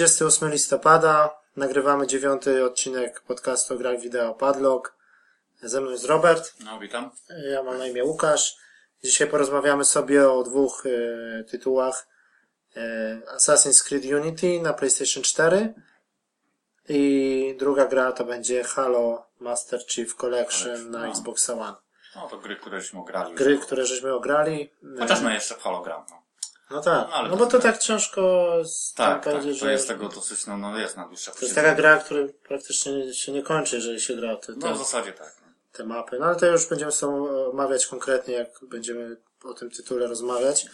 28 listopada nagrywamy dziewiąty odcinek podcastu o grach wideo Padlock. Ze mną jest Robert, No, witam. ja mam na imię Łukasz. Dzisiaj porozmawiamy sobie o dwóch e, tytułach. E, Assassin's Creed Unity na PlayStation 4 i druga gra to będzie Halo Master Chief Collection na no. Xbox One. No, to gry, któreśmy grali. Gry, które żeśmy ograli. E, Chociaż my jeszcze w hologram. No. No tak, No, no to bo to tak ciężko Tak, tak, powiedzieć, to że jest tego dosyć, no, no jest na dłuższe to jest taka gra, która praktycznie się nie kończy, jeżeli się gra te, No, te, w zasadzie tak. te mapy. No ale to już będziemy sobie omawiać konkretnie, jak będziemy o tym tytule rozmawiać.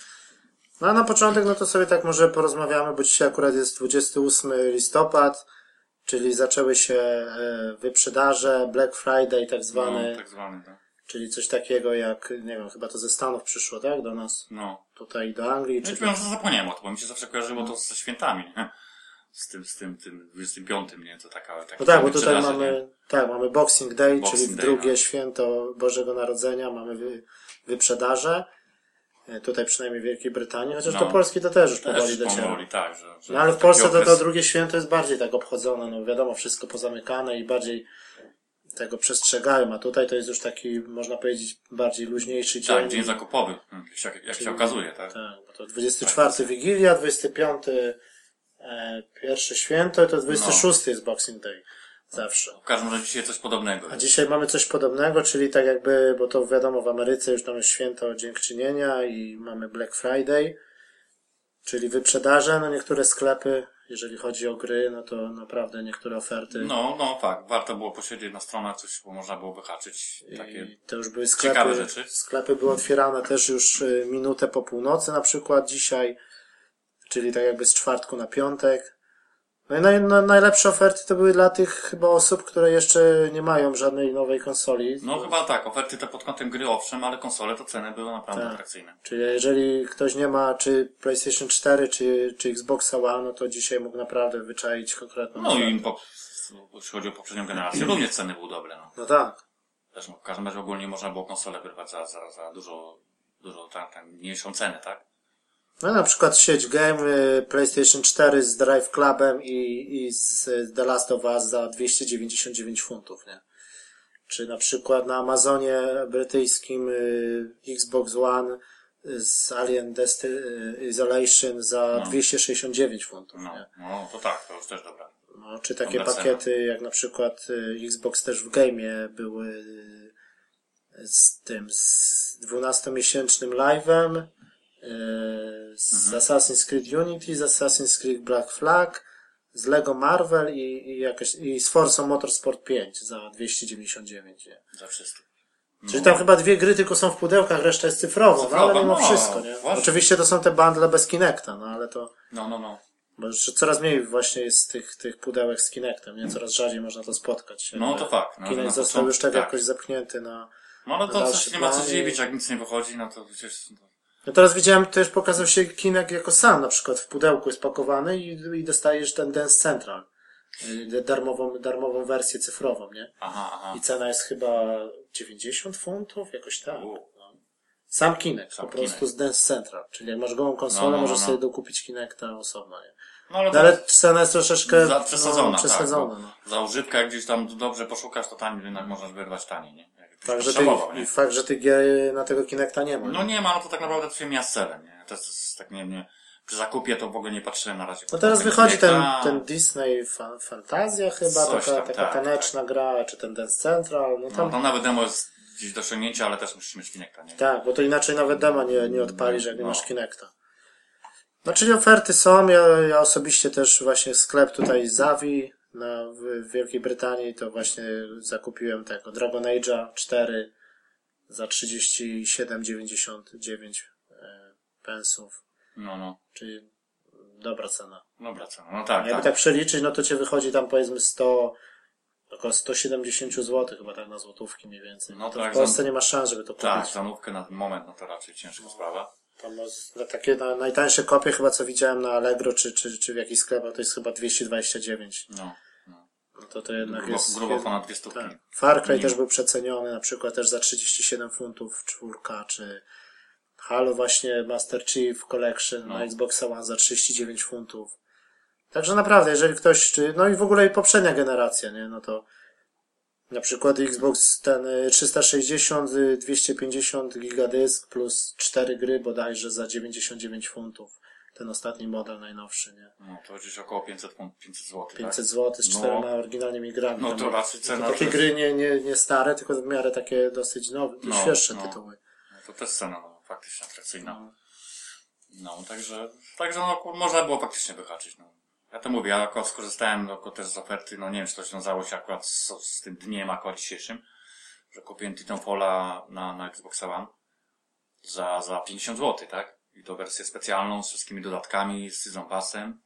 No a na początek, no to sobie tak może porozmawiamy, bo dzisiaj akurat jest 28 listopad, czyli zaczęły się e, wyprzedaże, Black Friday tak zwany, No, tak zwany, no. Czyli coś takiego jak, nie wiem, chyba to ze Stanów przyszło, tak, do nas, No. tutaj do Anglii, No, czy powiem, że zapomniałem o tym, bo mi się zawsze kojarzyło to ze świętami, nie? Z tym, z tym, tym 25, nie? To taka, taka No tak, bo tutaj mamy, nie? tak, mamy Boxing Day, Boxing czyli Day, drugie no. święto Bożego Narodzenia, mamy wy, wyprzedaże. E, Tutaj przynajmniej w Wielkiej Brytanii, chociaż No. do Polski to też już powoli Też dociera. powoli, tak, że, że No ale w Polsce to, to okres- drugie święto jest bardziej tak obchodzone, no wiadomo, wszystko pozamykane i bardziej tego przestrzegają, a tutaj to jest już taki, można powiedzieć, bardziej luźniejszy dzień. Tak, dzień zakupowy, jak się, jak się okazuje, tak? Tak, bo to 24 Wigilia, 25 e, pierwsze święto i to 26 jest Boxing Day. Zawsze. W każdym razie dzisiaj coś podobnego. A dzisiaj mamy coś podobnego, czyli tak jakby, bo to wiadomo, w Ameryce już jest święto dziękczynienia i mamy Black Friday, czyli wyprzedaże, no niektóre sklepy, jeżeli chodzi o gry, no to naprawdę niektóre oferty. No, no tak, warto było posiedzieć na stronach, coś bo można było wyhaczyć. Takie I to już były ciekawe sklepy, rzeczy. sklepy były otwierane też już y, minutę po północy na przykład dzisiaj, czyli tak jakby z czwartku na piątek. No i naj, na, najlepsze oferty to były dla tych chyba osób, które jeszcze nie mają żadnej nowej konsoli. No chyba tak, oferty te pod kątem gry owszem, ale konsole to ceny były naprawdę Tak. atrakcyjne. Czyli jeżeli ktoś nie ma czy PlayStation 4, czy, czy Xbox One, no to dzisiaj mógł naprawdę wyczaić konkretną No ofertę. i po, jeśli chodzi o poprzednią generację, również ceny były dobre. No. No tak. No, w każdym razie ogólnie można było konsolę wyrwać za, za, za dużo, dużo tam, tam mniejszą cenę, tak? No na przykład sieć game y, PlayStation 4 z Drive Clubem i, i z The Last of Us za 299 funtów, nie? Czy na przykład na Amazonie brytyjskim y, Xbox One z Alien Desti- y, Isolation za 269 funtów, No, nie? no to tak, to już też dobra. No, czy takie Dobra pakiety, jak na przykład Xbox też w game'ie były z tym, z 12-miesięcznym live'em, z Mhm. Assassin's Creed Unity, z Assassin's Creed Black Flag, z Lego Marvel i, i, jakaś, i z Forza Motorsport 5 za 299. Nie? Za wszystko. Czyli tam chyba dwie gry tylko są w pudełkach, reszta jest cyfrowo, no, Cyfrowa, ale mimo no, wszystko, nie? właśnie. Oczywiście to są te bundle bez Kinecta, no ale to... No, no, no. Bo już coraz mniej właśnie jest tych, tych pudełek z Kinectem, nie? Coraz rzadziej można to spotkać. No to fakt. No, Kinect na został już tak, tak. jakoś zepchnięty na... No ale to coś nie ma co dziwić, jak nic nie wychodzi, no to przecież... No teraz widziałem, też pokazał się Kinect jako sam, na przykład w pudełku jest pakowany i, i dostajesz ten Dance Central. y, Darmową, darmową wersję cyfrową, nie? Aha, aha. I cena jest chyba 90 funtów, jakoś tak. No. Sam Kinect, Sam po prostu z Dance Central. Czyli jak masz gołą konsolę, No, no, no, możesz no. sobie dokupić Kinecta osobno, nie? No ale, No, ale cena jest troszeczkę za, przesadzona, no, przesadzona. tak. no. Za używkę, jak gdzieś tam dobrze poszukasz, to tam jednak możesz wyrwać taniej, nie? Fakt, że tych, nie? i fakt, że tych gier na tego Kinecta nie ma. No nie ma, no to tak naprawdę to się mija z celem, nie? To jest tak, nie, nie, przy zakupie to w ogóle nie patrzyłem na razie. No teraz wychodzi ten, ten Disney Fan- Fantazja chyba, taka, tam, taka tak, taneczna gra, czy ten Dance Central, no No, tam, tam nawet demo jest gdzieś do osiągnięcia, ale też musisz mieć Kinecta, nie? tak, bo to inaczej nawet dema nie, nie odpalisz, jak nie No. masz Kinecta. No czyli oferty są, ja, ja osobiście też właśnie sklep tutaj Zavi na, w, Wielkiej Brytanii, to właśnie zakupiłem tego Dragon Age'a 4 za 37,99 e, pensów, No, no. czyli dobra cena. Dobra, co? No tak, Jakby tak. tak przeliczyć, no to cię wychodzi tam powiedzmy 100, około 170 zł chyba tak na złotówki mniej więcej. No to tak, w Polsce za- nie ma szans, żeby to Tak, kupić. zanówkę na ten moment, no to raczej ciężka sprawa. Tam no, z- na takie na, najtańsze kopie chyba co widziałem na Allegro czy, czy, czy w jakichś sklepach to jest chyba 229. No, no. No to to jednak Grubo, jest... grubo ponad dwie stówki. tak. Far Cry też był przeceniony, na przykład też za 37 funtów czwórka, czy Halo właśnie Master Chief Collection No. na Xbox One za 39 funtów. Także naprawdę, jeżeli ktoś, czy, no i w ogóle i poprzednia generacja, nie, no to na przykład Xbox ten y, 360, y, 250 gigadysk plus 4 gry bodajże za 99 funtów. Ten ostatni model najnowszy, nie? No to gdzieś około 500, fun- 500 zł. 500 zł z No. czterema oryginalnymi grami. No to raczej to cena. takie to- gry nie, nie, nie stare, tylko w miarę takie dosyć nowe, No, świeższe no. tytuły. No to też cena no, faktycznie atrakcyjna. No, także, także no, można było faktycznie wyhaczyć. No. Ja to mówię, ja akurat skorzystałem no, akurat też z oferty, no nie wiem, czy to wiązało się akurat z, z tym dniem akurat dzisiejszym, że kupiłem Titanfalla na, na Xbox One za, za 50 zł, tak? I to wersję specjalną z wszystkimi dodatkami, z Season Passem.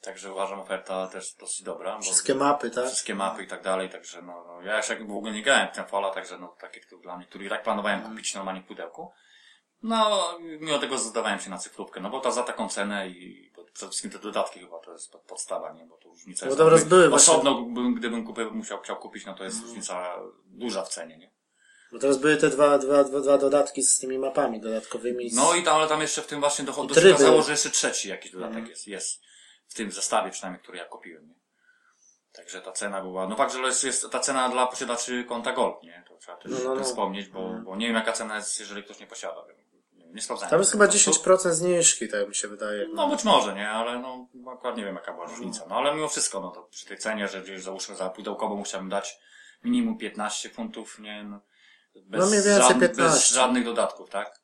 Także uważam oferta też dosyć dobra. Wszystkie mapy, tak? wszystkie mapy i tak dalej, także no, no ja jeszcze w ogóle nie grałem w Titanfalla, także no takie tytuł dla mnie, który i tak planowałem kupić normalnie w pudełku. No, mimo tego zdawałem się na cyfrówkę, no bo to za taką cenę i bo przede wszystkim te dodatki chyba to jest pod- podstawa, nie? Bo to różnica No jest. dobra, były właśnie- Osobno, bym, gdybym kupił, musiał, chciał kupić, no to jest różnica duża w cenie, nie? Bo teraz były te dwa, dwa, dwa, dwa dodatki z tymi mapami dodatkowymi. Z... No i tam, ale tam jeszcze w tym właśnie dochodzi, I tryby. okazało, że jeszcze trzeci jakiś dodatek Mhm. jest, jest. W tym zestawie przynajmniej, który ja kupiłem, nie? Także ta cena była, no fakt, że jest, jest ta cena dla posiadaczy konta Gold, nie? To trzeba też No, no, no. wspomnieć, bo, bo nie wiem jaka cena jest, jeżeli ktoś nie posiada. Nie, nie sprawdzałem. Tam jest chyba Po prostu. 10% zniżki, tak mi się wydaje. No być może, nie? Ale no, akurat nie wiem jaka była różnica. No ale mimo wszystko, no to przy tej cenie, że gdzieś załóżmy za pudełkową musiałbym dać minimum 15 funtów, nie? No, bez, No mniej więcej żad- 15. bez żadnych dodatków, tak?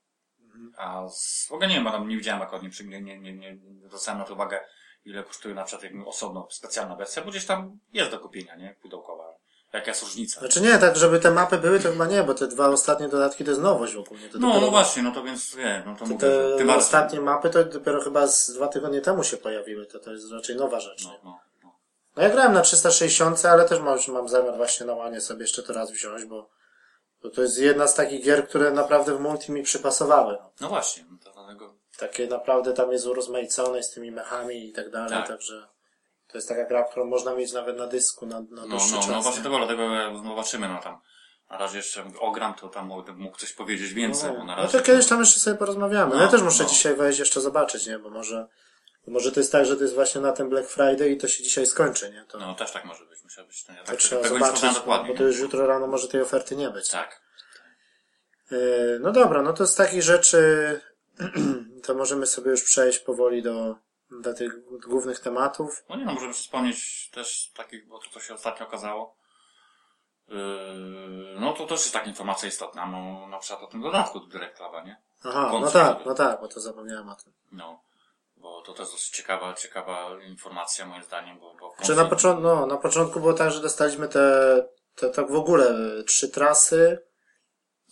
A z, w ogóle nie wiem, bo tam nie widziałem akurat, nie, nie, nie, nie, nie zwracałem na to uwagę, ile kosztuje na przykład jakby osobno specjalna wersja, bo gdzieś tam jest do kupienia, nie? Pudełkowa. Jaka jest różnica? Znaczy nie, tak żeby te mapy były, to chyba nie, bo te dwa ostatnie dodatki to jest nowość ogólnie. To no, dopiero- no właśnie, no to więc, nie, no to, To mówię, te bardziej. ostatnie mapy to dopiero chyba z dwa tygodnie temu się pojawiły, to to jest raczej nowa rzecz. No, no, no. No ja grałem na 360, ale też mam, mam zamiar właśnie na łanie sobie jeszcze to raz wziąć, bo, bo to jest jedna z takich gier, które naprawdę w multi mi przypasowały. no właśnie, no to dlatego, Takie naprawdę tam jest urozmaicone z tymi mechami i tak dalej, Tak. także to jest taka gra, którą można mieć nawet na dysku na, na No, dłuższy no, czas. no właśnie nie? tego, dlatego zobaczymy, no tam. Na razie jeszcze ogram, to tam mógł, mógł coś powiedzieć więcej, bo na No, razie. to kiedyś tam jeszcze sobie porozmawiamy. No, No, ja też muszę no. dzisiaj wejść jeszcze zobaczyć, nie? Bo może, bo może to jest tak, że to jest właśnie na ten Black Friday i to się dzisiaj skończy, nie? To, No też tak może być, musiał być. No, ja to tak, trzeba tego nie zobaczyć, sprawdzałem dokładnie. bo to nie? już jutro rano może tej oferty nie być. Tak. Yy, No dobra, no to z takich rzeczy to możemy sobie już przejść powoli do, do tych głównych tematów. No nie no, możemy wspomnieć też takich, bo to, co się ostatnio okazało. Yy, no to też jest taka informacja istotna, no na przykład o tym dodatku do Direct Cluba, nie? Aha, no tak, no tak, bo to zapomniałem o tym. No. Bo to też dosyć ciekawa, ciekawa informacja moim zdaniem, bo, bo w Czy na, końcu- początku, no, na początku było tak, że dostaliśmy te, te tak w ogóle y, trzy trasy,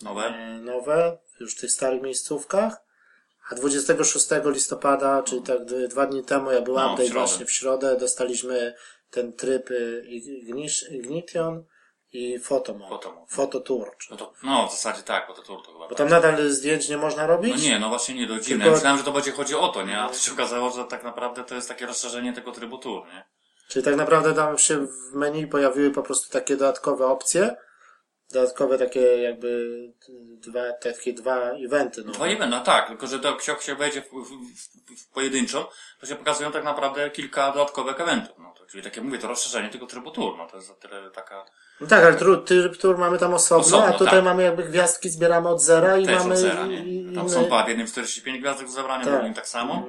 Nowe? e, nowe, już w tych starych miejscówkach. A 26 listopada, czyli tak d- dwa dni temu, jak był No, w update właśnie w środę, dostaliśmy ten tryb y, Ignition i Photomod. Photomod. Phototour. Czy... No, to, no w zasadzie tak, bo to chyba. Bo tam nadal zdjęć nie można robić? No nie, no właśnie nie, do dziwne. Tylko- myślałem, że to będzie chodziło o to, nie? A to się okazało, że tak naprawdę to jest takie rozszerzenie tego trybu tour, nie? Czyli tak naprawdę tam się w menu pojawiły po prostu takie dodatkowe opcje, dodatkowe takie jakby dwa, takie dwa eventy. No. Dwa eventy, no tak, tylko że to jak się, jak wejdzie w, w, w, w pojedynczo, to się pokazują tak naprawdę kilka dodatkowych eventów. No to, czyli takie, mówię, to rozszerzenie tego trybu tour, no to jest o tyle taka No tak, ale tryb, tryb tour mamy tam osobno, Osobno, a tutaj tak. mamy jakby gwiazdki zbieramy od zera i też mamy od zera, nie? Tam są dwa, w jednym 45 gwiazdek zabrania, w Tak. drugim tak samo.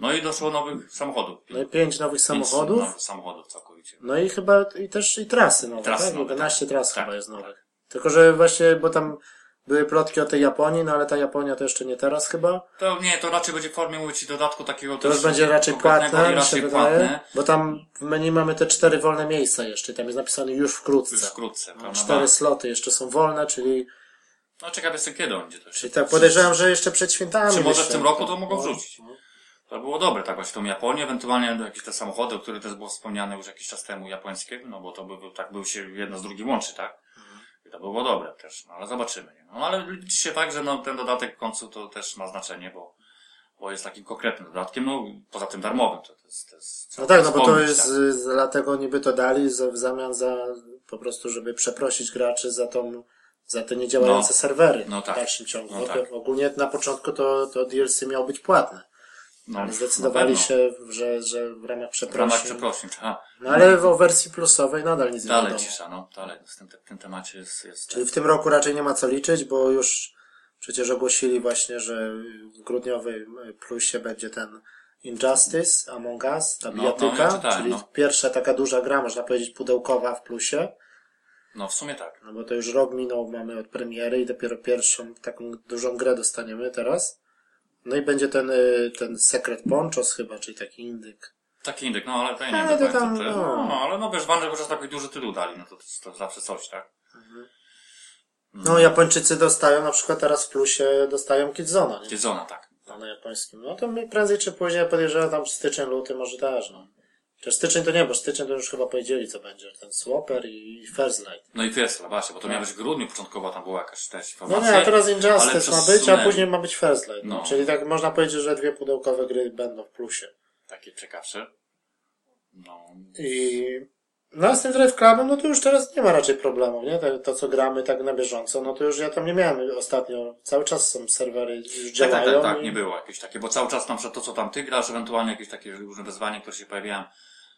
No i doszło nowych samochodów. no i pięć nowych Pięć samochodów. nowych samochodów całkowicie. No i chyba i też i trasy nowe, Trasy tak? nowe, 11 tras tak. chyba jest nowych. Tylko, że właśnie, bo tam były plotki o tej Japonii, no ale ta Japonia to jeszcze nie teraz chyba. To nie, to raczej będzie w formie, mówię ci, dodatku takiego To już będzie raczej płatne, raczej wydaje. płatne. Bo tam w menu mamy te cztery wolne miejsca jeszcze. Tam jest napisane już wkrótce. Już wkrótce, No, prawda? cztery sloty jeszcze są wolne, czyli, No ciekaw jestem kiedy on będzie to czyli tak podejrzewam, że jeszcze przed świętami. Czy może w tym roku to mogą No. wrzucić? To było dobre, tak właśnie tą Japonię, ewentualnie jakieś te samochody, o których też było wspomniane już jakiś czas temu, japońskie, no bo to by, tak był się jedno z drugim łączy, tak? I to było dobre też, no ale zobaczymy, nie? No ale liczy się tak, że no ten dodatek w końcu to też ma znaczenie, bo, bo jest takim konkretnym dodatkiem, no poza tym darmowym, to, to jest, to jest No tak, no bo to jest, tak. dlatego niby to dali w zamian za, po prostu, żeby przeprosić graczy za tą, za te niedziałające No. serwery No tak. w dalszym ciągu. No tak. ogólnie na początku to, to DLC miało być płatne. No, Ale zdecydowali się, że, że w ramach W ramach przeprosin. przeprosin, trzeba. No ale w wersji plusowej nadal nic nie Dalej cisza, no, dalej. W tym, w tym temacie jest, jest Czyli w tym roku raczej nie ma co liczyć, bo już przecież ogłosili właśnie, że w grudniowym plusie będzie ten Injustice, Among Us, ta No, bijatyka, no, ja czytałem, czyli no. pierwsza taka duża gra, można powiedzieć pudełkowa w plusie, no w sumie tak. no bo to już rok minął, mamy od premiery i dopiero pierwszą taką dużą grę dostaniemy teraz. No i będzie ten, y, ten Secret Ponchos chyba, czyli taki indyk. Taki indyk, no ale to ja nie Ale wiem do to końca, tam, to jest. no. No, ale no wiesz, Bungie chociaż taki duży tytuł dali, no to, to, to zawsze coś, tak? No Japończycy dostają na przykład teraz w plusie dostają Kidzona, nie? Jedzona, tak. No, na japońskim. No to my prędzej czy później podejrzewam tam styczeń, luty może też, no. Chociaż styczeń to nie, bo styczeń to już chyba powiedzieli co będzie. Ten Swapper i First Light. No i Fiesta, właśnie, bo to miała być w grudniu początkowo, tam była jakaś też No informacja. nie, a teraz Injustice ma być, a później ma być First Light. No. No. Czyli tak można powiedzieć, że dwie pudełkowe gry będą w plusie. Takie ciekawsze. No, I no a z tym Drive no to już teraz nie ma raczej problemów, nie? To, to co gramy tak na bieżąco, no to już ja tam nie miałem ostatnio. Cały czas są serwery już tak, tak, działają. tak, tak, i- nie było jakieś takie, bo cały czas na przykład to, co tam ty grasz, ewentualnie jakieś takie różne wyzwania, które się pojawiają,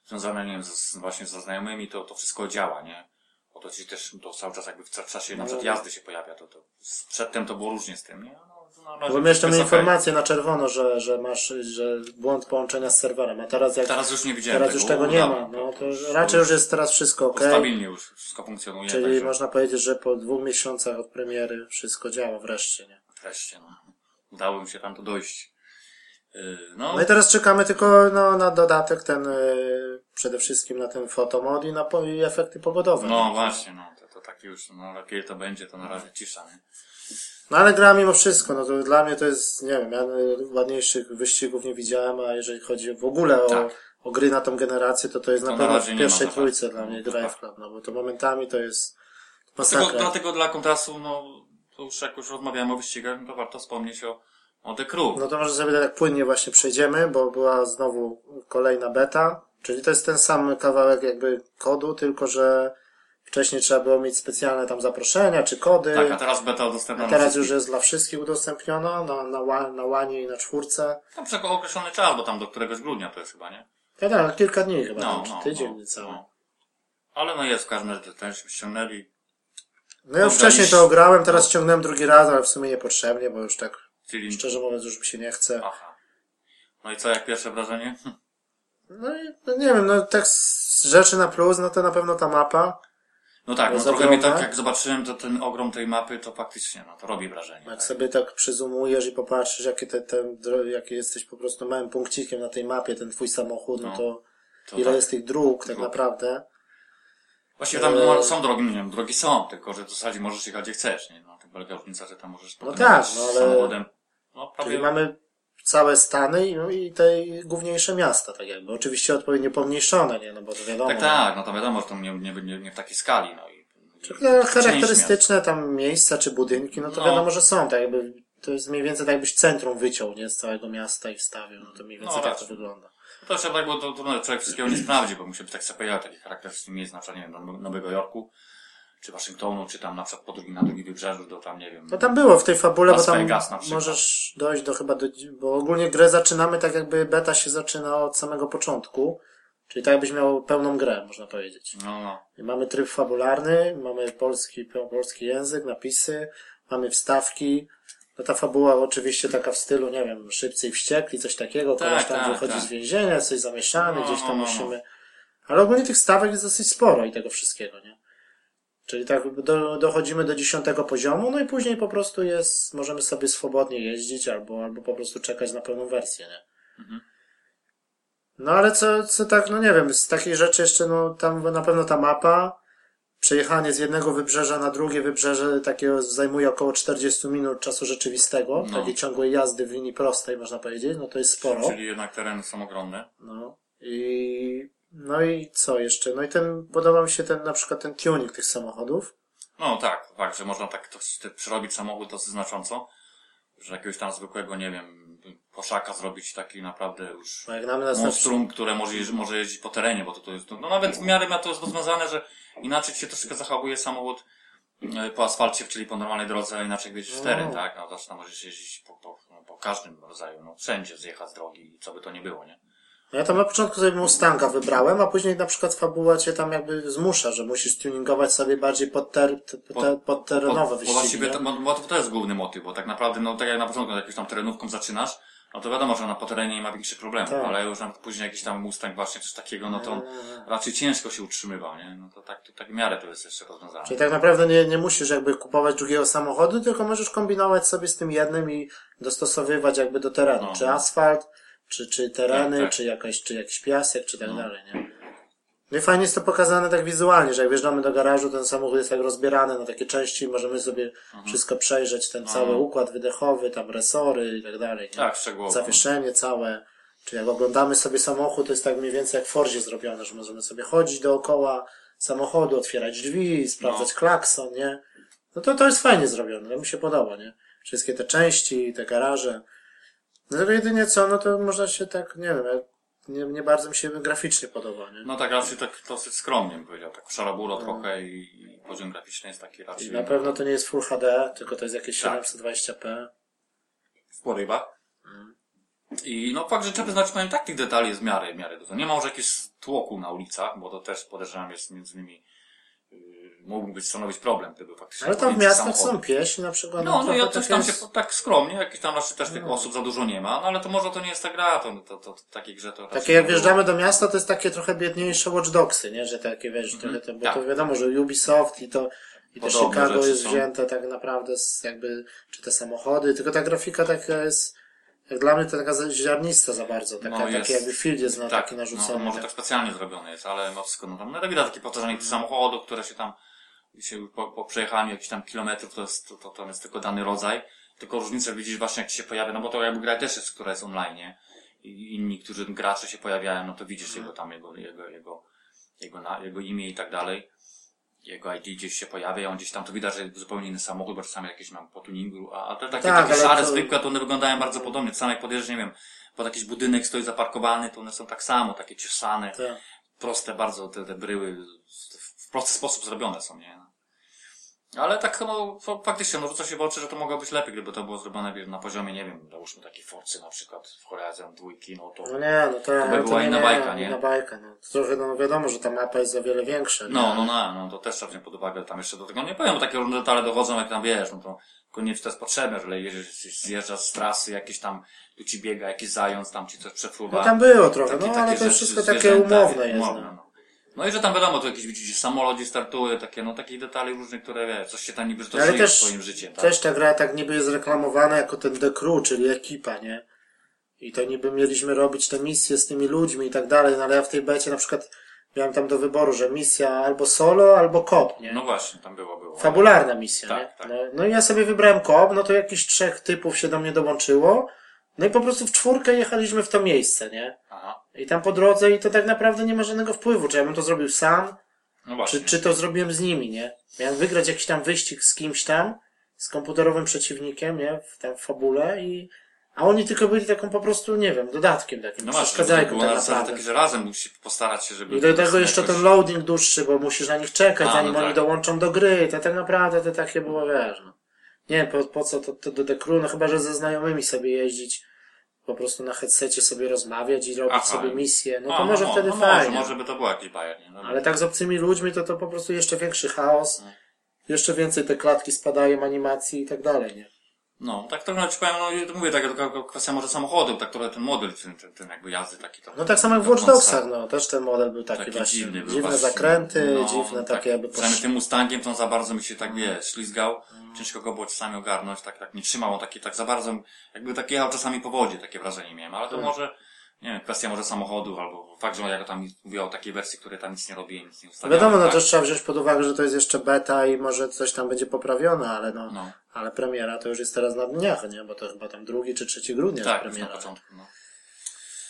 związane, nie wiem, z, właśnie ze znajomymi, to, to wszystko działa, nie? Bo to ci też, to cały czas jakby w czasie na przykład No. jazdy się pojawia, to, to przedtem to było różnie z tym, nie? No, no, Bo jeszcze informację na czerwono, że, że masz, że błąd połączenia z serwerem, a teraz jak Teraz już nie widziałem Teraz już tego nie ma. No, to raczej już jest teraz wszystko ok. Stabilnie już wszystko funkcjonuje. Czyli także można powiedzieć, że po dwóch miesiącach od premiery wszystko działa wreszcie, nie? Wreszcie, no. Udało mi się tam to dojść. Yy, no, No i teraz czekamy tylko no, na dodatek ten, y, przede wszystkim na ten fotomod i na po, i efekty pogodowe. no nie? właśnie, no. To, to tak już, no lepiej to będzie, to na razie cisza, nie? No ale gra mimo wszystko, no to dla mnie to jest, nie wiem, ja ładniejszych wyścigów nie widziałem, a jeżeli chodzi w ogóle o, Tak. o gry na tą generację, to to jest To na pewno w pierwszej trójce dla mnie No, Drive tak. Club, no bo to momentami to jest Dlatego, masakra. dlatego dla kontrastu, no, to już jak już rozmawiamy o wyścigach, no to warto wspomnieć o, o The Crew. No to może sobie tak płynnie właśnie przejdziemy, bo była znowu kolejna beta, czyli to jest ten sam kawałek jakby kodu, tylko że wcześniej trzeba było mieć specjalne tam zaproszenia czy kody. tak, a teraz beta udostępniona A teraz już jest dla wszystkich udostępniona na, na, na łanie i na czwórce. Tam przez określony czas, bo tam do któregoś grudnia to jest chyba, nie? Tak, tak, kilka dni chyba, No, no, czy no, tydzień no, niecały. No, no. Ale no jest w każdym razie, też ściągnęli, ja już wcześniej to ograłem, teraz ściągnąłem drugi raz, ale w sumie niepotrzebnie, bo już tak czyli... szczerze mówiąc już mi się nie chce. Aha. No i co, jak pierwsze wrażenie? Hm. No i no nie wiem, no tak z rzeczy na plus, no to na pewno ta mapa. No tak, no trochę mi ogromna. tak, jak zobaczyłem to ten ogrom tej mapy, to faktycznie, no to robi wrażenie. Jak Tak. sobie tak przyzumujesz i popatrzysz, jakie te, te, jakie jesteś po prostu małym punkcikiem na tej mapie, ten twój samochód, no, No, to, To ile tak. jest tych dróg tak Dróg. naprawdę. Właściwie tam Eee. no, są drogi, nie wiem, drogi są, tylko że w zasadzie możesz jechać gdzie chcesz, nie? No, polega różnica, że tam możesz No tak, no ale- samochodem. No prawie, Czyli mamy całe Stany i, no, i te główniejsze miasta, tak jakby. Oczywiście odpowiednio pomniejszone, nie? No bo to wiadomo. tak, tak, no to wiadomo, że to nie, nie, nie, nie w takiej skali, no i... No, charakterystyczne tam miejsca czy budynki, no to No. wiadomo, że są, tak jakby. To jest mniej więcej tak jakbyś centrum wyciął, nie? Z całego miasta i wstawił, no to mniej więcej No, tak to wygląda. To trzeba tak, bo to, to no, człowiek wszystkiego nie sprawdzi, bo musi być tak sobie takich charakterystycznych miejsc, na przykład, nie wiem, Nowego Jorku, czy Waszyngtonu, czy tam na przykład po drugim, na drugim wybrzeżu, do tam, nie wiem... No tam było w tej fabule, bo tam Vegas możesz dojść do chyba do, bo ogólnie grę zaczynamy tak jakby beta się zaczyna od samego początku, czyli tak jakbyś miał pełną grę, można powiedzieć. No, no. I mamy tryb fabularny, mamy polski, polski język, napisy, mamy wstawki. No ta fabuła oczywiście taka w stylu, nie wiem, szybcy i wściekli, coś takiego, Tak, kogoś tam tak, wychodzi tak. z więzienia, coś zamieszany, No, gdzieś tam no, no. musimy. Ale ogólnie tych stawek jest dosyć sporo i tego wszystkiego, nie? Czyli tak do, dochodzimy do dziesiątego poziomu, no i później po prostu jest, możemy sobie swobodnie jeździć albo, albo po prostu czekać na pełną wersję, nie? Mhm. No ale co, co tak, no nie wiem, z takich rzeczy jeszcze, no tam na pewno ta mapa, przejechanie z jednego wybrzeża na drugie wybrzeże takiego zajmuje około 40 minut czasu rzeczywistego, No. takiej ciągłej jazdy w linii prostej, można powiedzieć, no to jest sporo. Czyli jednak tereny są ogromne. No i, no i co jeszcze? No i ten, podoba mi się ten, na przykład ten tuning tych samochodów. No tak, tak, że można tak to, to przerobić samochód dosyć znacząco, że jakiegoś tam zwykłego, nie wiem, poszaka zrobić taki naprawdę już Bo jak na nas monstrum, które może, jeździ, może jeździć po terenie, bo to, to jest, no nawet w miarę ma to jest rozwiązane, że inaczej się troszkę zachowuje samochód e, po asfalcie, czyli po normalnej drodze, a inaczej wjeździć w teren, No. tak? No zawsze tam możesz jeździć po, po, no, po każdym rodzaju, no wszędzie zjechać z drogi, co by to nie było, nie? No ja tam na początku sobie Mustanga wybrałem, a później na przykład fabuła cię tam jakby zmusza, że musisz tuningować sobie bardziej pod, ter, te, te, pod terenowe bo, bo wyścigi. właściwie to, bo, to jest główny motyw, bo tak naprawdę, no tak jak na początku jakąś tam terenówką zaczynasz, no to wiadomo, że na po terenie nie ma większych problemów, Tak. ale już nawet później jakiś tam Mustang właśnie coś takiego, no to on raczej ciężko się utrzymywał, nie? No to tak, to tak w miarę to jest jeszcze rozwiązane. Czyli tak naprawdę nie, nie musisz jakby kupować drugiego samochodu, tylko możesz kombinować sobie z tym jednym i dostosowywać jakby do terenu. No. Czy asfalt, czy, czy tereny, Tak, tak. czy jakaś, czy jakiś piasek, czy tak No. dalej, nie? No i fajnie jest to pokazane tak wizualnie, że jak wjeżdżamy do garażu, ten samochód jest tak rozbierany na takie części możemy sobie Mhm. wszystko przejrzeć, ten No. cały układ wydechowy, tam resory i tak dalej. Nie? Tak, szczegółowo. zawieszenie całe. Czy jak oglądamy sobie samochód, to jest tak mniej więcej jak w Fordzie zrobione, że możemy sobie chodzić dookoła samochodu, otwierać drzwi, sprawdzać No. klakson, nie? No to, to jest fajnie zrobione, to mi się podoba, nie? Wszystkie te części, te garaże. No jedynie co, no to można się tak, nie wiem, nie, nie bardzo mi się graficznie podoba, nie? No tak, raczej tak dosyć skromnie bym powiedział, tak szaraburo trochę i, i poziom graficzny jest taki raczej... I na pewno to nie jest Full HD, tylko to jest jakieś Tak. 720p. w porywach. I no fakt, że trzeba znać, powiem, tak tych detali jest w miarę, w miarę dużo. Nie ma może jakiegoś tłoku na ulicach, bo to też podejrzewam jest między innymi mógłby być stanowić problem, gdyby faktycznie... Ale tam w miastach są pieśni na przykład. No, no trochę ja coś tam się tak skromnie, jakieś tam raczej też tych No. osób za dużo nie ma, no ale to może to nie jest ta gra, to, to, to, to takiej grze to Takie jak wjeżdżamy do miasta, to jest takie trochę biedniejsze Watch Dogsy, nie? Że takie wiesz, trochę to, bo tak. to wiadomo, że Ubisoft i to i to Chicago jest są. wzięte tak naprawdę z jakby, czy te samochody, tylko ta grafika taka jest, jak dla mnie to taka ziarnista za bardzo, taka, No, jest- taki jakby field jest na tak, taki no, narzucony. to może tak. tak specjalnie zrobione jest, ale no wszystko, no tam, no widać takie powtarzanie tych samochodów, które się tam, się po, po przejechaniu jakichś tam kilometrów, to jest, to, to, to jest tylko dany rodzaj, tylko różnicę widzisz właśnie jak się pojawia, no bo to jakby gra też jest, która jest online, nie? I inni, którzy gracze się pojawiają, no to widzisz jego tam, jego, jego, jego, jego, na, jego imię i tak dalej. Jego ID gdzieś się pojawia, on gdzieś tam to widać, że zupełnie inny samochód, bo czasami jakieś mam po tuningu, a, a te takie, Tak, takie szare, to- zwykłe, to one wyglądają bardzo podobnie. Czasami jak podjeżdżasz, nie wiem, pod jakiś budynek stoi zaparkowany, to one są tak samo, takie ciosane, Tak. proste bardzo, te, te bryły w- prosty sposób zrobione są, nie? Ale tak, no, fa- faktycznie, no, rzuca się w oczy, że to mogło być lepiej, gdyby to było zrobione na poziomie, nie wiem, załóżmy takiej Forcy na przykład, w Horizon dwójki, no to... No nie, no to, ale by była nie, inna bajka, nie? Inna bajka, no. To Trochę, no wiadomo, że ta mapa jest o wiele większa. nie? No, no, no, no, to też trzeba wziąć pod uwagę, tam jeszcze do tego, nie powiem, bo takie różne detale dochodzą, jak tam wiesz, no to koniecznie to jest potrzebne, że jedziesz, zjeżdżasz z trasy, jakieś tam, tu ci biega jakiś zając, tam ci coś przefruwa. No tam było trochę, Takie- no ale to jest rzeczy, wszystko takie umowne jest, umowne, no. No. I że tam wiadomo, tu jakiś widzisz samolot gdzieś startuje, takie, no takich detali różnych, które wiesz, coś się tam niby, to Ale też- swoim życiem, tak? Też ta gra tak niby jest reklamowana jako ten The Crew, czyli ekipa, nie? I to niby mieliśmy robić te misje z tymi ludźmi i tak dalej, no ale ja w tej becie na przykład miałem tam do wyboru, że misja albo solo, albo kop, nie? No właśnie, tam było, było. Fabularna misja, Tak, nie? tak. No, no i ja sobie wybrałem kop, no to jakiś trzech typów się do mnie dołączyło, no i po prostu w czwórkę jechaliśmy w to miejsce, nie? Aha, I tam po drodze i to tak naprawdę nie ma żadnego wpływu, czy ja bym to zrobił sam, no właśnie. czy, czy to zrobiłem z nimi, nie? Miałem wygrać jakiś tam wyścig z kimś tam, z komputerowym przeciwnikiem, nie? W tam fabule i, a oni tylko byli taką po prostu, nie wiem, dodatkiem takim, No przeszkadzajką tak naprawdę. takie, że razem musi postarać się, żeby... I do tego jeszcze jakoś- ten loading dłuższy, bo musisz na nich czekać, A, zanim no oni tak. dołączą do gry, to tak naprawdę to takie było, wiesz, no. Nie wiem, po, po co to, to do Crew, no chyba, że ze znajomymi sobie jeździć, po prostu na headsetie sobie rozmawiać i robić Aha. sobie misje, no A, to może no, wtedy no, fajnie. Może, może by to było jakiś bajer, nie? No, Ale tak z obcymi ludźmi to to po prostu jeszcze większy chaos. No. Jeszcze więcej te klatki spadają, animacji i tak dalej, nie? No, tak to ci powiem, no mówię, tak, tylko kwestia może samochodu, tak trochę ten model, ten, ten, ten jakby jazdy taki trochę. No tak samo jak w tak Watch Dogsach, no też ten model był taki, Taki właśnie. dziwny był dziwne właśnie. zakręty, No, dziwne tak, takie jakby Przynajmniej posz... tym Mustangiem to on za bardzo mi się tak, wie, ślizgał. Ciężko go było czasami ogarnąć, tak, tak nie trzymał, on taki, tak za bardzo, jakby tak jechał czasami po wodzie, takie wrażenie miałem, ale to Tak. może, nie wiem, kwestia może samochodów, albo fakt, że ja go tam mówię o takiej wersji, której tam nic nie robię, nic nie ustawiałem. Wiadomo, no tak? też trzeba wziąć pod uwagę, że to jest jeszcze beta i może coś tam będzie poprawione, ale no, No, ale premiera to już jest teraz na dniach, nie? Bo to chyba tam drugi czy trzeci grudnia tak, jest już na premiera. początku, no.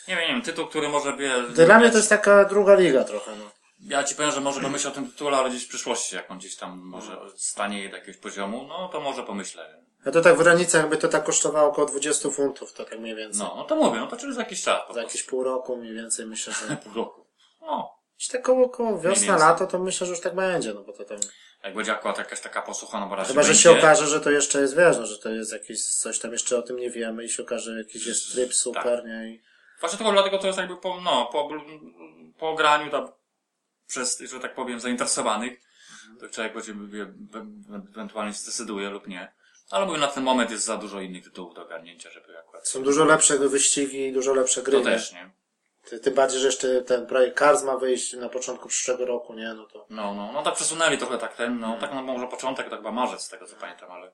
Nie wiem, nie wiem, tytuł, który może wie... Dla mnie to jest taka druga liga trochę, no. Ja ci powiem, że może pomyślę o tym tytule, ale gdzieś w przyszłości, jak on gdzieś tam może stanie do jakiegoś poziomu, no to może pomyślę. A to tak w granicach by to tak kosztowało około 20 funtów, to tak mniej więcej. No, no to mówię, no to czyli za jakiś czas. Za jakieś pół roku mniej więcej myślę, że... pół roku. No. Gdzieś tak koło, koło wiosna, lato, to myślę, że już tak będzie, no bo to tam... Jak będzie akurat jakaś taka posłuchana, bo raczej Chyba, że będzie, się okaże, że to jeszcze jest, wiesz, no, że to jest jakieś, coś tam jeszcze o tym nie wiemy i się okaże, jakiś jest tryb super, nie? I... Właśnie tylko dlatego to jest jakby po, no, po, po graniu tam przez, że tak powiem, zainteresowanych, to człowiek będzie, ewentualnie zdecyduje lub nie. Ale mówię, na ten moment jest za dużo innych tytułów do ogarnięcia, żeby akurat... Są dużo lepsze wyścigi i dużo lepsze gry. To też, nie? Ty, tym bardziej, że jeszcze ten projekt Cars ma wyjść na początku przyszłego roku, nie? No to. No, no, no tak przesunęli trochę tak ten, no tak no może początek, tak chyba marzec, z tego co pamiętam, ale...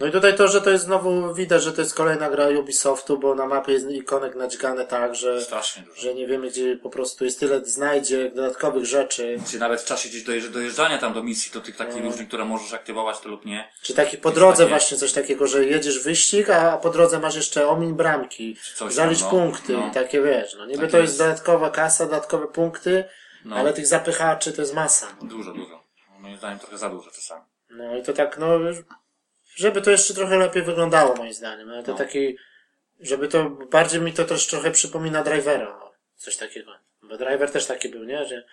No i tutaj to, że to jest znowu widać, że to jest kolejna gra Ubisoftu, bo na mapie jest ikonek nadźgane tak, że, Strasznie dużo. że nie wiemy, gdzie po prostu jest tyle znajdzie dodatkowych rzeczy. Czy nawet w czasie gdzieś dojeżdż- dojeżdżania tam do misji, do tych takich No. różnych, które możesz aktywować, to lub nie. Czy taki po drodze takie- właśnie coś takiego, że jedziesz wyścig, a po drodze masz jeszcze omiń bramki, Coś zalicz tam, no. punkty No. i takie wiesz, no niby Tak to jest jest. dodatkowa kasa, dodatkowe punkty, No. ale tych zapychaczy to jest masa. Dużo, dużo. Moim zdaniem trochę za dużo czasami. No i to tak, no, żeby to jeszcze trochę lepiej wyglądało moim zdaniem, ale to No. taki, żeby to, bardziej mi to też trochę przypomina drivera, coś takiego. Bo driver też taki był, nie, że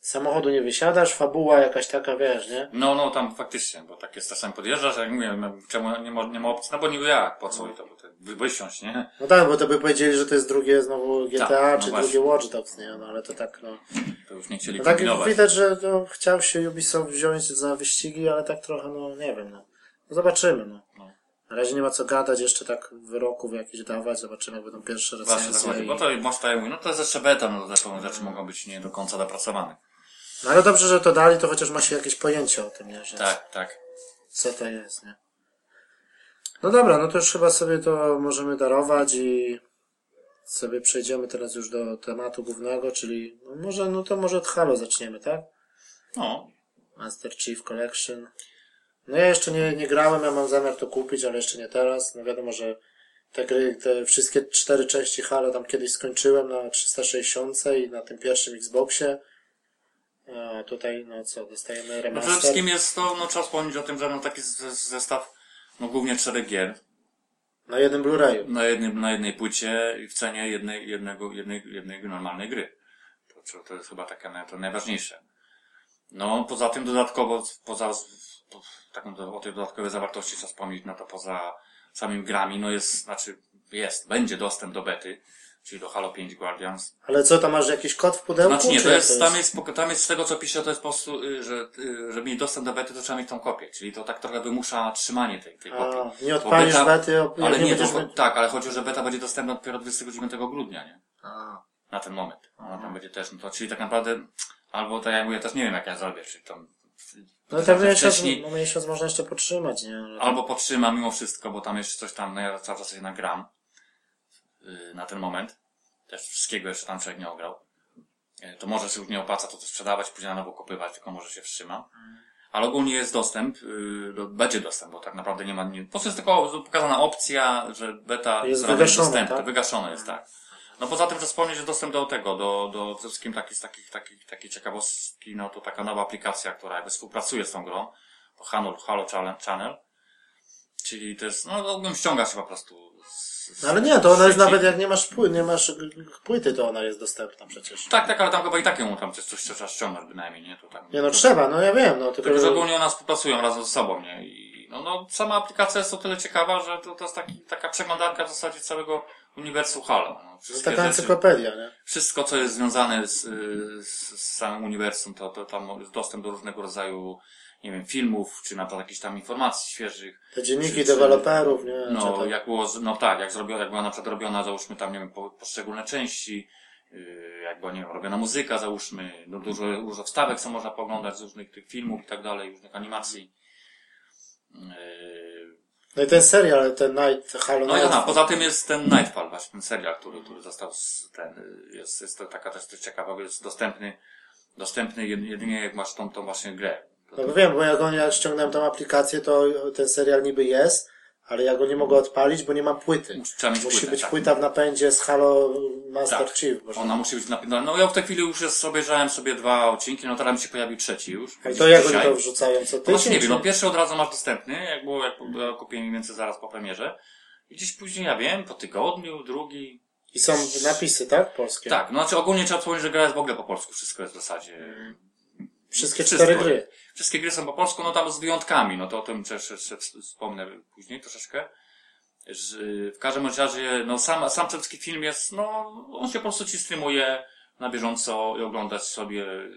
samochodu nie wysiadasz, fabuła jakaś taka, wiesz, nie? No, no, tam faktycznie, bo tak jest czasem podjeżdżasz, jak mówię, no, czemu nie ma, nie ma opcji, no bo niby jak, po co i to, bo to wy- wysiąść, nie? No tak, bo to by powiedzieli, że to jest drugie znowu GTA, Tak, no czy właśnie. drugie Watch Dogs, nie? No ale to tak, no. To już nie chcieli no tak kombinować. widać, że no, chciał się Ubisoft wziąć za wyścigi, ale tak trochę, no, nie wiem, no. No zobaczymy, no. No. Na razie nie ma co gadać, jeszcze tak wyroków jakichś dawać, zobaczymy, jak będą pierwsze Właśnie tak recenzje. i... bo to, może jak mówię, no to jest jeszcze beta, no to pewne rzeczy mogą być nie do końca dopracowane. No ale dobrze, że to dali, to chociaż ma się jakieś pojęcie o tym, nie? Że Tak, tak. Co to jest, nie? No dobra, no to już chyba sobie to możemy darować i sobie przejdziemy teraz już do tematu głównego, czyli no może, no to może od Halo zaczniemy, tak? No, Master Chief Collection. No ja jeszcze nie, nie grałem, ja mam zamiar to kupić, ale jeszcze nie teraz. No wiadomo, że te gry, te wszystkie cztery części Halo tam kiedyś skończyłem na 360 i na tym pierwszym Xboxie. A tutaj, no co, dostajemy no przede remaster. wszystkim jest to, no trzeba wspomnieć o tym, że no taki zestaw, no głównie czterech gier, Na jednym Blu-rayu. na, jednym, na jednej płycie i w cenie jednej, jednego, jednej, jednej normalnej gry. To, to, jest chyba takie to najważniejsze. No, poza tym dodatkowo, poza, po, taką, do- o tej dodatkowej zawartości trzeba wspomnieć, no to poza samymi grami, no jest, znaczy, jest, będzie dostęp do bety, czyli do Halo 5 Guardians. Ale co, tam masz jakiś kod w pudełku? Znaczy nie, to jak jest, tam jest, tam jest z tego co pisze, to jest po prostu, y, że, y, żeby mieć dostęp do bety, to trzeba mieć tą kopię, czyli to tak trochę wymusza trzymanie tej, tej kopii. A, nie odpalisz beta- bety, Ale nie, będziesz... to, tak, ale chodzi o, że beta będzie dostępna dopiero 29 grudnia, nie? A, Na ten moment. Ona tam będzie też, no to, czyli tak naprawdę, albo tak jak mówię, też nie wiem jak ja zrobię, czy tam, No tak miesiąc, wcześniej, no miesiąc można jeszcze podtrzymać, nie? Albo podtrzymam mimo wszystko, bo tam jeszcze coś tam, no ja cały czas się nagram, yy, na ten moment. Też wszystkiego jeszcze tam człowiek nie ograł. Yy, To może się już nie opłaca to, to sprzedawać, później na nowo kupywać, tylko może się wstrzymam. Ale ogólnie jest dostęp, yy, do, będzie dostęp, bo tak naprawdę nie ma, nie, po prostu jest tylko pokazana opcja, że beta Jest wygaszone, tak? wygaszone jest, tak. No poza tym, że wspomnieć, że dostęp do tego, do, do przede wszystkim taki, takich, takich, takiej ciekawostki, no to taka nowa aplikacja, która jakby współpracuje z tą grą, to Halo, Halo Channel- Channel, czyli to jest, no ogólnie ściąga się po prostu z, z, No ale nie, to ona jest nawet jak nie masz pły, nie masz płyty, to ona jest dostępna przecież. Tak, tak, ale tam chyba i tak ją tam coś, coś trzeba ściągnąć bynajmniej, nie? To tam, Nie no, trzeba, no ja wiem, no tylko... Tylko, że ogólnie one współpracują razem ze sobą, nie? I no, no sama aplikacja jest o tyle ciekawa, że to, to jest taki, taka przeglądarka w zasadzie całego uniwersum Halo. No, To jest taka rzeczy- encyklopedia, nie? wszystko, co jest związane z, z, z samym uniwersum, to, to tam jest dostęp do różnego rodzaju, nie wiem, filmów, czy na przykład jakichś tam informacji świeżych. Te dzienniki Czy- czy- deweloperów, nie? No, to- jak było, no tak, jak zrobiona, jak była na przykład robiona, załóżmy tam, nie wiem, po, poszczególne części, yy, jak była, nie wiem, robiona muzyka, załóżmy, no, dużo, dużo wstawek, co można poglądać z różnych tych filmów i tak dalej, różnych animacji. Yy, No i ten serial, ten Night Halo no i Night. aha, poza tym jest ten Nightfall, właśnie ten serial, który, który został z, ten, jest, jest to taka też też ciekawa, jest dostępny, dostępny jed- jedynie jak masz tą, tą właśnie grę. No bo wiem, bo jak on, ja ściągnąłem tą aplikację, to ten serial niby jest, ale ja go nie mogę odpalić, bo nie mam płyty. Musi płytę, być tak. płyta w napędzie z Halo Master Tak. Chief. Ona musi być napisana. No ja w tej chwili już jest, obejrzałem sobie dwa odcinki, no teraz mi się pojawił trzeci już. I to jak oni to wrzucają? Co No właśnie tydzień? nie wiem, no pierwszy od razu masz dostępny, jak było, jak ja kupiłem mniej więcej zaraz po premierze. I gdzieś później, ja wiem, po tygodniu, drugi. I są napisy, tak? Polskie. Tak, no znaczy ogólnie trzeba wspomnieć, że gra jest w ogóle po polsku, wszystko jest w zasadzie. Wszystkie Wszystko. cztery gry. Wszystkie gry są po polsku, no tam z wyjątkami, no to o tym też jeszcze wspomnę później troszeczkę. Że w każdym razie, no sam, sam ten wszystki film jest, no, on się po prostu ci streamuje na bieżąco i oglądać sobie y,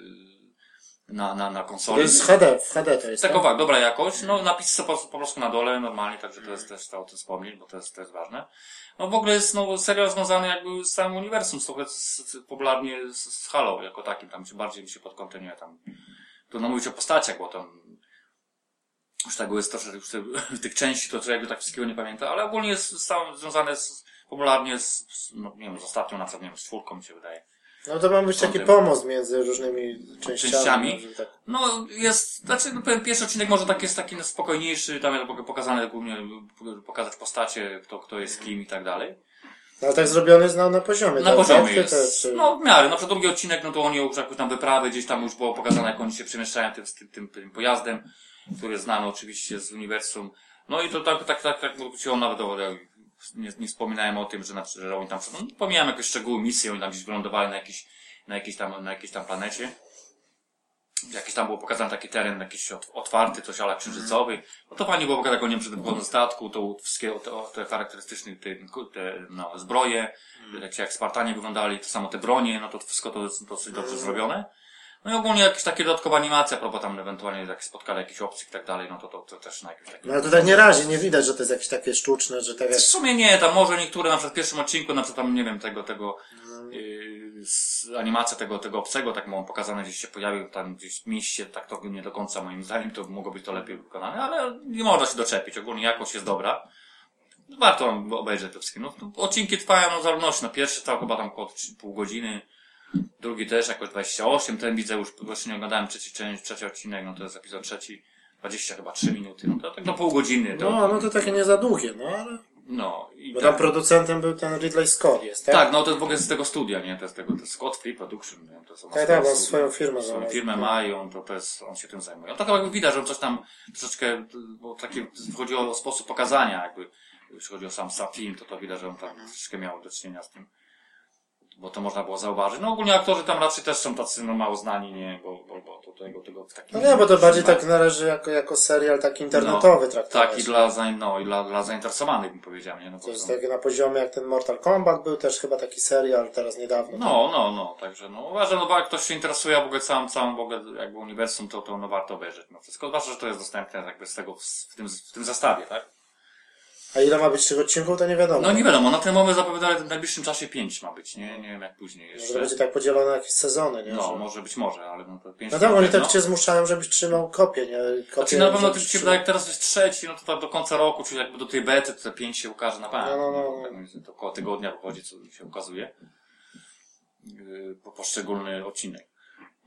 na, na, na To konsoli. jest HD, w HD to jest. Tak, tak? owak, dobra jakość. No, napis są po, po prostu na dole, normalnie, także to jest też to o tym wspomnieć, bo to jest, to jest ważne. No, w ogóle jest, no, serial związany jakby z całym uniwersum, trochę z, z, popularnie z, z Halo jako takim, tam się bardziej mi się pod kątem, nie, tam, trudno mówić o postaciach, bo tam, już tego jest troszeczkę, już tych części, to, jakby tak wszystkiego nie pamiętam, ale ogólnie jest całym związane z, popularnie z, z, no, nie wiem, z ostatnią, na przykład, nie wiem, z czwórką mi się wydaje. No to ma być taki pomost między różnymi częściami. Częściami? Tak. No, jest, znaczy, no, powiem, pierwszy odcinek może tak jest taki no, spokojniejszy, tam jest mogę pokazane głównie, pokazać postacie, kto, kto jest kim i tak dalej. No ale tak zrobiony jest na, na poziomie. Na tak? poziomie jest, Te, czy... no w miarę, na przykład drugi odcinek, no to oni już jakąś tam wyprawy, gdzieś tam już było pokazane, jak oni się przemieszczają tym, tym, tym, pojazdem, który znany oczywiście z uniwersum. No i to tak, tak, tak, tak, on nawet o, nie, nie wspominałem o tym, że, na, że oni tam, no, pomijałem jakieś szczegóły misji, oni tam gdzieś wylądowali na jakiś, na jakiejś tam, na jakiejś tam planecie. Jakiś tam było pokazany taki teren jakiś ot- otwarty, coś ale księżycowy. No to fajnie było pokazać, jak oni przed wchodzą do statku, to wszystkie te, te charakterystyczne te, te no, zbroje, jak, jak Spartanie wyglądali, to samo te bronie, no to wszystko to jest dosyć dobrze zrobione. No i ogólnie jakieś takie dodatkowa animacja, a propos tam ewentualnie jak spotkali jakichś obcych i tak dalej, no to, to, to też na jakimś takim... No ale to tak nie razi, nie widać, że to jest jakieś takie sztuczne, że tak jak... W sumie nie, tam może niektóre, na przykład w pierwszym odcinku, na przykład tam, nie wiem, tego, tego, yy, z animacja tego, tego obcego, tak mam pokazane, gdzieś się pojawił tam gdzieś w mieście, tak to nie do końca moim zdaniem, to mogło być to lepiej wykonane, ale nie można się doczepić, ogólnie jakość jest dobra. Warto obejrzeć te wszystkie. No, to odcinki trwają no, w zależności, no pierwszy trwał chyba tam około pół godziny, drugi też jakoś 28, ten widzę już, właśnie nie oglądałem trzeci część, trzeci odcinek, no to jest epizod trzeci, 20 chyba 3 minuty, no to tak do pół godziny. To, No, no to takie nie za długie, no ale... no i Bo tak. tam producentem był ten Ridley Scott jest, tak? Tak, no to w ogóle z tego studia, nie? To jest tego, to Scott Free Production, nie? To są Tak, tak, on swoją firmę Swoją założył. firmę mają, to, to jest, on się tym zajmuje. No to chyba jakby widać, że on coś tam troszeczkę, bo takie, chodzi o sposób pokazania, jakby, jeśli chodzi o sam, sam film, to to widać, że on tam troszeczkę miał do czynienia z tym. Bo to można było zauważyć. No ogólnie aktorzy tam raczej też są tacy, no mało znani, nie? Bo, bo, bo to tego, tego w takim... No nie, bo to bardziej tak należy jako, jako serial taki internetowy traktować. Tak, i dla, zain- no, i dla, dla zainteresowanych bym powiedział, nie? No, To bo jest są- tak na poziomie jak ten Mortal Kombat był też chyba taki serial teraz niedawno. No, no, no, także no uważam, no bo jak ktoś się interesuje w ogóle całym, całym w ogóle jakby uniwersum, to, to no warto obejrzeć. No wszystko, zwłaszcza, że to jest dostępne jakby z tego, w tym, w tym zestawie, tak? A ile ma być tych odcinków, to nie wiadomo. No nie wiadomo, na ten moment zapowiadali, w najbliższym czasie pięć ma być, nie, nie wiem jak później Może jeszcze. będzie tak podzielone na jakieś sezony, nie? No, Że- może być może, ale no to pięć No tak, oni tak cię zmuszają, żebyś trzymał kopię, nie? Kopię, Znaczy na pewno tym się wydaje, jak teraz jest trzeci, no to tak do końca roku, czyli jakby do tej bety, to te pięć się ukaże na pewno. No, no, no, no. Tak to około tygodnia wychodzi, co się ukazuje. Yy, po poszczególny odcinek.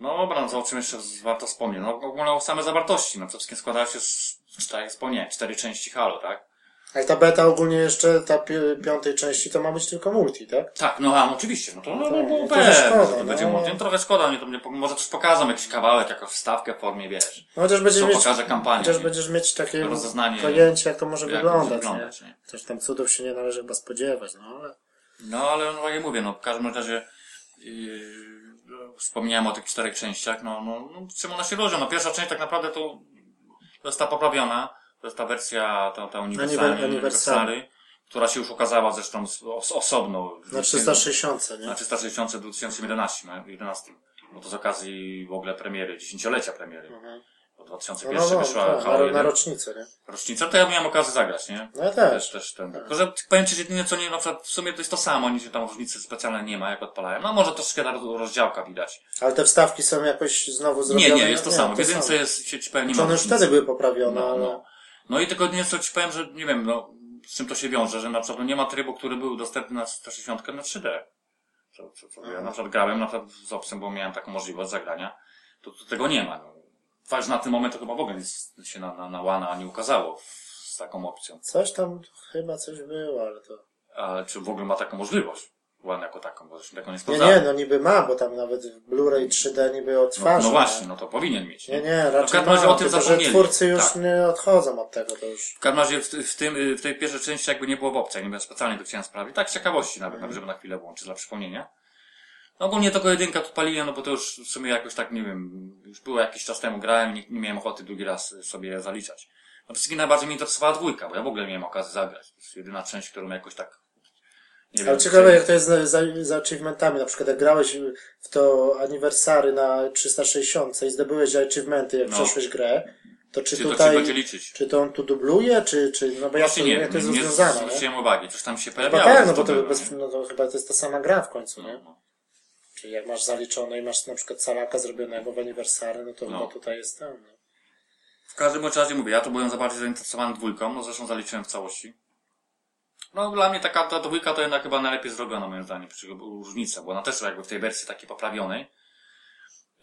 No dobra, no to o czym jeszcze warto wspomnieć? No ogólnie o same zawartości, no przede wszystkim składają się z, tak jak wspomniałem, cztery części Halo, tak? A ta beta ogólnie jeszcze, ta pi piątej części, to ma być tylko multi, tak? Tak, no a no, oczywiście, no to, no, no, no, no pewnie, szkoda, to no. będzie multi. No, trochę szkoda, mnie to mnie, może coś pokażą, jakiś kawałek, jakąś wstawkę w formie, wiesz, No chociaż będziesz co mieć, pokaże kampanię. chociaż nie? będziesz mieć takie Rozeznanie, pojęcie, jak to może jak wyglądać, wyglądać, nie? nie? Też tam cudów się nie należy chyba spodziewać, no ale... No ale no jak mówię, no w każdym razie yy, no, wspomniałem o tych czterech częściach, no, no, no czym one się różnią? No pierwsza część tak naprawdę to, ta poprawiona, to jest ta wersja, ta, ta uniwersalna, uniwersary, która się już ukazała zresztą os, osobno. Na 360, nie? Na 360 w 2011, no, 11. Bo to z okazji w ogóle premiery, dziesięciolecia premiery. Mhm. Bo No, 2001 no, no, wyszła tak, Halo na, 1. na rocznicę, nie? rocznicę, to ja miałem okazję zagrać, nie? No ja Też, też. też ten. Tylko, że powiem Ci, że jedynie co nie, na przykład w sumie to jest to samo, nic tam różnicy specjalnej nie ma, jak odpalają. No może troszkę ta rozdziałka widać. Ale te wstawki są jakoś znowu zrobione? Nie, nie, jest to samo. W jedynce jest, się ci powiem, nie Czy one już wtedy były poprawione, No, ale... no. No i tylko nieco Ci powiem, że nie wiem, no, z czym to się wiąże, że na przykład no, nie ma trybu, który był dostępny na 160 na 3D. Co, co, co, ja Mhm. na przykład grałem na przykład z Opsem, bo miałem taką możliwość zagrania. To, to tego nie ma. No. Fakt, na ten moment to chyba w ogóle nic się na, na, na łana nie ukazało z taką opcją. Coś tam chyba coś było, ale to... Ale czy w ogóle ma taką możliwość? Łan jako taką, bo zresztą tego nie Nie, sprawdzałem. nie, no niby ma, bo tam nawet w Blu-ray 3D niby no, odtwarza. no właśnie, no to powinien mieć. Nie, nie, No w raczej każdym razie ma, o tym tylko, że zapomnieli. twórcy już Tak. nie odchodzą od tego, to już... W każdym razie w, w, tym, w tej pierwszej części jakby nie było w opcji, nie wiem, specjalnie to chciałem sprawić. Tak z ciekawości nawet, Mhm. żeby na chwilę włączyć dla przypomnienia. No ogólnie tylko jedynka tu paliłem, no bo to już w sumie jakoś tak, nie wiem, już było jakiś czas temu grałem, nie, nie miałem ochoty drugi raz sobie zaliczać. No wszystkim najbardziej mnie interesowała dwójka, bo ja w ogóle nie miałem okazji zagrać. To jest jedyna część, którą jakoś tak, nie Ale ciekawe jak to jest za, za, achievementami. Na przykład jak grałeś w to aniversary na 360 i zdobyłeś achievementy, jak No. przeszłeś grę, to czy Czy to tutaj, będzie liczyć? czy to on tu dubluje, czy, czy no bo jak to, nie, jak to jest nie rozwiązane, nie? zwróciłem uwagi, coś tam się Chyba pojawiało. tak, no bo to, było, bez, nie? no to chyba to jest ta sama gra w końcu, nie? No, no. Czyli jak masz zaliczone i masz na przykład salaka zrobionego w aniversary, no to No. chyba tutaj jest ten, no. W każdym razie mówię, ja to byłem za bardziej zainteresowany dwójką, no zresztą zaliczyłem w całości. No dla mnie taka ta dwójka to jednak chyba najlepiej zrobiona moim zdaniem, różnica, bo ona też jakby w tej wersji takiej poprawionej.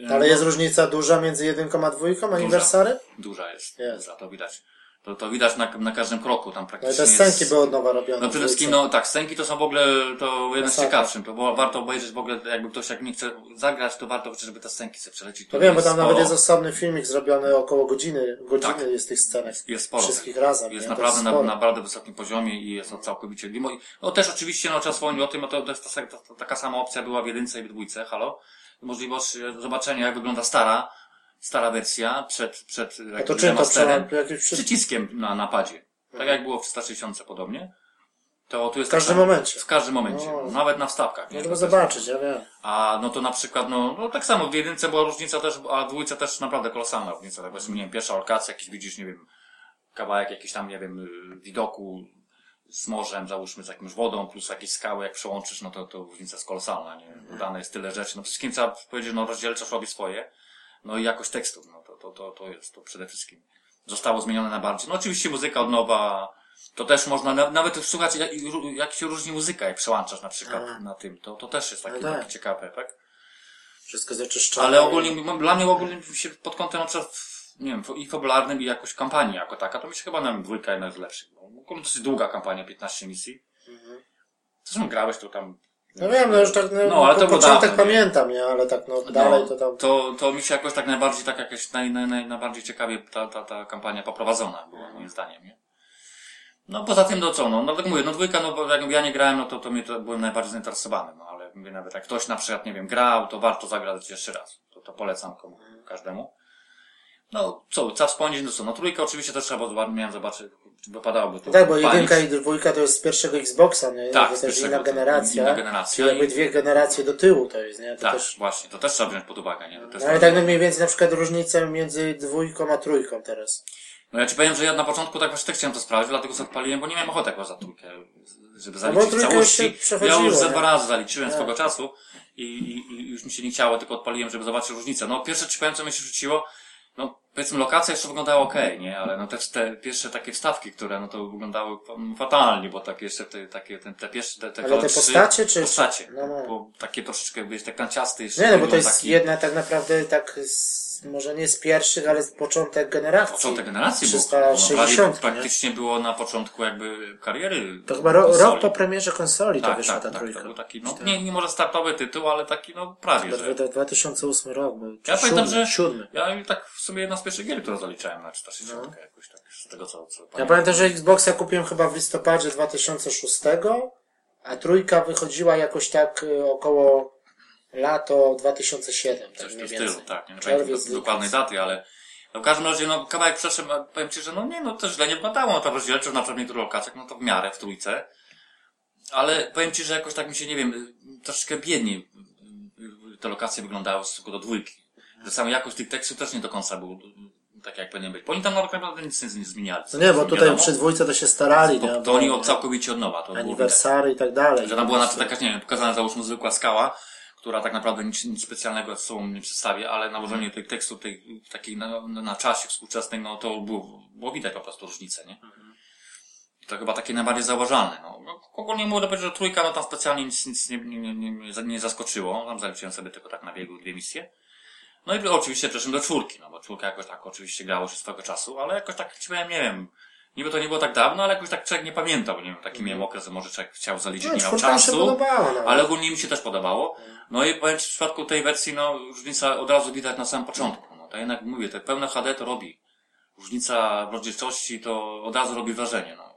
Ale jest różnica duża między jedynką a dwójką aniversary? Duża jest, Jest. duża, to widać. To, to widać na, na każdym kroku, tam No praktycznie te jest... scenki były od nowa robione. No przede wszystkim, no tak, scenki to są w ogóle, to jeden z Masakra. ciekawszych, to było, warto obejrzeć w ogóle, jakby ktoś jak nie chce zagrać, to warto chociażby te scenki sobie przelecić. No wiem, bo jest tam nawet sporo. jest osobny filmik zrobiony około godziny, godziny Tak. jest tych scenek. Jest sporo. Wszystkich razem. Jest nie? Naprawdę na, sporo. na bardzo wysokim poziomie i jest to całkowicie. mimo- No też oczywiście, no trzeba wspomnieć o tym, no to, to jest ta, ta, ta, taka sama opcja była w jedynce i w dwójce, halo. Możliwość e, zobaczenia, jak wygląda stara, stara wersja przed, przed to to remasterem. trzeba jakieś przy... Przyciskiem na napadzie. Tak jak było w 360 podobnie. To tu jest W każdym tak momencie. W każdym momencie. No. Nawet na wstawkach. To też- zobaczyć, ja wiem. A no to na przykład, no, no tak samo w jedynce była różnica też, a w dwójce też naprawdę kolosalna różnica. Tak powiedzmy, nie wiem, pierwsza lokacja, jakiś widzisz, nie wiem, kawałek jakiś tam, nie wiem, y, widoku z morzem, załóżmy z jakąś wodą, plus jakieś skały, jak przełączysz, no to, to różnica jest kolosalna, nie? Dodane jest tyle rzeczy. No wszystkim trzeba powiedzieć, no rozdzielczość robi swoje. No i jakość tekstów, no to, to, to, to jest to przede wszystkim. Zostało zmienione na bardziej. No oczywiście muzyka od nowa, to też można, na- nawet słuchać, jak, jak się różni muzyka, jak przełączasz na przykład A. na tym, to, to też jest taki, No tak. taki ciekawy efekt. Wszystko zaczyszczone. Ale ogólnie, m- dla mnie ogólnie się pod kątem na przykład, nie wiem, i fabularnym i jakoś kampanii jako taka, to mi się chyba na dwójka jedna z lepszych. Ogólnie dosyć długa kampania, 15 misji. Zresztą grałeś to tam. No wiem, no już tak, no, No, ale to początek dawno, pamiętam, nie? Ale tak, no, dalej to tam... to, to mi się jakoś tak najbardziej, tak jakoś naj, naj, naj, najbardziej ciekawie ta, ta, ta kampania poprowadzona była, moim zdaniem, nie? No poza tym, no co, no, no tak mówię, no dwójka, no bo jak ja nie grałem, no to, to mnie to byłem najbardziej zainteresowany, no ale mówię nawet jak ktoś na przykład, nie wiem, grał, to warto zagrać jeszcze raz. To, to polecam komu, każdemu. No co, trzeba wspomnieć, no co, no trójka oczywiście też trzeba, bo miałem zobaczyć, wypadałoby to Tak, bo jedynka i dwójka to jest z pierwszego Xboxa, nie? Tak, to pierwszego, inna generacja. inna generacja Czyli jakby dwie generacje do tyłu to jest, nie? To Tak, też... właśnie, to też trzeba wziąć pod uwagę, nie? No, ale tak no mniej więcej na przykład różnica między dwójką a trójką teraz. No ja ci powiem, że ja na początku tak właśnie też chciałem to sprawdzić, dlatego sobie odpaliłem, bo nie miałem ochoty akurat za trójkę, żeby No zaliczyć trójkę już całości. Ja już ze dwa razy zaliczyłem Tak. swego czasu i, i, i już mi się nie chciało, tylko odpaliłem, żeby zobaczyć różnicę. No pierwsze ci powiem, co mi się rzuciło, no powiedzmy lokacja jeszcze wyglądała okej, nie? Ale no też te pierwsze takie wstawki, które no to wyglądały fatalnie, bo takie jeszcze te, takie, te, te pierwsze, te, te Ale te trzy- postacie, czy- Postacie. No, no. Bo takie troszeczkę, wiesz, tak kanciaste jeszcze. Nie, no bo to jest taki- jedna tak naprawdę tak z, może nie z pierwszych, ale z początek generacji. Początek generacji był. no, prawie 360, nie? praktycznie było na początku jakby kariery. To chyba ro, rok po premierze konsoli to tak, wyszła tak, ta tak, trójka. To był taki, no, nie, nie może startowy tytuł, ale taki, no, prawie, To że. dwa- 2008 rok. Ja pamiętam, siódmy, że- Siódmy. Ja tak w sumie jedna z pierwszych gier, które zaliczałem na 460 No. jakoś tak, z tego co, co Ja pamiętam, że Xboxa kupiłem chyba w listopadzie 2006, a trójka wychodziła jakoś tak y, około lato 2007, tak Coś w mniej tym więcej. stylu, tak. Nie do- dokładnej daty, ale no, w każdym razie, no, kawałek przeszedł, a powiem Ci, że no nie, no to źle nie wyglądało, no ta rozdzielczość na przykład w niektórych lokacjach, no to w miarę w trójce. Ale powiem Ci, że jakoś tak mi się, nie wiem, troszeczkę biedniej te lokacje wyglądały w stosunku do dwójki. Że sama jakość tych tekstów też nie do końca był tak jak powinien być. Bo oni tam tak naprawdę nic nie zmieniali. No nie, bo tutaj Wiadomo. przy dwójce to się starali, nie? to, to oni od całkowicie od nowa, to. Aniversary i tak dalej. Że tam była na przykład jakaś, nie wiem, pokazana załóżmy zwykła skała, która tak naprawdę nic, nic specjalnego z sobą nie przedstawia, ale nałożenie tych tekstów tej, takiej na, na czasie współczesnej, no to było, było widać po prostu różnicę, nie? I to chyba takie najbardziej zauważalne, no. Ogólnie mogę powiedzieć, że trójka, no tam specjalnie nic, nic nie, nie, nie, nie, zaskoczyło, tam zaliczyłem sobie tylko tak na biegu dwie misje. No i oczywiście przeszłem do czwórki, no bo czwórka jakoś tak oczywiście grało się swego czasu, ale jakoś tak ci powiem, nie wiem, niby to nie było tak dawno, ale jakoś tak człowiek nie pamiętał, nie wiem, taki miałem okres, że może człowiek chciał zaliczyć, No, nie miał czasu. nawet. Ale ogólnie mi się też podobało. No i powiem Ci, w przypadku tej wersji, no, różnica od razu widać na samym początku. No, to jednak mówię, te pełne HD to robi. Różnica w rozdzielczości to od razu robi wrażenie, no.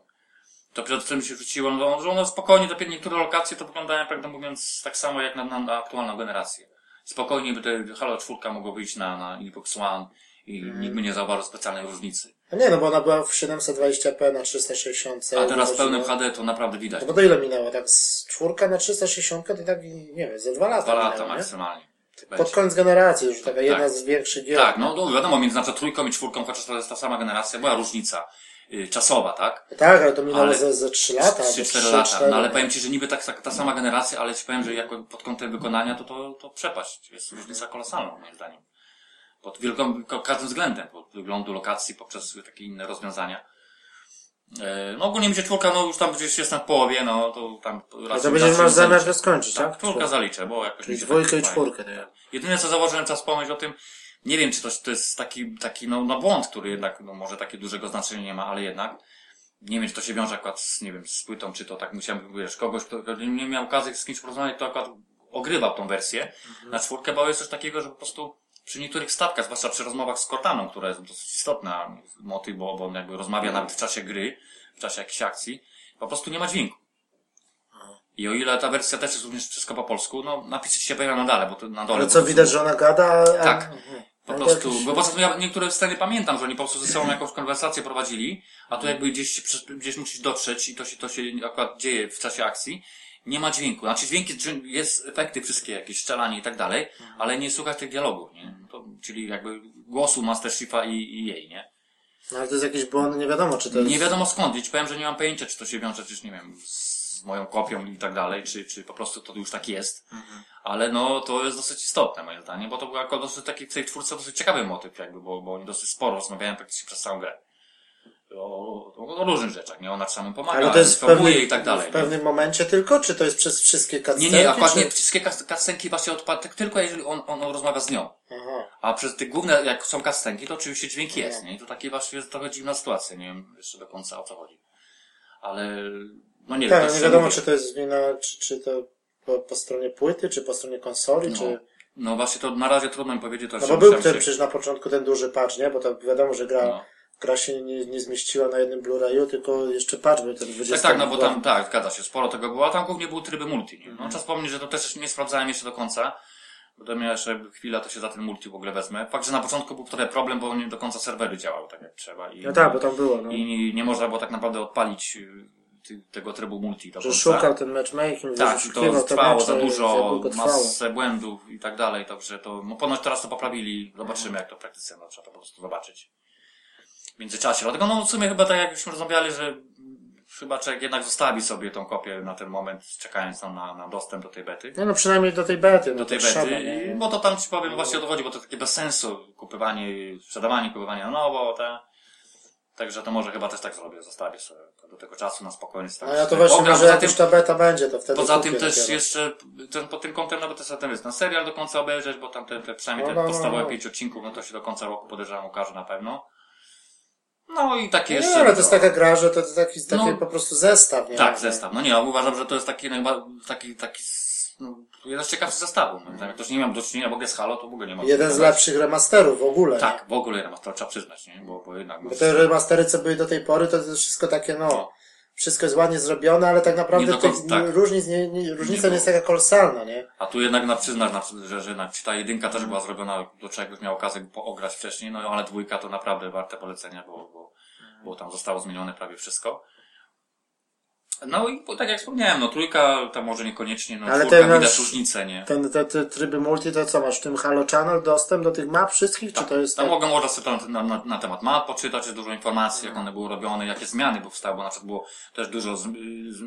to przed tym się rzuciło, no, że one spokojnie, te niektóre lokacje to wyglądają, prawdę mówiąc, tak samo jak na, na, na aktualną generację. Spokojnie by te Halo 4 mogło wyjść na, na Xbox One i Mhm. nikt by nie zauważył specjalnej różnicy. No nie, no bo ona była w 720p na 360. A teraz w pełnym HD to naprawdę widać. No bo to ile minęło? Tak z czwórka na 360 to tak, nie wiem, ze dwa lata Dwa lata minęło, nie? maksymalnie. Pod Będzie. koniec generacji już taka jedna Tak. z większych gier. Tak, no, no wiadomo, między na przykład trójką i czwórką, chociaż to jest ta sama generacja, była różnica y, czasowa, tak? Tak, ale to minęło Ale- ze, ze 3 lata. albo 3-4 trzy, lata. cztery, No ale powiem Ci, że niby tak, tak ta sama generacja, ale Ci powiem, że jako pod kątem wykonania to, to, to przepaść. Jest różnica kolosalna moim zdaniem. Pod wielką, każdym względem, pod wyglądu lokacji, poprzez takie inne rozwiązania. E, No ogólnie mi się czwórka, no już tam gdzieś jestem w połowie, no to tam raz to będziesz masz zamiar to skończyć, tak? Tak, czwórka zaliczę, bo jakoś Czyli dwójkę tak i czwórkę, nie? Jedyne co założyłem czas pomyśleć o tym, nie wiem czy to, to jest taki, taki no, no błąd, który jednak, no może takie dużego znaczenia nie ma, ale jednak, nie wiem czy to się wiąże akurat z, nie wiem, z płytą, czy to tak musiałem, wiesz, kogoś, kto nie miał okazji z kimś porozmawiać, kto akurat ogrywał tą wersję na czwórkę, bo jest coś takiego, że po prostu przy niektórych stawkach, zwłaszcza przy rozmowach z Cortaną, która jest dosyć istotna motyw, bo, bo on jakby rozmawia nawet w czasie gry, w czasie jakiejś akcji, po prostu nie ma dźwięku. I o ile ta wersja też jest również wszystko po polsku, no napisy się pojawiają na dole, bo to na dole. Ale po co prostu- widać, że ona gada? a- Tak. Mhm. po prostu, jakiś- bo poza tym ja niektóre sceny pamiętam, że oni po prostu ze sobą jakąś konwersację prowadzili, a tu jakby gdzieś, gdzieś musisz dotrzeć i to się, to się akurat dzieje w czasie akcji. Nie ma dźwięku. Znaczy dźwięk jest, jest efekty wszystkie, jakieś strzelanie i tak dalej, ale nie słuchać tych dialogów, nie? To, czyli jakby głosu Master Chiefa i, i jej, nie? No ale to jest jakiś błąd, nie wiadomo, czy to jest... Nie wiadomo skąd, ci powiem, że nie mam pojęcia, czy to się wiąże, czy nie wiem, z moją kopią i tak dalej, czy, czy po prostu to już tak jest. Ale no, to jest dosyć istotne moim zdaniem, bo to był jako dosyć taki w tej czwórce dosyć ciekawy motyw jakby, bo, bo oni dosyć sporo rozmawiają praktycznie przez całą grę. O, o, o różnych rzeczach, nie? Ona samym pomaga, Ale to jest pewnym, i tak dalej. w pewnym momencie tylko, czy to jest przez wszystkie Nie, cutscenki? nie, akurat czy... nie, wszystkie kas- kastenki właśnie odpadł tylko jeżeli on, on rozmawia z nią. Aha. A przez te główne, jak są kastenki, to oczywiście dźwięk jest, nie? I to takie właśnie jest trochę dziwna sytuacja, nie wiem jeszcze do końca o co chodzi. Ale, no nie wiem. Tak, to no nie wiadomo, mówi. czy to jest wina, czy, czy to po, po stronie płyty, czy po stronie konsoli, No, czy... no właśnie to na razie trudno mi powiedzieć, to No bo był ten przecież na początku ten duży patch, nie? Bo to wiadomo, że gra, No. Gra się nie, nie zmieściła na jednym Blu-rayu, tylko jeszcze patch był ten 20 Tak, tak, no bo tam, tak, zgadza się, sporo tego było, a tam głównie były tryby multi, nie? No, czas wspomnieć, że to też nie sprawdzałem jeszcze do końca, bo to miała jeszcze chwila, to się za ten multi w ogóle wezmę. Fakt, że na początku był trochę problem, bo nie do końca serwery działały tak jak trzeba i, No tak, bo tam było, no. i nie, można było tak naprawdę odpalić y, tego trybu multi do Że końca. szukał ten matchmaking, Tak, i wyszukiwał to trwało za dużo, masę błędów i tak dalej, także to, no ponoć teraz to poprawili, zobaczymy jak to w praktyce, no trzeba to po prostu zobaczyć w międzyczasie. Dlatego no w sumie chyba tak jakbyśmy rozmawiali, że chyba człowiek jednak zostawi sobie tą kopię na ten moment, czekając tam na, na dostęp do tej bety. Nie no, przynajmniej do tej bety. No Do tej to bety, i- nie? bo to tam ci powiem właśnie o to chodzi, bo to takie bez sensu, kupywanie, sprzedawanie, kupywanie na nowo, te. Także to może chyba też tak zrobię, zostawię sobie do tego czasu na spokojnie. A No ja to sobie właśnie może jak już ta beta będzie, to wtedy Poza tym też dopiero. jeszcze ten, pod tym kątem nawet też ten jest na serial do końca obejrzeć, bo tam te, te przynajmniej te No, no, no, podstawowe no. pięć odcinków, no to się do końca roku podejrzewam ukaże na pewno. No i takie Nie, jeszcze. ale to jest no, taka gra, że to, to taki, taki No. po prostu zestaw, nie? Tak, zestaw. No nie, ja uważam, że to jest taki, najba- taki, taki, no, jeden z ciekawszych zestawów. No, jak ktoś nie miał do czynienia w ogóle z Halo, to w ogóle nie ma. Jeden z lepszych remasterów w ogóle. Tak, w ogóle nie ma, to trzeba przyznać, nie? Bo, bo jednak. no, Bo te remastery, co były do tej pory, to jest wszystko takie, no, No. wszystko jest ładnie zrobione, ale tak naprawdę Nie końca, tak. różnic nie, nie, różnica nie, było. jest taka kolosalna, nie? A tu jednak na przyznać, na, że, że jednak ta jedynka też była zrobiona, do czegoś miał okazję pograć wcześniej, no ale dwójka to naprawdę warte polecenia, bo, bo, bo tam zostało zmienione prawie wszystko. No i tak jak wspomniałem, no trójka to może niekoniecznie, no Ale ten widać różnicę, nie? Ten, te, te tryby multi, to co masz w tym Halo Channel dostęp do tych map wszystkich, czy to jest Tam tak? mogą można sobie tam na, na, na temat map poczytać, jest dużo informacji, jak one były robione, jakie zmiany powstały, bo na przykład było też dużo, z,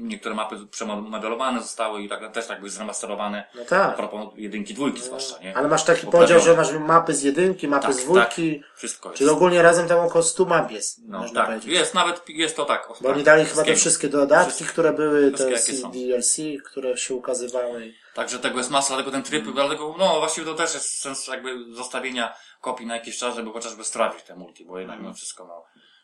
niektóre mapy przemodelowane zostały i tak, też tak były zremasterowane. No A tak. propos jedynki, dwójki zwłaszcza, nie? Ale masz taki Poprawione. podział, że masz mapy z jedynki, mapy Tak, z dwójki, Wszystko jest. czyli ogólnie razem tam około 100 map jest, No tak, powiedzieć. jest nawet, jest to tak. Bo tak, oni dali chyba te wszystkie dodatki, które były, te. DLC, które się ukazywały. Także tego jest masa, dlatego ten tryb, Mm. dlatego, no właściwie to też jest sens jakby zostawienia kopii na jakiś czas, żeby chociażby sprawdzić te multi, bo jednak no wszystko, no,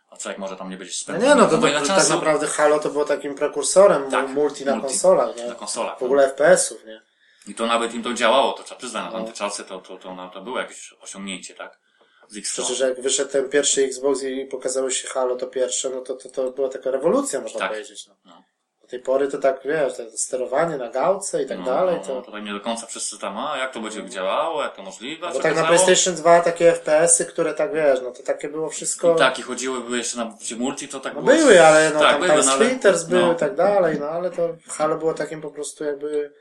a człowiek może tam nie będzie Mm. No nie, no to, bo to, ile tak naprawdę Halo to było takim prekursorem Tak, multi na multi. konsolach, nie? na konsolach. W ogóle FPS-ów, nie? I to nawet im to działało, to trzeba przyznać, na No. tamte czasy to, to, to, no, to było jakieś osiągnięcie, tak? Z X Przecież jak wyszedł ten pierwszy Xbox i pokazało się Halo to pierwsze, no to, to, to była taka rewolucja, można Tak. powiedzieć. No. No. Tej pory to tak, wiesz, to sterowanie na gałce i tak No, dalej, no, to... to tak nie do końca wszyscy tam, a jak to będzie działało, jak to możliwe, Bo tak na kazało? PlayStation 2 takie FPS-y, które tak, wiesz, no to takie było wszystko... I tak, i chodziły, były jeszcze na multi, to tak No było. były, ale no, tak, tam były, Time no, ale- Splitters były no. i tak dalej, no ale to Halo było takim po prostu jakby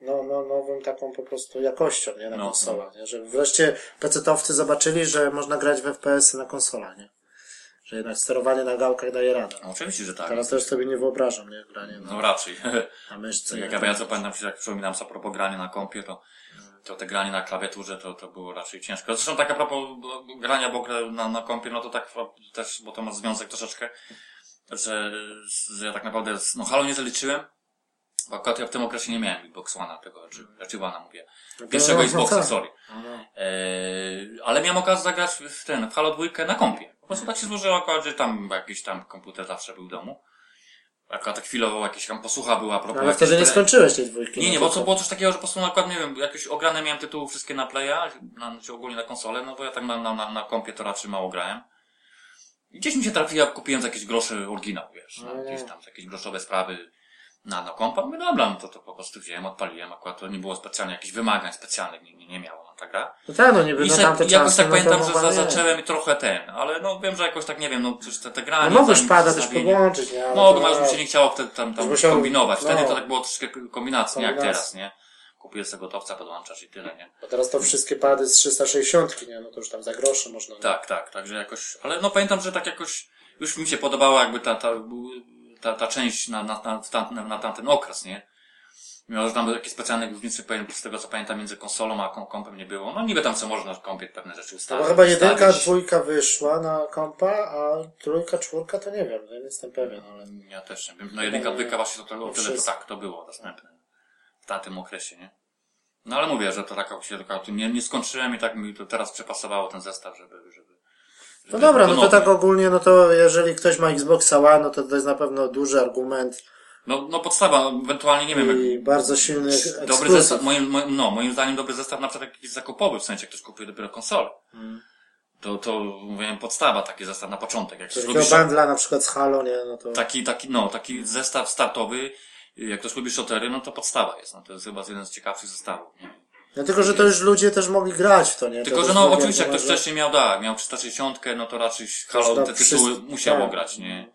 no, no, nową taką po prostu jakością, nie, na No, konsolach, nie? że wreszcie PC-towcy zobaczyli, że można grać w FPS-y na konsolach, nie? Że jednak sterowanie na gałkach daje radę. No, oczywiście, że tak. Teraz też sobie nie wyobrażam, nie, granie na, No raczej. na myszce. jak ja, ja co pamiętam, się jak przypominam sobie a propos grania na kompie, to, to te granie na klawiaturze to, to było raczej ciężko. Zresztą tak a propos grania w ogóle na, na kompie, no to tak też, bo to ma związek troszeczkę, że, że ja tak naprawdę, no Halo nie zaliczyłem, bo akurat ja w tym okresie nie miałem Xbox One'a tego, czy, raczej One'a mówię. No Pierwszego no Xboxa, tak. sorry. Eee, ale miałem okazję zagrać w ten, w Halo 2 na kompie. Po prostu tak się złożyło akurat, że tam jakiś tam komputer zawsze był w domu. Akurat tak chwilowo jakieś tam posłucha była a propos No, ale wtedy nie skończyłeś tej dwójki. Nie, no nie, bo co było coś takiego, że po prostu na przykład, nie wiem, jakieś ograne miałem tytuły wszystkie na playa, na, czy ogólnie na konsolę, no bo ja tak na, na, na, na kompie to raczej mało grałem. I gdzieś mi się trafiła, kupiłem za jakieś grosze oryginał, wiesz, No, no, gdzieś tam, za jakieś groszowe sprawy na, na kompa. Mówię, dobra, no to, to po prostu wziąłem, odpaliłem, akurat to nie było specjalnie jakichś wymagań specjalnych, nie, nie, nie miała ta gra. No tak, no niby I no se, tamte jakoś tak no pamiętam, że za, zacząłem i trochę ten, ale no wiem, że jakoś tak nie wiem, no przecież te, te No granie. mogłeś zanim pada też podłączyć, nie? Mogłem, ale już mi się nie chciało wtedy tam, tam musiał- kombinować. Wtedy no. to tak było troszkę kombinacji, nie jak teraz, nie? Kupujesz sobie gotowca, podłączasz i tyle, nie? Bo teraz to wszystkie pady z 360, nie? No to już tam za grosze można. nie? Tak, tak, także jakoś, ale no pamiętam, że tak jakoś, już mi się podobała jakby ta, ta, ta, ta część na, na, na, tamten, na tamten okres, nie? Mimo, że tam jakieś specjalne powiem, z tego co pamiętam, między konsolą a kom- kompem nie było. No niby tam co można w kompie pewne rzeczy No ustawić. bo chyba jedynka, ustawić. dwójka wyszła na kompa, a trójka, czwórka to nie wiem, no nie jestem pewien, ale... Ja też nie wiem. No jedynka, dwójka właśnie to, o tyle to tak, to było dostępne. W tamtym okresie, nie? No ale mówię, że to tak się tylko nie, nie skończyłem i tak mi to teraz przepasowało ten zestaw, żeby, żeby No dobra, no to tak ogólnie, no to jeżeli ktoś ma Xboxa One, no to to jest na pewno duży argument No, no podstawa, ewentualnie nie wiem, i bardzo silny Dobry ekskluzyw. zestaw, moim, moim, no, moim zdaniem dobry zestaw na przykład jakiś zakupowy, w sensie jak ktoś kupuje dopiero konsolę. Hmm. To, to mówiłem podstawa, taki zestaw na początek. Jak ktoś lubi bandla na przykład z Halo, nie, no to... taki, taki, no, taki zestaw startowy, jak ktoś lubi shotery, no to podstawa jest. No, to jest chyba jeden z ciekawszych zestawów. Nie? No tylko, że to już ludzie też mogli grać w to, nie? To Tylko, też że no oczywiście jak ktoś uważają- wcześniej miał, tak, miał 360, no to raczej Halo te tytuły wszyscy- musiało tak. grać, nie?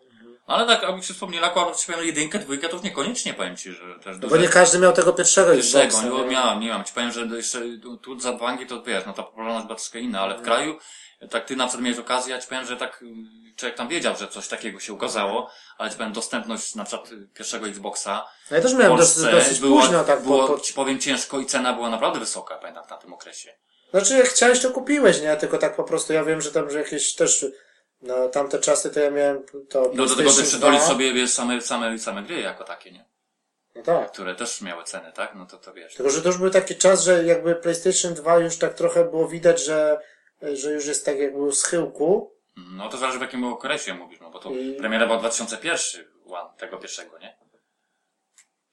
Ale tak, się wspomnieli, akurat powiem jedynkę, dwójkę, to już niekoniecznie powiem ci, że też No bo nie każdy miał tego pierwszego Pierwszego, nie, nie? miałem, nie mam. Ci powiem, że jeszcze tu, za Anglii to wiesz, no ta popularność była troszkę inna, ale w kraju, tak ty na przykład miałeś okazję, ja ci powiem, że tak człowiek tam wiedział, że coś takiego się ukazało, ale ci powiem, dostępność na przykład pierwszego Xboxa No ja też miałem dosyć, dosyć była, późno, tak było, po, po... ci powiem, ciężko i cena była naprawdę wysoka, pamiętam, w tamtym okresie. Znaczy, jak chciałeś, to kupiłeś, nie? Tylko tak po prostu, ja wiem, że tam, że jakieś też, no tamte czasy to ja miałem to No do tego dolicz 2. sobie, wiesz, same, same, same gry jako takie, nie? No tak. Które też miały ceny, tak? No to to wiesz. Tylko, że to już był taki czas, że jakby PlayStation 2 już tak trochę było widać, że, że już jest tak jakby u schyłku. No to zależy w jakim okresie mówisz, no bo to I- premiera była 2001, one, tego pierwszego, nie?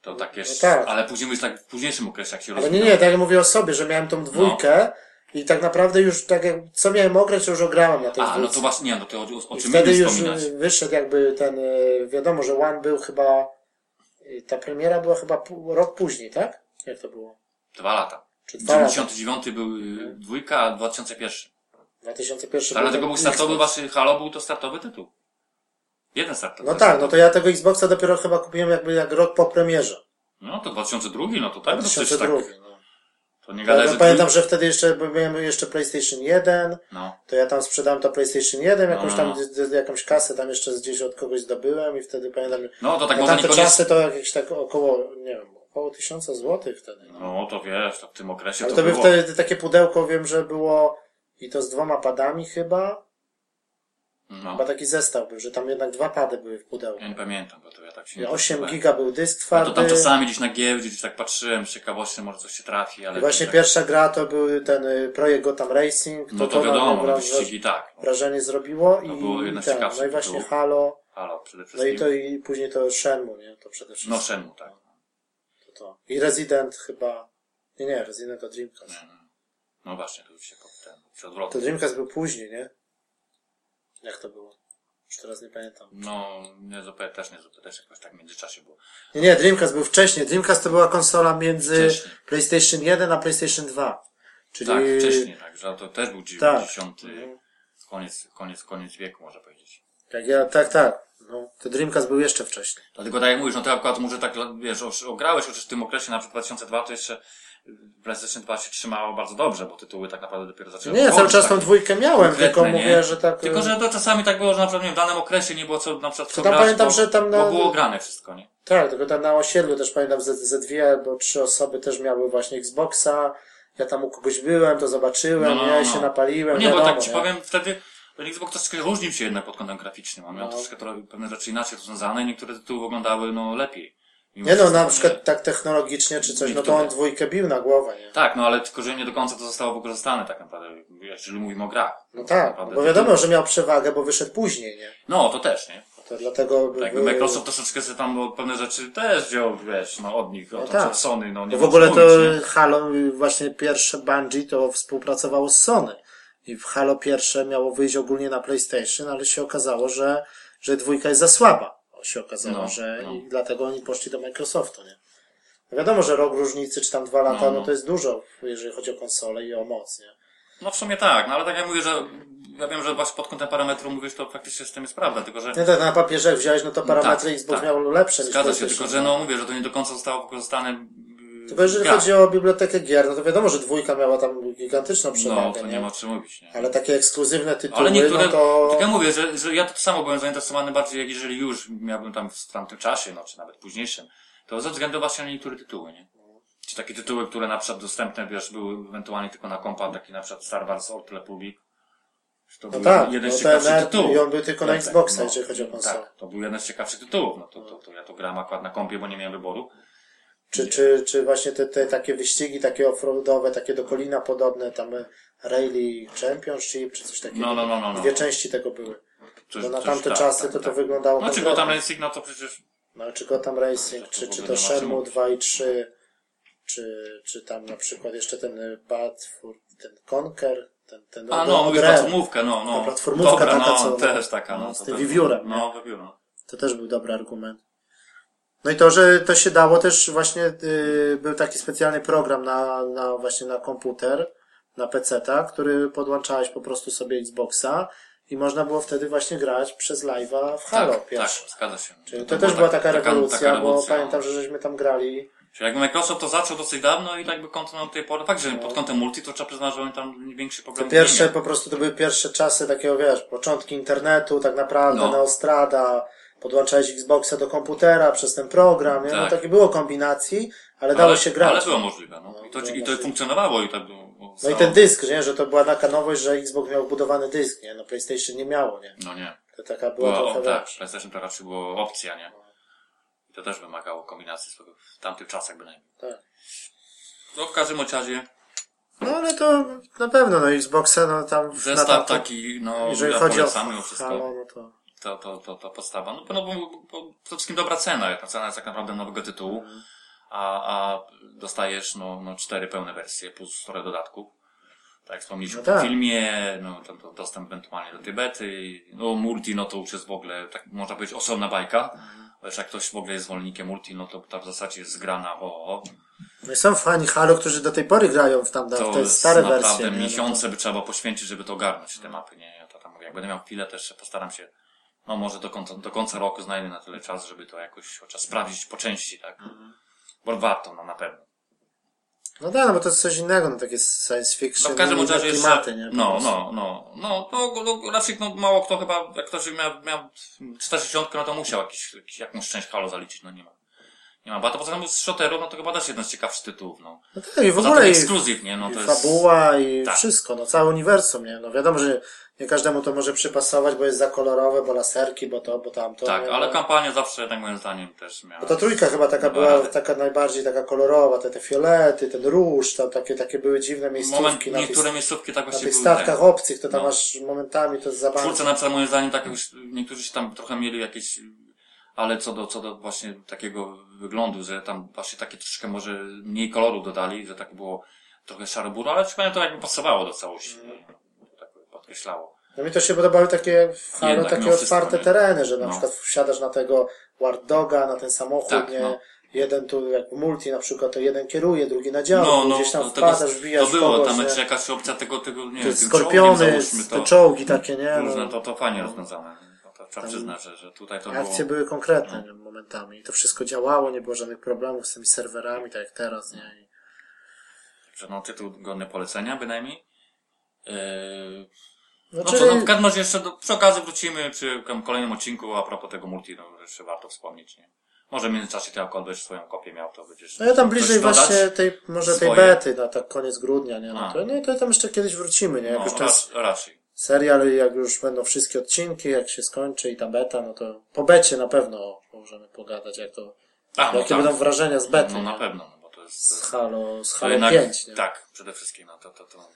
To tak jest, tak. ale później mówisz tak w późniejszym okresie, jak się Ale nie, nie, tak jak mówię o sobie, że miałem tą dwójkę i tak naprawdę już tak jak, co miałem ograć, to już ograłem na tej A, no to właśnie, nie, no to o, o I czym wtedy już wspominać. wyszedł jakby ten, y, wiadomo, że One był chyba, y, ta premiera była chyba rok później, tak? Jak to było? Dwa lata. Czy dwa lata? 99 był y, dwójka, a 2001. 2001 Ale tego był startowy, waszy Halo był to startowy tytuł. Jeden startowy. No tak, no to ja tego Xboxa dopiero chyba kupiłem jakby jak rok po premierze. No to 2002, no to tak, to przecież 2002. tak. No. To nie gadaj, ja że pamiętam, że wtedy jeszcze miałem jeszcze PlayStation 1, No. to ja tam sprzedałem to PlayStation 1, jakąś No. tam, d- d- jakąś kasę tam jeszcze gdzieś od kogoś zdobyłem i wtedy pamiętam, No to tak na tamte niekoniecznie... czasy to jakieś tak około, nie wiem, około tysiąca złotych wtedy. No. No to wiesz, to w tym okresie Ale to to by było. wtedy takie pudełko, wiem, że było i to z dwoma padami chyba, No. chyba taki zestaw był, że tam jednak dwa pady były w pudełku. Ja nie pamiętam, bo to ja tak się nie 8 doczytałem. giga był dysk No twardy. to tam czasami gdzieś na giełdzie, gdzieś tak patrzyłem z ciekawości, może coś się trafi, ale... I właśnie tak, pierwsza gra to był ten y, projekt Gotham Racing. No to na mnie wiadomo, wra- wyścigi tak. No, wrażenie zrobiło i, było ten, no i właśnie. Halo, Halo przede no wszystkim. i to i później to Shenmue, nie? To przede wszystkim. No Shenmue, tak. To, to. I Resident chyba, nie, nie, Resident to Dreamcast. Nie, no. No właśnie, to już się po ten. Czy To. Dreamcast był później, nie? Jak to było? Już teraz nie pamiętam. No, nie zupełnie, też nie zupełnie, też jakoś tak w międzyczasie było. Nie, nie, Dreamcast był wcześniej. Dreamcast to była konsola między Wcześniej. PlayStation 1 a PlayStation 2. Czyli... Tak, wcześniej, tak, że to też był Tak. 90. Koniec, koniec, koniec wieku, można powiedzieć. Tak, ja, tak, tak. No, to Dreamcast był jeszcze wcześniej. Dlatego tak jak mówisz, no ty akurat może tak, wiesz, ograłeś chociaż w tym okresie, na przykład 2002, to jeszcze PlayStation 2 się trzymało bardzo dobrze, bo tytuły tak naprawdę dopiero zaczęły Nie, ja cały czas tak tą dwójkę miałem, tylko nie? mówię, że tak... Tylko, że to czasami tak było, że na przykład nie wiem, w danym okresie nie było co, na przykład co tam grać, pamiętam, bo, że tam na- bo było grane wszystko, nie? Tak, tylko tam na osiedlu też pamiętam, ze, ze dwie albo trzy osoby też miały właśnie Xboxa. Ja tam u kogoś byłem, to zobaczyłem, No, no, ja no. się napaliłem, No nie, wiadomo, bo tak ci nie? powiem, wtedy ten Xbox troszkę różnił się jednak pod kątem graficznym. On miał No. troszkę trochę pewne rzeczy inaczej rozwiązane i niektóre tytuły wyglądały no lepiej. Nie no, na przykład tak technologicznie czy coś, no to on dwójkę bił na głowę, nie? Tak, no ale tylko, że nie do końca to zostało wykorzystane tak naprawdę, jeżeli mówimy o grach. No tak, Naprawdę bo wiadomo, że miał przewagę, bo wyszedł później, nie? No, to też, nie? To dlatego... Tak, by- Microsoft troszeczkę sobie tam no, pewne rzeczy też wziął, wiesz, no od nich, No od tak. od Sony, no nie w ogóle co to mówić, nie? Halo, właśnie pierwsze Bungie to współpracowało z Sony. I w Halo pierwsze miało wyjść ogólnie na PlayStation, ale się okazało, że, że dwójka jest za słaba. Się okazało, No, że no. i dlatego oni poszli do Microsoftu, nie? No wiadomo, że rok różnicy, czy tam dwa lata, No, no, no. to jest dużo, jeżeli chodzi o konsolę i o moc, nie? No w sumie tak, no ale tak jak mówię, że ja wiem, że właśnie pod kątem parametru mówisz, to faktycznie z tym jest prawda, tylko że Nie tak na papierze wziąłeś, no to parametry tak, Xbox tak. miał lepsze niż zgadza się, PlayStation. tylko że no mówię, że to nie do końca zostało wykorzystane Tylko jeżeli w grach. chodzi o bibliotekę gier, no to wiadomo, że dwójka miała tam gigantyczną No, przewagę, to nie ma o czym mówić, nie? Ale takie ekskluzywne tytuły, Ale niektóre, no to... tak jak mówię, że, że ja to samo byłem zainteresowany bardziej, jak jeżeli już miałbym tam w tamtym czasie, no, czy nawet późniejszym, to ze względu właśnie na niektóre tytuły, nie? Czy takie tytuły, które na przykład dostępne, wiesz, były ewentualnie tylko na kompa, taki na przykład Star Wars Old Republic. To No był tak, jeden no z ten ciekawszych nawet- tytułów. i on był tylko na Tak, tak, Xboxa, no. jeżeli chodzi o konsolę. Tak, to był jeden z ciekawszych tytułów, no to, to, to ja to grałem akurat na kompie, bo nie miałem wyboru. Czy, czy, czy właśnie te, te takie wyścigi, takie offroadowe, takie do kolina podobne, tam Rally Championship, czy coś takiego. No, no, no, no, no. Dwie części tego były. Coś, Bo na coś- tamte tak, czasy tak, to to tak. wyglądało No czy konkretnie. Gotham Racing, no to przecież No, czy Gotham Racing, czy, czy to Shenmue mówić. 2 i 3, czy, czy tam na przykład jeszcze ten Bad, for- ten Conquer, ten, ten A no, Rare. platformówkę, no, no. Ta platformówka Dobra, taka, no, co- też taka, no. no, z tym wiewiórem, No, wiewiórem. To też był dobry argument. No i to, że to się dało też właśnie, yy, był taki specjalny program na, na właśnie na komputer, na PC-ta, który podłączałeś po prostu sobie Xboxa i można było wtedy właśnie grać przez live'a w Halo tak, pierwszy. tak, zgadza się. Czyli to, To też była była tak- taka taka- rewolucja, taka bo rewolucja, pamiętam, no. że żeśmy tam grali. Czyli jakby Microsoft to zaczął dosyć dawno i tak by kontynuował do tej pory. Fakt, że pod kątem multi to trzeba przyznać, że oni tam większy Te problem pierwsze, nie miał. po prostu to były pierwsze czasy takiego, wiesz, początki internetu, tak naprawdę, No. Neostrada, podłączałeś Xboxa do komputera przez ten program, no Tak. takie było kombinacji, ale dało się grać. Ale było możliwe, no. I to, i to funkcjonowało i tak było. No i ten dysk, nie? Że to była taka nowość, że Xbox miał budowany dysk, nie? No PlayStation nie miało, nie? No nie. To taka była Była, trochę, o, tak. PlayStation to raczej było opcja, nie? I to też wymagało kombinacji w tamtych czasach bynajmniej. Tak. No w każdym razie No ale to na pewno, no Xboxa, no tam na zestaw tamtym- taki, no, jeżeli ja chodzi o mimo wszystko. Halo, no to... to, to, to, to podstawa. No, no bo, bo przede wszystkim dobra cena. Ta cena jest tak naprawdę nowego tytułu, Mhm. a, a dostajesz no, no cztery pełne wersje plus parę dodatków. Tak jak wspomnieliśmy No tak. w filmie, no to, to dostęp ewentualnie do tej bety, no multi, no to już jest w ogóle, tak można powiedzieć, osobna bajka. Wiesz, jak ktoś w ogóle jest zwolennikiem multi, no to ta w zasadzie jest zgrana o, o. No i są fani Halo, którzy do tej pory grają w tam w To te jest stare naprawdę wersje. nie? No miesiące by trzeba poświęcić, żeby to ogarnąć, te mapy, nie? Ja to tam mówię, jak będę miał chwilę, też postaram się, no może do końca, do końca roku znajdę na tyle czas, żeby to jakoś chociaż sprawdzić po części, tak? Bo warto, no na pewno. No tak, no bo to jest coś innego, no takie science fiction, No w każdym razie jeszcze, klimaty, nie? Po no, prostu. no, no, no, no, no, raczej no, mało kto chyba, jak ktoś miał, miał 40, no to musiał jakiś, jakiś, jakąś część Halo zaliczyć, no nie ma. Nie ma, bo to poza tym z shooterów, no to chyba też jeden z ciekawszych tytułów, no. No tak, i w Poza ogóle i, ekskluzyw, nie? No i to jest... fabuła i Tak. wszystko, no całe uniwersum, nie? No wiadomo, że nie każdemu to może przypasować, bo jest za kolorowe, bo laserki, bo to, bo tamto. Tak, ale kampania zawsze, tak moim zdaniem, też miała. Bo ta trójka chyba taka była, razy. taka najbardziej taka kolorowa, te, te fiolety, ten róż, tam takie, takie były dziwne miejscówki Moment, na, niektóre tych, miejscówki tak na właściwie tych były statkach ten. obcych, to tam No. masz momentami to zabawne. czwórce na przykład moim zdaniem tak już, niektórzy się tam trochę mieli jakieś, ale co do, co do właśnie takiego wyglądu, że tam właśnie takie troszkę może mniej kolorów dodali, że tak było trochę szaro-buro, ale chyba to jakby pasowało do całości. Podkreślało. No mi to się podobały takie Halo, takie otwarte tereny, że na No. przykład wsiadasz na tego Ward Doga, na ten samochód, Tak, nie? no. Jeden tu, jak multi na przykład, to jeden kieruje, drugi na dział, No, no, gdzieś tam to, tego, wpadasz, wbijasz to było, kogoś, tam jeszcze jakaś opcja tego, tego nie wiem, skorpiony, załóżmy te to. czołgi takie, nie? Różne, No, to, to fajnie rozwiązane. To, to trzeba przyznać, że, że tutaj to było... akcje były konkretne nie, momentami. I to wszystko działało, nie było żadnych problemów z tymi serwerami, tak jak teraz, nie? I Że no tytuł godny polecenia bynajmniej. Yy, No, no czyli, no w każdym razie jeszcze do, przy okazji wrócimy przy kolejnym odcinku a propos tego multi, no jeszcze warto wspomnieć, nie? Może w międzyczasie ty jak będziesz swoją kopię miał, to będziesz... no ja tam bliżej właśnie tej, może tej Swoje. bety, na tak koniec grudnia, nie? No to, no to tam jeszcze kiedyś wrócimy, nie? Jak No, już ten rac, raczej. serial, jak już będą wszystkie odcinki, jak się skończy i ta beta, no to po becie na pewno możemy pogadać, jak to, A, no jakie tak. będą wrażenia z bety, No na nie? pewno, no bo to jest... Z Halo, z Halo jednak- 5, nie? Tak, przede wszystkim, no to, to, to...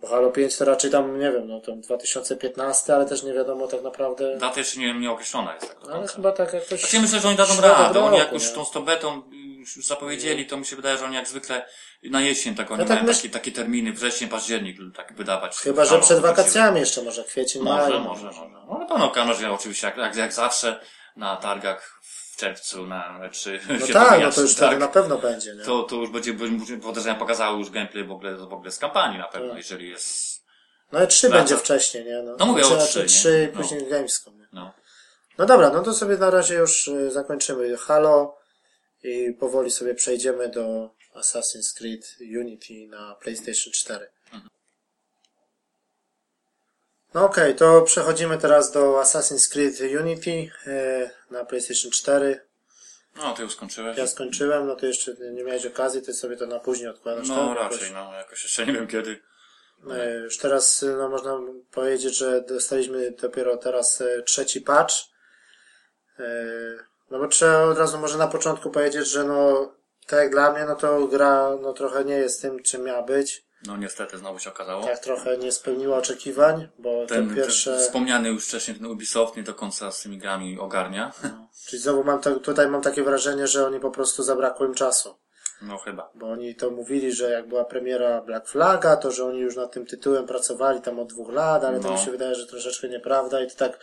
Bo Halo 5 to raczej tam, nie wiem, no to 2015, ale też nie wiadomo tak naprawdę, Data jeszcze nie, nie określona jest tak do ale chyba tak jakoś... Znaczy myślę, że oni dadzą radę. Oni jak już tą stobetą już zapowiedzieli, to mi się wydaje, że oni jak zwykle na jesień tak oni Ja tak mają myśl- takie, takie terminy, wrzesień, październik tak wydawać. Chyba, że przed wakacjami jeszcze, może kwiecień, Może, maj. może, może. No na pewno kamerze oczywiście jak, jak, jak zawsze na targach w czerwcu na E3 No tak, no to już tak. na pewno będzie, nie? To, to już będzie, podejrzenia pokazały już gameplay w ogóle, w ogóle z kampanii na pewno, Tak. jeżeli jest, No i 3 Wraca. będzie wcześniej, nie? No, No mówię o Znaczy, trzy, nie? 3, No. później Gamescom, nie? no. No dobra, no to sobie na razie już y, zakończymy Halo i powoli sobie przejdziemy do Assassin's Creed Unity na PlayStation 4. No okej, to przechodzimy teraz do Assassin's Creed Unity y, na PlayStation 4. No, ty już skończyłeś. Ja skończyłem, no to jeszcze nie miałeś okazji, ty sobie to na później odkładasz, No, tak? raczej, no, jakoś jeszcze nie wiem kiedy. E, Już teraz e, no, można powiedzieć, że dostaliśmy dopiero teraz e, trzeci patch. E, No bo trzeba od razu może na początku powiedzieć, że no tak jak dla mnie, no to gra no trochę nie jest tym, czym miała być. No niestety znowu się okazało. Tak trochę nie spełniła oczekiwań, bo ten, ten wspomniany już wcześniej ten Ubisoft nie do końca z tymi grami ogarnia. Czyli znowu mam tutaj mam takie wrażenie, że oni po prostu zabrakło im czasu. No chyba. Bo oni to mówili, że jak była premiera Black Flaga, to że oni już nad tym tytułem pracowali tam od dwóch lat, ale to No. mi się wydaje, że troszeczkę nieprawda i to tak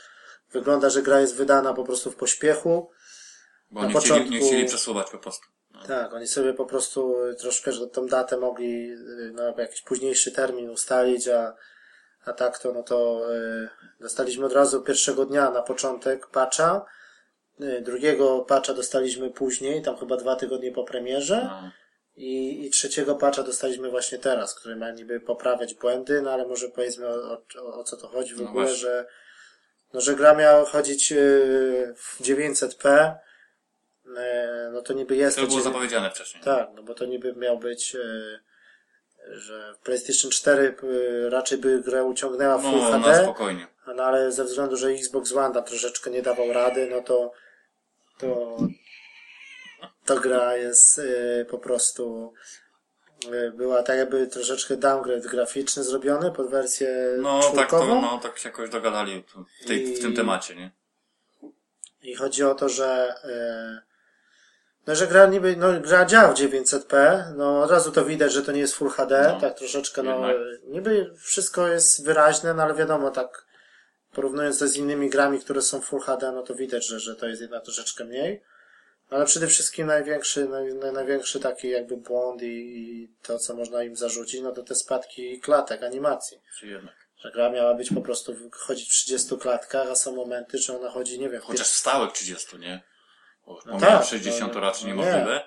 wygląda, że gra jest wydana po prostu w pośpiechu. Bo Na nie, chcieli, nie początku- chcieli przesuwać po prostu. No. Tak, oni sobie po prostu y, troszkę, że tą datę mogli y, na jakiś późniejszy termin ustalić, a, a tak to, no to y, dostaliśmy od razu pierwszego dnia na początek patcha. Y, drugiego patcha dostaliśmy później, tam chyba dwa tygodnie po premierze. No. I, I trzeciego patcha dostaliśmy właśnie teraz, który ma niby poprawiać błędy, no ale może powiedzmy o, o, o co to chodzi w No ogóle, właśnie. że, no, że gra miała chodzić yy, w 900p, yy, no to niby jest To to było dziewię- zapowiedziane wcześniej. Tak, no bo to niby miał być, yy, że PlayStation 4 yy, raczej by grę uciągnęła w Full No, na HD, spokojnie. no ale ze względu, że Xbox One tam troszeczkę nie dawał rady, no to to to gra jest y, po prostu y, była tak jakby troszeczkę downgrade graficzny zrobiony pod wersję No tak, to, czwórkową. no tak się jakoś dogadali w, tej, w tym I- temacie, nie? I chodzi o to, że y, no, że gra niby, no gra działa w 900p, no od razu to widać, że to nie jest Full HD, No, tak troszeczkę, no jednak. niby wszystko jest wyraźne, no ale wiadomo, tak porównując to z innymi grami, które są Full HD, no to widać, że, że to jest jednak troszeczkę mniej. Ale przede wszystkim największy, naj, naj, największy taki jakby błąd i, i to, co można im zarzucić, no to te spadki klatek, animacji. Czy jednak. Że gra miała być po prostu chodzić w 30 klatkach, a są momenty, że ona chodzi, nie wiem, Chociaż w stałych 30, nie? Bo No no tak, 60 no, to raczej no niemożliwe.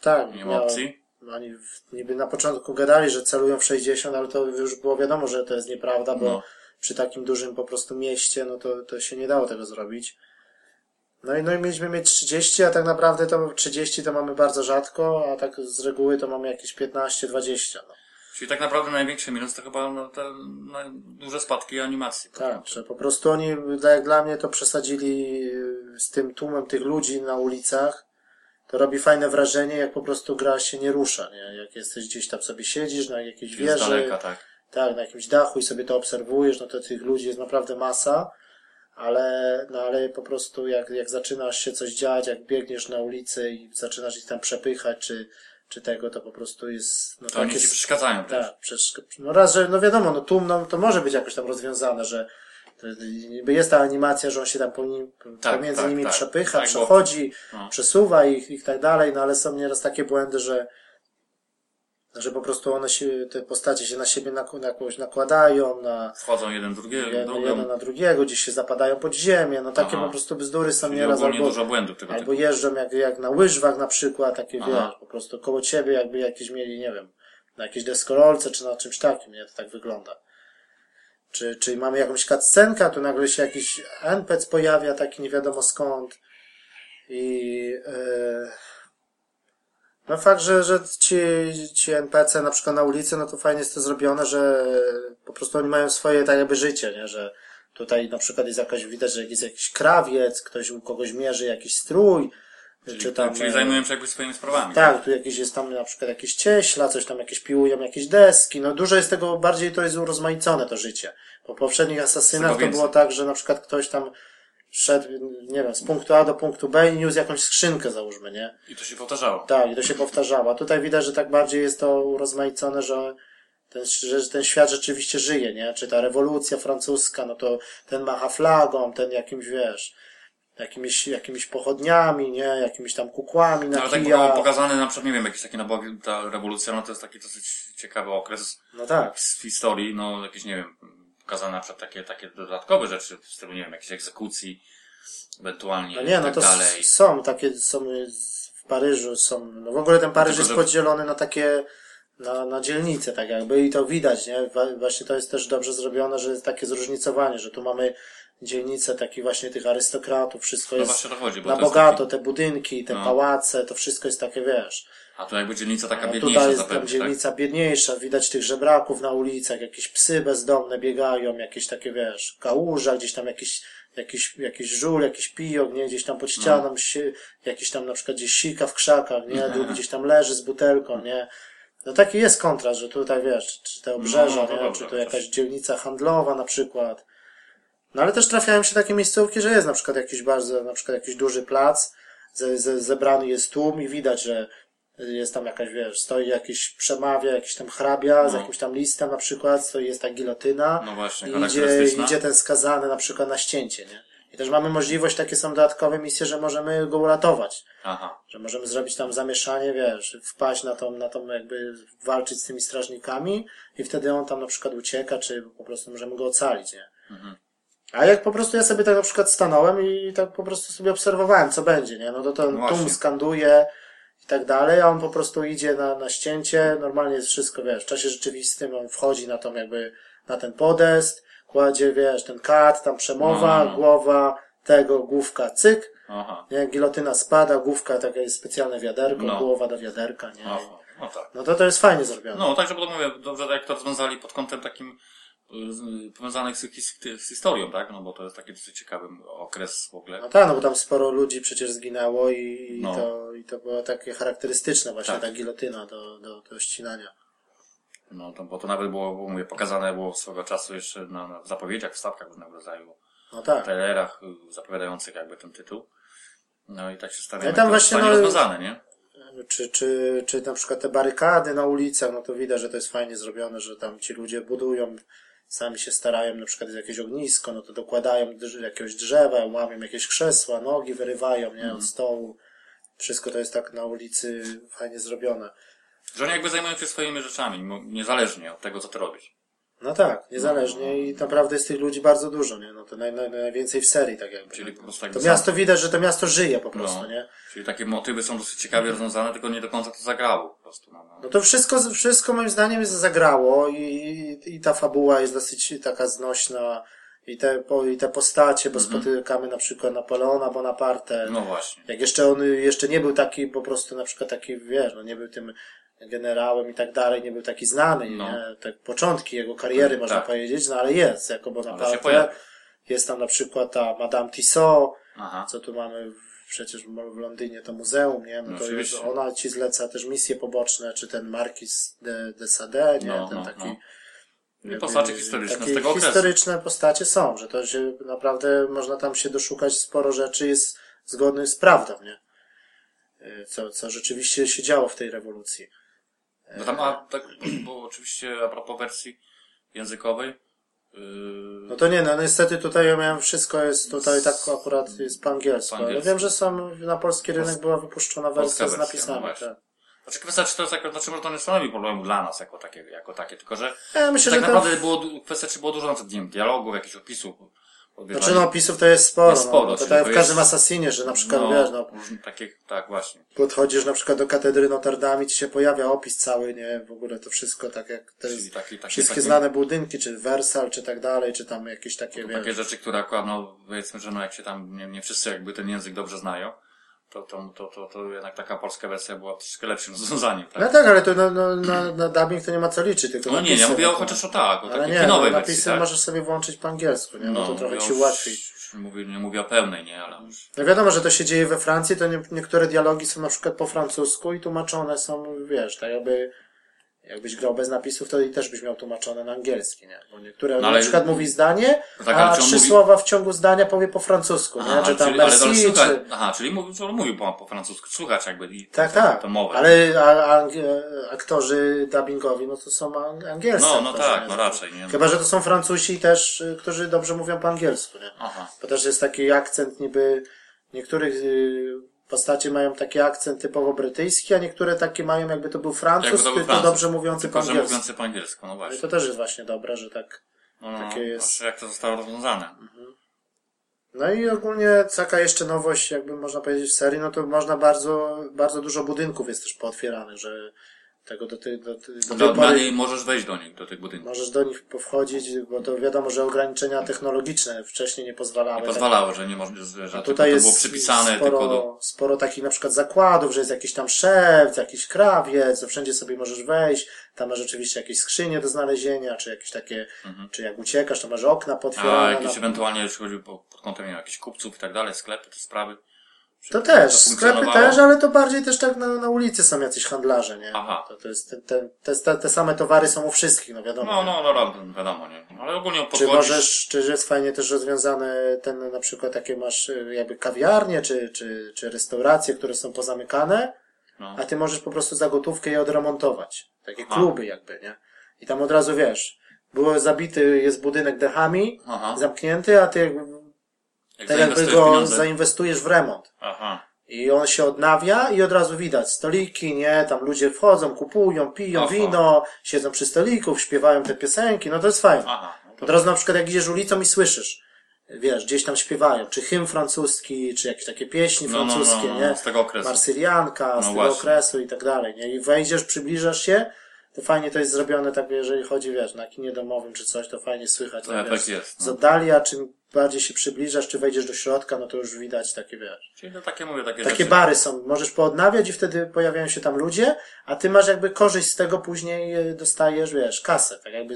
Tak, Nie ma opcji. Oni w- niby na początku gadali, że celują w 60, ale to już było wiadomo, że to jest nieprawda, bo No. przy takim dużym po prostu mieście, no to, to się nie dało tego zrobić. No i, no i mieliśmy mieć 30, a tak naprawdę to 30 to mamy bardzo rzadko, a tak z reguły to mamy jakieś 15-20. No. Czyli tak naprawdę największy minus to chyba no, te no, duże spadki animacji. Tak, że po prostu oni, jak dla mnie, to przesadzili y, z tym tłumem tych ludzi na ulicach. To robi fajne wrażenie, jak po prostu gra się nie rusza, nie? Jak jesteś gdzieś tam sobie siedzisz na jakiejś wieży. daleka, tak. tak, na jakimś dachu i sobie to obserwujesz, no to tych ludzi jest naprawdę masa, ale, no ale po prostu jak, jak zaczynasz się coś dziać, jak biegniesz na ulicy i zaczynasz ich tam przepychać, czy, czy tego, to po prostu jest, no To oni takie ci przeszkadzają też. tak, przecież, no raz, że, no wiadomo, no tłum, no, to może być jakoś tam rozwiązane, że to, niby jest ta animacja, że on się tam Tak, pomiędzy tak, nimi tak. przepycha, Tak, bo- przechodzi, no. przesuwa ich i tak dalej, no ale są nieraz takie błędy, że że po prostu one się, te postacie się na siebie nak- na kogoś nakładają, na Wchodzą jeden drugiego, drugą. jedno na drugiego, gdzieś się zapadają pod ziemię, no takie Aha. po prostu bzdury są Czyli nieraz albo, dużo błędów tego albo typu. jeżdżą jak, jak na łyżwach na przykład, takie Aha. wiesz, po prostu koło ciebie jakby jakieś mieli, nie wiem, na jakiejś deskorolce czy na czymś takim, nie? To tak wygląda. Czy, czy mamy jakąś cutscenkę, tu nagle się jakiś NPC pojawia, taki nie wiadomo skąd. I yy, no fakt, że, że ci, ci NPC na przykład na ulicy, no to fajnie jest to zrobione, że po prostu oni mają swoje tak jakby życie, nie? Że tutaj na przykład jest jakaś, widać, że jest jakiś krawiec, ktoś u kogoś mierzy jakiś strój, Czyli, czy tam... czyli e, zajmują się jakby swoimi sprawami. tak, tu jakieś jest tam na przykład jakieś cieśla, coś tam jakieś piłują, jakieś deski, no dużo jest tego, bardziej to jest urozmaicone to życie. Po poprzednich asasynach to było tak, że na przykład ktoś tam szedł, nie wiem, z punktu A do punktu B i niósł jakąś skrzynkę załóżmy, nie? I to się powtarzało. Tak, i to się powtarzało. A tutaj widać, że tak bardziej jest to urozmaicone, że ten, że ten świat rzeczywiście żyje, nie? Czy ta rewolucja francuska, no to ten macha flagą, ten jakimś, wiesz, jakimiś, jakimiś pochodniami, nie? Jakimiś tam kukłami na No, ale tak kija. było pokazane na przykład, nie wiem, jakiś taki, no bo ta rewolucja, no to jest taki dosyć ciekawy okres No tak. w historii, no jakieś, nie wiem, pokazane na przykład takie, takie dodatkowe rzeczy w stylu, nie wiem, jakichś egzekucji, ewentualnie No nie, no tak to dalej. są takie, są w Paryżu, są, no w ogóle ten Paryż Tylko, jest podzielony na takie, na, na dzielnice, tak jakby, i to widać, nie? Właśnie to jest też dobrze zrobione, że jest takie zróżnicowanie, że tu mamy dzielnice takich właśnie tych arystokratów, wszystko No jest chodzi, na bogato, te budynki, te No. pałace, to wszystko jest takie, wiesz, A tu jakby dzielnica taka a biedniejsza tutaj jest tam zapewne, tak? dzielnica biedniejsza, widać tych żebraków na ulicach, jakieś psy bezdomne biegają, jakieś takie, wiesz, kałuża, gdzieś tam jakiś, jakiś, jakiś żul, jakiś pijok, nie, gdzieś tam pod No. ścianą, si, jakiś tam na przykład gdzieś sika w krzakach, nie, drugi gdzieś tam leży z butelką, nie. No taki jest kontrast, że tutaj, wiesz, czy te obrzeża, No, to nie, dobrze, czy to jakaś dzielnica handlowa na przykład. No ale też trafiają się takie miejscówki, że jest na przykład jakiś bardzo, na przykład jakiś duży plac, ze, ze, zebrany jest tłum i widać, że jest tam jakaś, wiesz, stoi jakiś przemawia, jakiś tam hrabia z No. jakimś tam listem na przykład, stoi jest ta gilotyna No właśnie, i idzie, idzie ten skazany na przykład na ścięcie, nie? I też mamy możliwość, takie są dodatkowe misje, że możemy go uratować. Aha. Że możemy zrobić tam zamieszanie, wiesz, wpaść na tą, na tą jakby walczyć z tymi strażnikami i wtedy on tam na przykład ucieka, czy po prostu możemy go ocalić, nie? Mhm. A jak po prostu ja sobie tak na przykład stanąłem i tak po prostu sobie obserwowałem, co będzie, nie? No to ten No tłum właśnie. skanduje i tak dalej, a on po prostu idzie na, na ścięcie, normalnie jest wszystko, wiesz, w czasie rzeczywistym on wchodzi na tą jakby, na ten podest, kładzie, wiesz, ten kat, tam przemowa, No, no, no. głowa, tego, główka, cyk, Aha. nie? Gilotyna spada, główka, takie jest specjalne wiaderko, No. głowa do wiaderka, nie? Aha. No tak. No to to jest fajnie zrobione. No, także potem mówię, dobrze jak to rozwiązali pod kątem takim powiązanych z, z historią, tak? No bo to jest taki dosyć ciekawy okres w ogóle. No tak, no bo tam sporo ludzi przecież zginęło i, No. to, i to było takie charakterystyczne właśnie Tak. ta gilotyna do, do, do ścinania. No, to, bo to nawet było, było mówię, pokazane było swego czasu jeszcze na, na w zapowiedziach, wstawkach różnego rodzaju, No tak. trailerach y, zapowiadających jakby ten tytuł. No i tak się stawia, No tam właśnie, no, rozwiązane, nie? Czy, czy, czy na przykład te barykady na ulicach, no to widać, że to jest fajnie zrobione, że tam ci ludzie budują, sami się starają, na przykład jest jakieś ognisko, no to dokładają jakiegoś drzewa, łamią jakieś krzesła, nogi wyrywają, nie, Mhm. od stołu. Wszystko to jest tak na ulicy fajnie zrobione. Że oni jakby zajmują się swoimi rzeczami, niezależnie od tego, co ty robisz. No tak, niezależnie i naprawdę jest tych ludzi bardzo dużo, nie? No to naj, naj, najwięcej w serii, tak jakby. Czyli po prostu jakby To miasto widać, że to miasto żyje po prostu, No. nie? Czyli takie motywy są dosyć ciekawie rozwiązane, tylko nie do końca to zagrało po prostu. No, no. No to wszystko, wszystko moim zdaniem jest zagrało i, i, i ta fabuła jest dosyć taka znośna i te, po, i te postacie, bo spotykamy na przykład Napoleona Bonaparte. no właśnie. Jak jeszcze on jeszcze nie był taki po prostu na przykład taki, wiesz, no nie był tym generałem i tak dalej, nie był taki znany, No. nie? Te początki jego kariery można Tak. powiedzieć, no ale jest jako Bonaparte. Jest tam na przykład ta Madame Tissot, Aha. co tu mamy przecież w Londynie to muzeum, nie? No No to oczywiście. ona ci zleca też misje poboczne, czy ten Marquis de, de Sade, nie? No, ten no, taki. no. Postacie historyczne takie z tego okresu. Historyczne postacie są, że to się naprawdę można tam się doszukać sporo rzeczy, jest zgodnych z prawdą, nie? y, co, co rzeczywiście się działo w tej rewolucji. No tam, a, tak, bo oczywiście a propos wersji językowej, yy, No to nie, no niestety tutaj ja miałem wszystko jest tutaj tak akurat jest po angielsku, Po angielsku. wiem, że są na polski rynek była wypuszczona wersja z wersja, no napisami. właśnie. tak. Znaczy kwestia, czy to jest jako, znaczy może to nie stanowi problemu dla nas jako takie, jako takie, tylko że Ja myślę, tak że naprawdę było, kwestia, czy było dużo na przykład, nie wiem, dialogów, jakichś opisów. Znaczy no opisów to jest sporo, Jest sporo, no, to tak w każdym jest- Assassinie, że na przykład no, wiesz, no, różne takie, tak, właśnie. podchodzisz na przykład do katedry Notre Dame i ci się pojawia opis cały, nie, w ogóle to wszystko tak jak to Czyli jest, taki, taki, wszystkie taki, znane budynki, czy Wersal, czy tak dalej, czy tam jakieś takie, takie wiesz, rzeczy, które akurat, no, powiedzmy, że no, jak się tam, nie, nie wszyscy jakby ten język dobrze znają, to, to, to, to, to jednak taka polska wersja była troszkę lepszym rozwiązaniem, no tak? tak, ale to na, na, na, na dubbing to nie ma co liczyć, tylko No nie, ja mówię o no. chociaż o tak, o takiej nie, no, kinowej napisy wersji, tak? możesz sobie włączyć po angielsku, nie? No, to trochę ci już Mówię, nie mówię o pełnej, nie, ale już. No wiadomo, że to się dzieje we Francji, to nie, niektóre dialogi są na przykład po francusku i tłumaczone są, wiesz, tak jakby, jakbyś grał bez napisów, to i też byś miał tłumaczone na angielski, nie? Bo niektóre, No na ale- przykład mówi zdanie, No tak, ale a trzy mówi- słowa w ciągu zdania powie po francusku, nie? Aha, Czy tam czyli, ale merci, słuchać, czy... aha, czyli mówił, po, po francusku, słuchać jakby i Tak, tak, to mowę. ale a, a, aktorzy dubbingowi, no to są ang- angielscy No, no aktorzy, tak, nie? no raczej, nie? Chyba, że to są Francuzi też, y, którzy dobrze mówią po angielsku, nie? Aha. Bo też jest taki akcent niby, niektórych y, postaci mają taki akcent typowo brytyjski, a niektóre takie mają jakby to był Francuz, tylko Francuz, dobrze mówiący Tylko, po angielsku. mówiący po angielsku, no I właśnie. to też jest właśnie dobre, że tak. No, no, takie jest. Właśnie jak to zostało rozwiązane. No i ogólnie taka jeszcze nowość, jakby można powiedzieć w serii, no to można bardzo, bardzo dużo budynków jest też pootwieranych, że tego do tej, do, do Do pory odmiany możesz wejść do nich, do tych budynków. możesz do nich wchodzić, bo to wiadomo, że ograniczenia technologiczne wcześniej nie pozwalały. Nie tak pozwalało, że nie można, że A tylko tutaj to jest było przypisane sporo, tylko do... sporo takich na przykład zakładów, że jest jakiś tam szewc, jakiś krawiec, to wszędzie sobie możesz wejść, tam masz rzeczywiście jakieś skrzynie do znalezienia, czy jakieś takie, czy jak uciekasz, to masz okna A potwierane. jakieś na... ewentualnie, jeśli chodzi po, pod kątem nie jakichś kupców i tak dalej, sklepy, te sprawy. Czy To też, sklepy też, ale to bardziej też tak na, na ulicy są jacyś handlarze, nie? Aha. To, to jest, te, te, te, te, same towary są u wszystkich, no wiadomo. No, no, no, no, wiadomo, nie. Ale ogólnie Czy podchodzisz... możesz, czy jest fajnie też rozwiązane ten na przykład takie masz y, jakby kawiarnie, czy, czy, czy restauracje, które są pozamykane, No. a ty możesz po prostu za gotówkę je odremontować. Takie Aha. kluby jakby, nie? I tam od razu wiesz, było zabity, jest budynek dechami, Aha. zamknięty, a ty jakby, Jak tak jakby go pieniądze... zainwestujesz w remont. Aha. I on się odnawia i od razu widać stoliki, nie? Tam ludzie wchodzą, kupują, piją Oho. wino, siedzą przy stoliku, śpiewają te piosenki, no to jest fajne. Aha. No Od razu na przykład jak idziesz ulicą i słyszysz, wiesz, gdzieś tam śpiewają, czy hymn francuski, czy jakieś takie pieśni No, no, francuskie, no, no, nie? z tego okresu. Marsylianka, z No tego właśnie. okresu i tak dalej, nie? I wejdziesz, przybliżasz się, to fajnie to jest zrobione tak, jeżeli chodzi, wiesz, na kinie domowym czy coś, to fajnie słychać, To tak, efekt wiesz, jest, no. z oddali, a czym bardziej się przybliżasz, czy wejdziesz do środka, no to już widać takie, wiesz, Czyli to takie mówię, takie takie rzeczy. bary są, możesz poodnawiać i wtedy pojawiają się tam ludzie, a ty masz jakby korzyść z tego, później e, dostajesz, wiesz, kasę, tak jakby,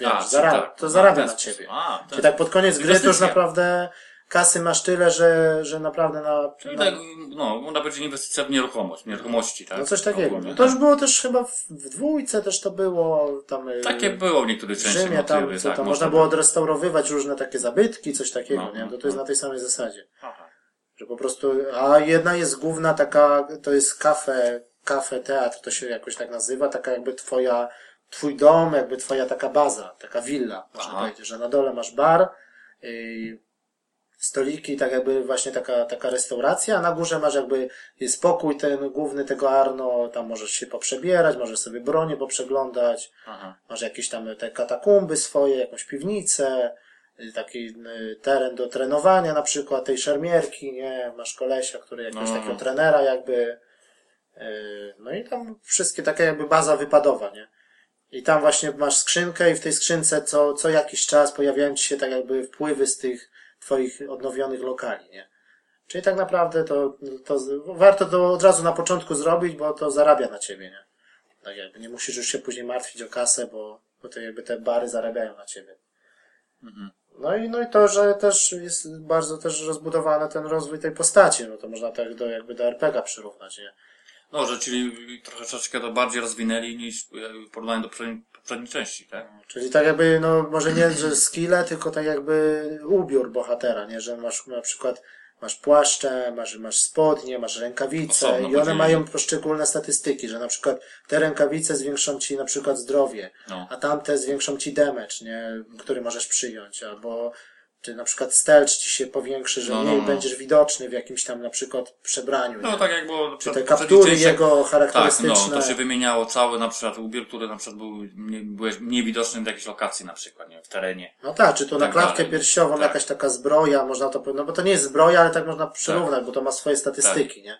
wiesz, A, zarabia, tak. to A, zarabia na ciebie. A, ten Czyli tak pod koniec gry to już naprawdę kasy masz tyle, że, że naprawdę na, Czyli na tak, no, można powiedzieć inwestycja w nieruchomość, nieruchomości, tak? no coś takiego. Ogólnie, to już tak. było też chyba w, w dwójce też to było tam e, Takie było w niektórych w częściach Rzymie, tam, co tak, tam można można było odrestaurowywać różne takie zabytki, coś takiego, No, nie? no, To to jest no. na tej samej zasadzie. Aha. Że po prostu, a jedna jest główna taka, to jest kafe, kafe teatr, to się jakoś tak nazywa, taka jakby twoja, twój dom, jakby twoja taka baza, taka willa, można Aha. powiedzieć, że na dole masz bar, yy, stoliki, tak jakby właśnie taka, taka restauracja, a na górze masz jakby jest pokój ten główny tego Arno, tam możesz się poprzebierać, możesz sobie bronię poprzeglądać, Aha. masz jakieś tam te katakumby swoje, jakąś piwnicę, y, taki y, teren do trenowania na przykład tej szermierki, nie? Masz kolesia, który jakiegoś No. takiego trenera jakby, y, no i tam wszystkie takie jakby baza wypadowa, nie? I tam właśnie masz skrzynkę i w tej skrzynce co, co jakiś czas pojawiają ci się tak jakby wpływy z tych twoich odnowionych lokali, nie? Czyli tak naprawdę to, to warto to od razu na początku zrobić, bo to zarabia na ciebie, nie? Tak jakby nie musisz już się później martwić o kasę, bo, bo to jakby te bary zarabiają na ciebie. No i, no i to, że też jest bardzo też rozbudowany ten rozwój tej postaci, no to można tak do, jakby do RPG przyrównać, nie? No, że czyli troszeczkę to bardziej rozwinęli niż w porównaniu do poprzedniej części, tak? Czyli tak jakby, no może nie, że skille, tylko tak jakby ubiór bohatera, nie? Że masz na przykład masz płaszcze, masz, masz spodnie, masz rękawice Osobno i one mają poszczególne statystyki, że na przykład te rękawice zwiększą ci na przykład zdrowie, No. a tamte zwiększą ci damage, nie, który możesz przyjąć, albo czy na przykład stelcz ci się powiększy, że No, no, mniej no. będziesz widoczny w jakimś tam na przykład przebraniu. No nie? tak jak było Czy te kaptury jego Tak, charakterystyczne. no, to się wymieniało cały na przykład ubiór, który na przykład był, nie, byłeś mniej widoczny w jakiejś lokacji na przykład, nie, w terenie. No tak, czy to na tak klatkę dalej. piersiową Tak. jakaś taka zbroja, można to, no bo to nie jest zbroja, ale tak można przyrównać, bo to ma swoje statystyki, nie?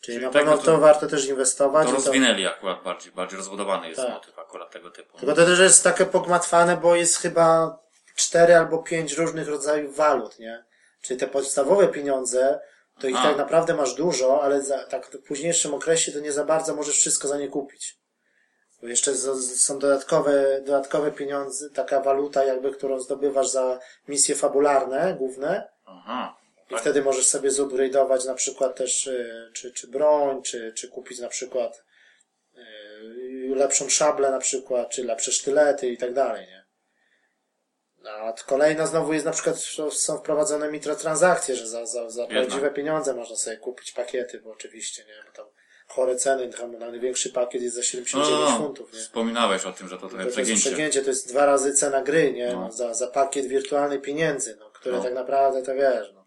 Czyli, Czyli na tak, pewno no to, to- warto też inwestować. To i rozwinęli akurat bardziej, bardziej rozbudowany jest Tak. motyw akurat tego typu. Tylko to też jest takie pogmatwane, bo jest chyba cztery albo pięć różnych rodzajów walut, nie? Czyli te podstawowe pieniądze, to ich Aha. tak naprawdę masz dużo, ale za, tak w późniejszym okresie to nie za bardzo możesz wszystko za nie kupić. Bo jeszcze z, z, są dodatkowe, dodatkowe pieniądze, taka waluta jakby, którą zdobywasz za misje fabularne, główne, Aha. i Tak. wtedy możesz sobie zupgrade'ować na przykład też y, czy, czy broń, czy, czy kupić na przykład y, lepszą szablę na przykład, czy lepsze sztylety i tak dalej, nie? A kolejna znowu jest na przykład, są wprowadzone mikrotransakcje, że za, za, za prawdziwe pieniądze można sobie kupić pakiety, bo oczywiście, nie? Bo tam chore ceny, tam na największy pakiet jest za No, 79 no, no. funtów, nie? Wspominałeś o tym, że to To, trochę to jest przegięcie. przegięcie, to jest dwa razy cena gry, nie? No. No. za, za pakiet wirtualnej pieniędzy, no, które No. tak naprawdę to wiesz, no.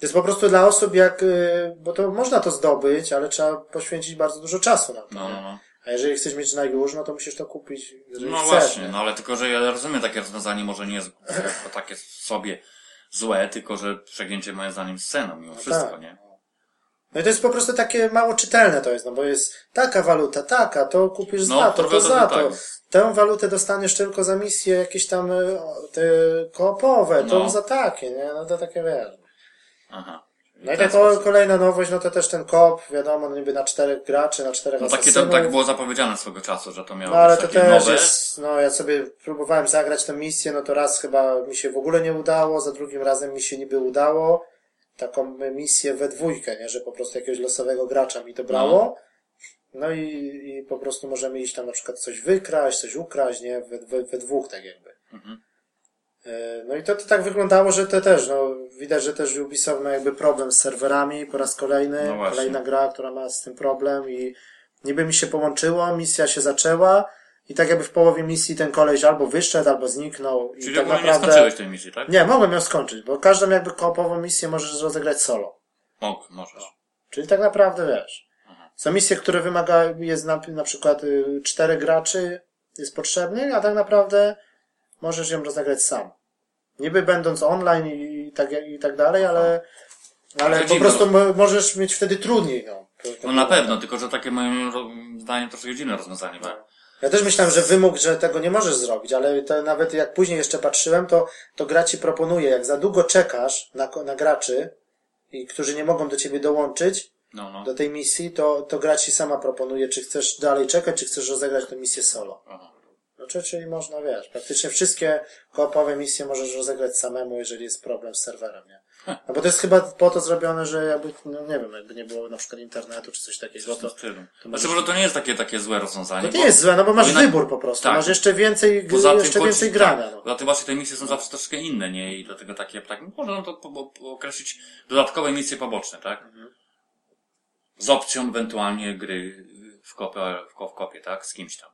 To jest po prostu dla osób jak, y, bo to można to zdobyć, ale trzeba poświęcić bardzo dużo czasu na to. No, nie? No, no. A jeżeli chcesz mieć na już, no to musisz to kupić, No chcesz. właśnie, nie? no ale tylko, że ja rozumiem takie rozwiązanie może nie jest takie sobie złe, tylko że przegięcie moim zdaniem z ceną mimo wszystko, tak. nie? No i to jest po prostu takie mało czytelne to jest, no bo jest taka waluta, taka, to kupisz No, za to, to to za tak. to. Tę walutę dostaniesz tylko za misje jakieś tam o, te koopowe, to No. za takie, nie? No to takie wiesz. Aha. No i tak sposób. kolejna nowość, no to też ten kop, wiadomo, no niby na czterech graczy, na czterech No takie tak było zapowiedziane swego czasu, że to miało No ale być to też nowe. jest, no ja sobie próbowałem zagrać tę misję, no to raz chyba mi się w ogóle nie udało, za drugim razem mi się niby udało. Taką misję we dwójkę, nie, że po prostu jakiegoś losowego gracza mi to brało. No i, i po prostu możemy iść tam na przykład coś wykraść, coś ukraść, nie, we, we, we dwóch tak jakby. Mhm. E, No i to, to tak wyglądało, że to też, no widać, że też Ubisoft ma jakby problem z serwerami po raz kolejny. No. Kolejna gra, która ma z tym problem i niby mi się połączyło, misja się zaczęła i tak jakby w połowie misji ten koleś albo wyszedł, albo zniknął i Czyli tak ogólnie nie naprawdę... skończyłeś tej misji, tak? Nie, mogłem ją skończyć, bo każdą jakby koopową misję możesz rozegrać solo. Mógł, możesz. Czyli tak naprawdę wiesz. Mhm. Są misje, które wymaga, jest na, na przykład y, czterech graczy jest potrzebnych, a tak naprawdę możesz ją rozegrać sam. Niby będąc online i, tak, i tak dalej, ale, ale po dziwne, prostu mo- możesz mieć wtedy trudniej. No, No na pewno, tylko że takie moim zdaniem troszkę dziwne rozwiązanie, bo Ja też myślałem, że wymóg, że tego nie możesz zrobić, ale to nawet jak później jeszcze patrzyłem, to, to gra ci proponuje, jak za długo czekasz na, na graczy, i którzy nie mogą do ciebie dołączyć, no, no. do tej misji, to, to gra ci sama proponuje, czy chcesz dalej czekać, czy chcesz rozegrać tę misję solo. Aha. No, czy, czyli można, wiesz, praktycznie wszystkie koopowe misje możesz rozegrać samemu, jeżeli jest problem z serwerem, nie? No bo to jest chyba po to zrobione, że jakby, no nie wiem, jakby nie było na przykład internetu, czy coś takiego, tym to, to Znaczy, może to nie jest takie, takie złe rozwiązanie. to nie jest złe, no bo masz wybór po prostu, tak. masz jeszcze więcej, Poza tym jeszcze chodzi- więcej grania, no. Tak, poza tym właśnie te misje są zawsze troszkę inne, nie? I dlatego takie, tak, można to po, po, określić dodatkowe misje poboczne, tak? Mhm. Z opcją ewentualnie gry w kopie, w, ko- w kopie, tak? Z kimś tam.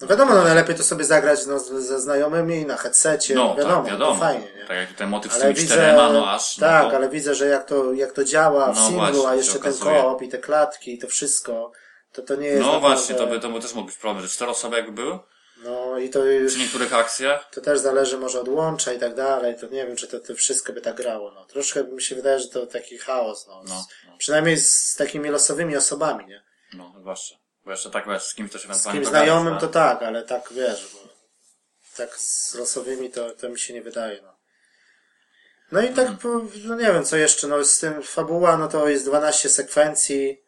No wiadomo, no najlepiej to sobie zagrać no, z- ze znajomymi na headsetie, No, wiadomo, tak, wiadomo. to fajnie, nie? Tak jak ten motyw z Ale tymi widzę, czterema, no aż. tak, no to, ale widzę, że jak to, jak to działa w No singlu, właśnie, a jeszcze ten koop i te klatki i to wszystko, to to nie jest no naprawdę- właśnie, to by, to by też mógł być problem, że cztery osoby jakby były No i to już, przy niektórych akcjach. to też zależy może od łącza i tak dalej, to nie wiem, czy to, to wszystko by tak grało, no. Troszkę mi się wydaje, że to taki chaos, no. Z, No, no. Przynajmniej z takimi losowymi osobami, nie? No, zwłaszcza. Bo jeszcze tak wiesz, z kimś to się Z ewentualnie kim dogadasz, znajomym to tak, ale tak wiesz, bo tak z losowymi to, to mi się nie wydaje, no. No i tak, po, no nie wiem, co jeszcze, no z tym fabuła, no to jest 12 sekwencji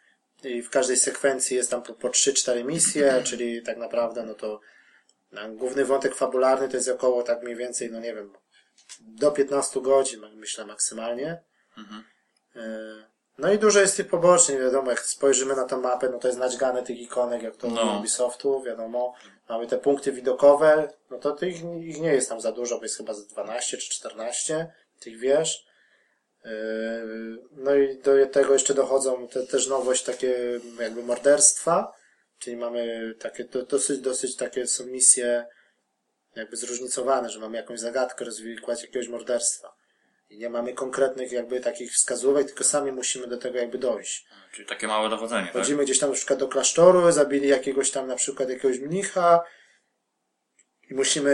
i w każdej sekwencji jest tam po, po 3-4 misje, czyli tak naprawdę, no to no, główny wątek fabularny to jest około tak mniej więcej, no nie wiem, do 15 godzin, myślę maksymalnie. Mhm. E, No i dużo jest tych pobocznych, wiadomo, jak spojrzymy na tą mapę, no to jest naćgane tych ikonek, jak to No. Ubisoftu, wiadomo. Mamy te punkty widokowe, no to tych, ich nie jest tam za dużo, bo jest chyba z 12 czy 14 tych wież. Yy, No i do tego jeszcze dochodzą te, też nowość takie jakby morderstwa, czyli mamy takie do, dosyć, dosyć takie są misje jakby zróżnicowane, że mamy jakąś zagadkę rozwikłać jakiegoś morderstwa. I nie mamy konkretnych jakby takich wskazówek, tylko sami musimy do tego jakby dojść. Czyli takie małe dowodzenie, tak? Chodzimy gdzieś tam na przykład do klasztoru, zabili jakiegoś tam na przykład jakiegoś mnicha i musimy,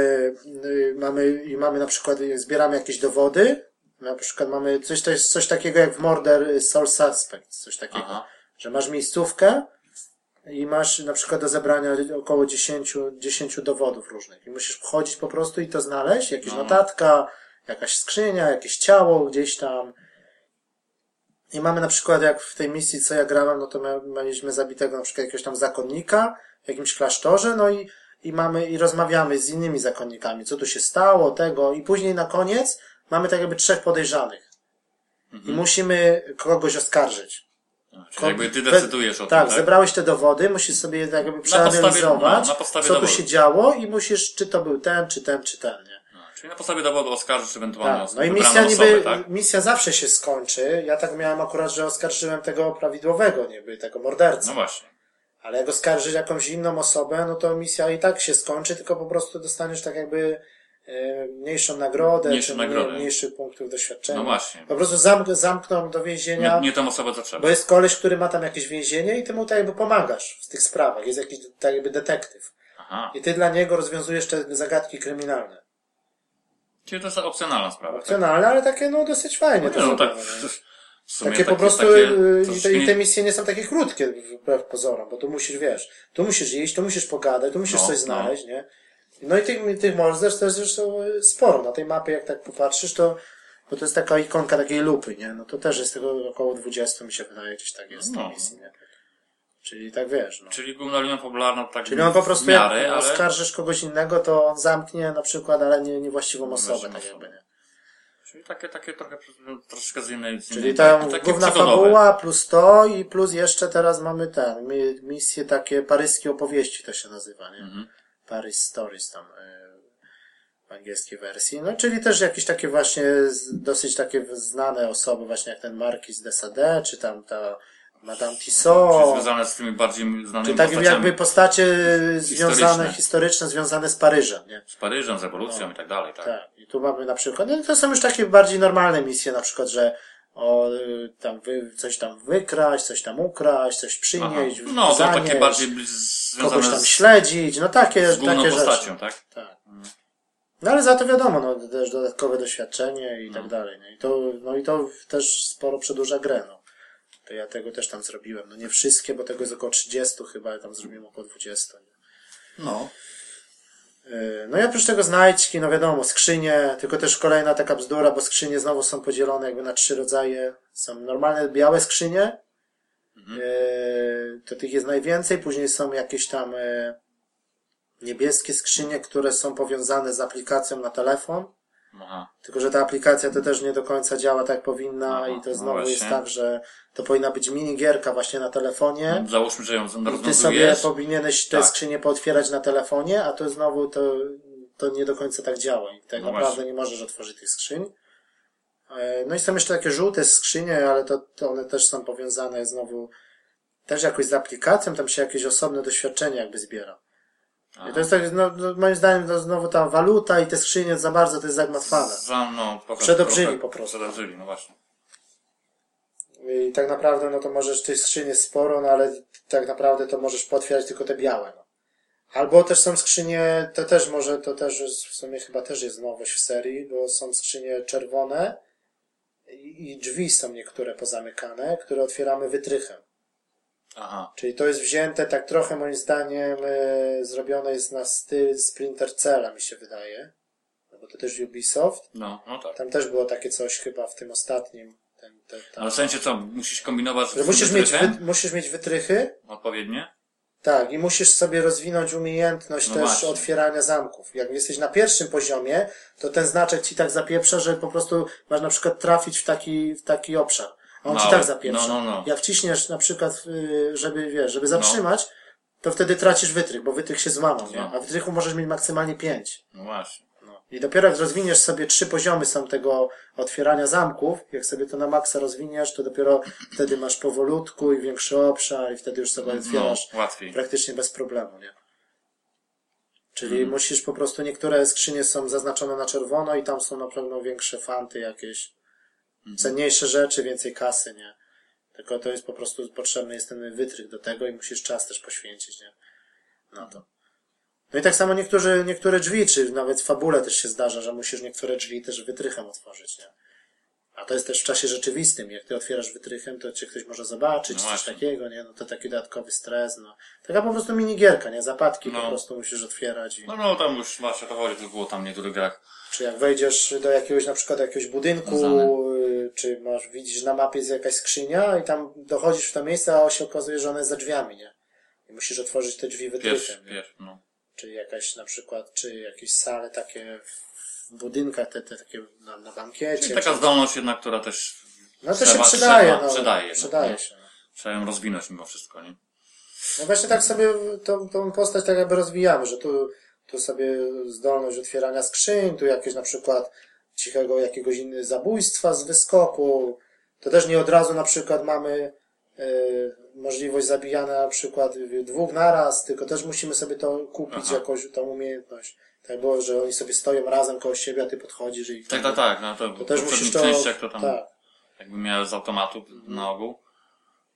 y, mamy, i mamy na przykład, y, zbieramy jakieś dowody, na przykład mamy coś, to jest coś takiego jak w Murder y, Soul Suspect, coś takiego, Aha. że masz miejscówkę i masz na przykład do zebrania około 10, 10 dowodów różnych i musisz wchodzić po prostu i to znaleźć, jakieś No. notatka, jakaś skrzynia, jakieś ciało gdzieś tam, i mamy na przykład, jak w tej misji, co ja grałem, no to mieliśmy zabitego na przykład jakiegoś tam zakonnika w jakimś klasztorze, no i, i mamy, i rozmawiamy z innymi zakonnikami, co tu się stało, tego, i później na koniec mamy tak jakby trzech podejrzanych. I musimy kogoś oskarżyć. Czyli jakby ty decydujesz o tak, tym, tak? zebrałeś te dowody, musisz sobie tak jakby podstawie- przeanalizować, no, na podstawie co tu dowodów. się działo i musisz, czy to był ten, czy ten, czy ten, nie? Czyli na podstawie dowodu oskarżysz ewentualnie Tak. No i misja niby, tak? misja zawsze się skończy. Ja tak miałem akurat, że oskarżyłem tego prawidłowego, niby tego mordercę. No właśnie. Ale jak oskarżysz jakąś inną osobę, no to misja i tak się skończy, tylko po prostu dostaniesz tak jakby e, mniejszą nagrodę, Mniejszą czy nagrodę. mniej- mniejszych punktów doświadczenia. No właśnie. Po prostu zamk zamkną do więzienia, Nie, nie tą osobę, co trzeba. bo jest koleś, który ma tam jakieś więzienie i ty mu tak jakby pomagasz w tych sprawach. Jest jakiś tak jakby detektyw. Aha. I ty dla niego rozwiązujesz te zagadki kryminalne. Czyli to jest opcjonalna sprawa. Tak? Opcjonalne, ale takie no dosyć fajnie. No, no tak. sumie Takie po prostu takie y, i, te, i te misje nie są takie krótkie wbrew pozorom, bo tu musisz, wiesz, tu musisz iść, tu musisz pogadać, tu musisz No, coś no. znaleźć, nie? No i tych, tych to jest zresztą y, sporo. Na tej mapie, jak tak popatrzysz, to, bo to jest taka ikonka takiej lupy, nie? No to też jest tego około 20, mi się wydaje, gdzieś tak jest No. no. misji, nie? Czyli tak wiesz, no. Czyli główna linia fabularna tak Czyli on po prostu miarę, jak ale... oskarżysz kogoś innego, to on zamknie na przykład, ale nie, niewłaściwą osobę, tak jakby, nie? Czyli takie, takie trochę troszeczkę z innej... Z Czyli innej ta takie główna przygodowe. fabuła plus to i plus jeszcze teraz mamy ten, mi- misje takie paryskie opowieści to się nazywa, nie? Mhm. Paris Stories tam y, w angielskiej wersji. No czyli też jakieś takie właśnie dosyć takie znane osoby, właśnie jak ten Marquis de Sade, czy tam ta Madame Czyli Tissot, związane z tymi bardziej znanymi czy tak postaciami. jakby postacie związane, Historyczne. historyczne, związane z Paryżem, nie? Z Paryżem, z ewolucją i tak dalej, tak? Tak. I tu mamy na przykład, no to są już takie bardziej normalne misje, na przykład, że o, y, tam wy, coś tam wykraść, coś tam ukraść, coś Aha. przynieść, No, to zanieść, takie bardziej bli- kogoś związane tam z, śledzić, no takie, z takie postacią, rzeczy. tak? Tak. No ale za to wiadomo, no też dodatkowe doświadczenie i tak dalej. No i to, no i to też sporo przedłuża grę, no. To ja tego też tam zrobiłem. No nie wszystkie, bo tego jest około 30 chyba, ja tam zrobiłem około 20. Nie? No. Yy, No i oprócz tego znajdźki, no wiadomo, skrzynie, tylko też kolejna taka bzdura, bo skrzynie znowu są podzielone jakby na trzy rodzaje. Są normalne białe skrzynie, yy, to tych jest najwięcej, później są jakieś tam yy, niebieskie skrzynie, które są powiązane z aplikacją na telefon, Aha. tylko że ta aplikacja to też nie do końca działa tak jak powinna Aha, i to no znowu jest właśnie. tak, że to powinna być minigierka właśnie na telefonie. Załóżmy, że ją I ty sobie rozwiązujesz. powinieneś te Tak. skrzynie pootwierać na telefonie, a to znowu to, to nie do końca tak działa i tak No naprawdę właśnie. nie możesz otworzyć tych skrzyń. E, No i są jeszcze takie żółte skrzynie, ale to, to one też są powiązane znowu też jakoś z aplikacją, tam się jakieś osobne doświadczenie jakby zbiera. I to jest tak, no, no, moim zdaniem to znowu ta waluta i te skrzynie za bardzo to jest zagmatwane. Za, no, Przedobrzyli trochę po prostu. Przedobrzyli, no właśnie. I tak naprawdę, no to możesz tych skrzyń jest sporo, no ale tak naprawdę to możesz potwierdzić tylko te białe, no. Albo też są skrzynie, to też może, to też jest, w sumie chyba też jest nowość w serii, bo są skrzynie czerwone i, i drzwi są niektóre pozamykane, które otwieramy wytrychem. Aha. Czyli to jest wzięte tak trochę moim zdaniem e, zrobione jest na styl Splinter Cella mi się wydaje. No bo to też Ubisoft. No, no tak. Tam też było takie coś chyba w tym ostatnim. Ten, ten, ten. Ale w sensie co, musisz kombinować z musisz mieć, wy, musisz mieć wytrychy, Odpowiednie? tak, i musisz sobie rozwinąć umiejętność No też właśnie. otwierania zamków. Jak jesteś na pierwszym poziomie, to ten znaczek ci tak zapieprza, że po prostu masz na przykład trafić w taki, w taki obszar. A on ci Mały. tak zapieprza. No, no, no. Jak wciśniesz na przykład, y, żeby, wiesz, żeby zatrzymać, to wtedy tracisz wytrych, bo wytrych się złamał, nie? No. A wytrychu możesz mieć maksymalnie pięć. No właśnie. No. I dopiero jak rozwiniesz sobie trzy poziomy są tego otwierania zamków, jak sobie to na maksa rozwiniesz, to dopiero wtedy masz powolutku i większy obszar i wtedy już sobie No, otwierasz łatwiej. praktycznie bez problemu, nie? Czyli Mhm. musisz po prostu, niektóre skrzynie są zaznaczone na czerwono i tam są na pewno większe fanty jakieś. Cenniejsze rzeczy, więcej kasy, nie? Tylko to jest po prostu potrzebny jest ten wytrych do tego i musisz czas też poświęcić, nie? Na to. No i tak samo niektórzy, niektóre drzwi, czy nawet w fabule też się zdarza, że musisz niektóre drzwi też wytrychem otworzyć, nie? A to jest też w czasie rzeczywistym. Jak ty otwierasz wytrychem, to cię ktoś może zobaczyć, No coś takiego, nie? No to taki dodatkowy stres, no. Taka po prostu minigierka, nie? Zapadki No. po prostu musisz otwierać. I... No, no, tam już właśnie to chodzi, to było tam w niektórych grach. Czy jak wejdziesz do jakiegoś, na przykład jakiegoś budynku. Czy masz, widzisz na mapie jest jakaś skrzynia i tam dochodzisz w to miejsce, a się okazuje, że ona jest za drzwiami, nie? I musisz otworzyć te drzwi wytrychem. nie? pierwszy, no. Czy jakaś na przykład, czy jakieś sale takie w budynkach, te, te takie na, na bankiecie. Czyli taka czy... zdolność jednak, która też No to się trzeba- przydaje, trzeba- no. przydaje, no. Przydaje się. No. trzeba ją rozwinąć mimo wszystko, nie? no właśnie tak sobie tą, tą postać tak jakby rozwijamy, że tu, tu sobie zdolność otwierania skrzyń, tu jakieś na przykład cichego jakiegoś innego zabójstwa z wyskoku. To też nie od razu na przykład mamy y, możliwość zabijania na przykład dwóch naraz, tylko też musimy sobie to kupić, Aha. jakąś tą umiejętność. Tak było, że oni sobie stoją razem koło siebie, a ty podchodzisz i Tak, tak, tak, no to, To też musisz to... częściach to tam Tak. jakby miały z automatu na ogół.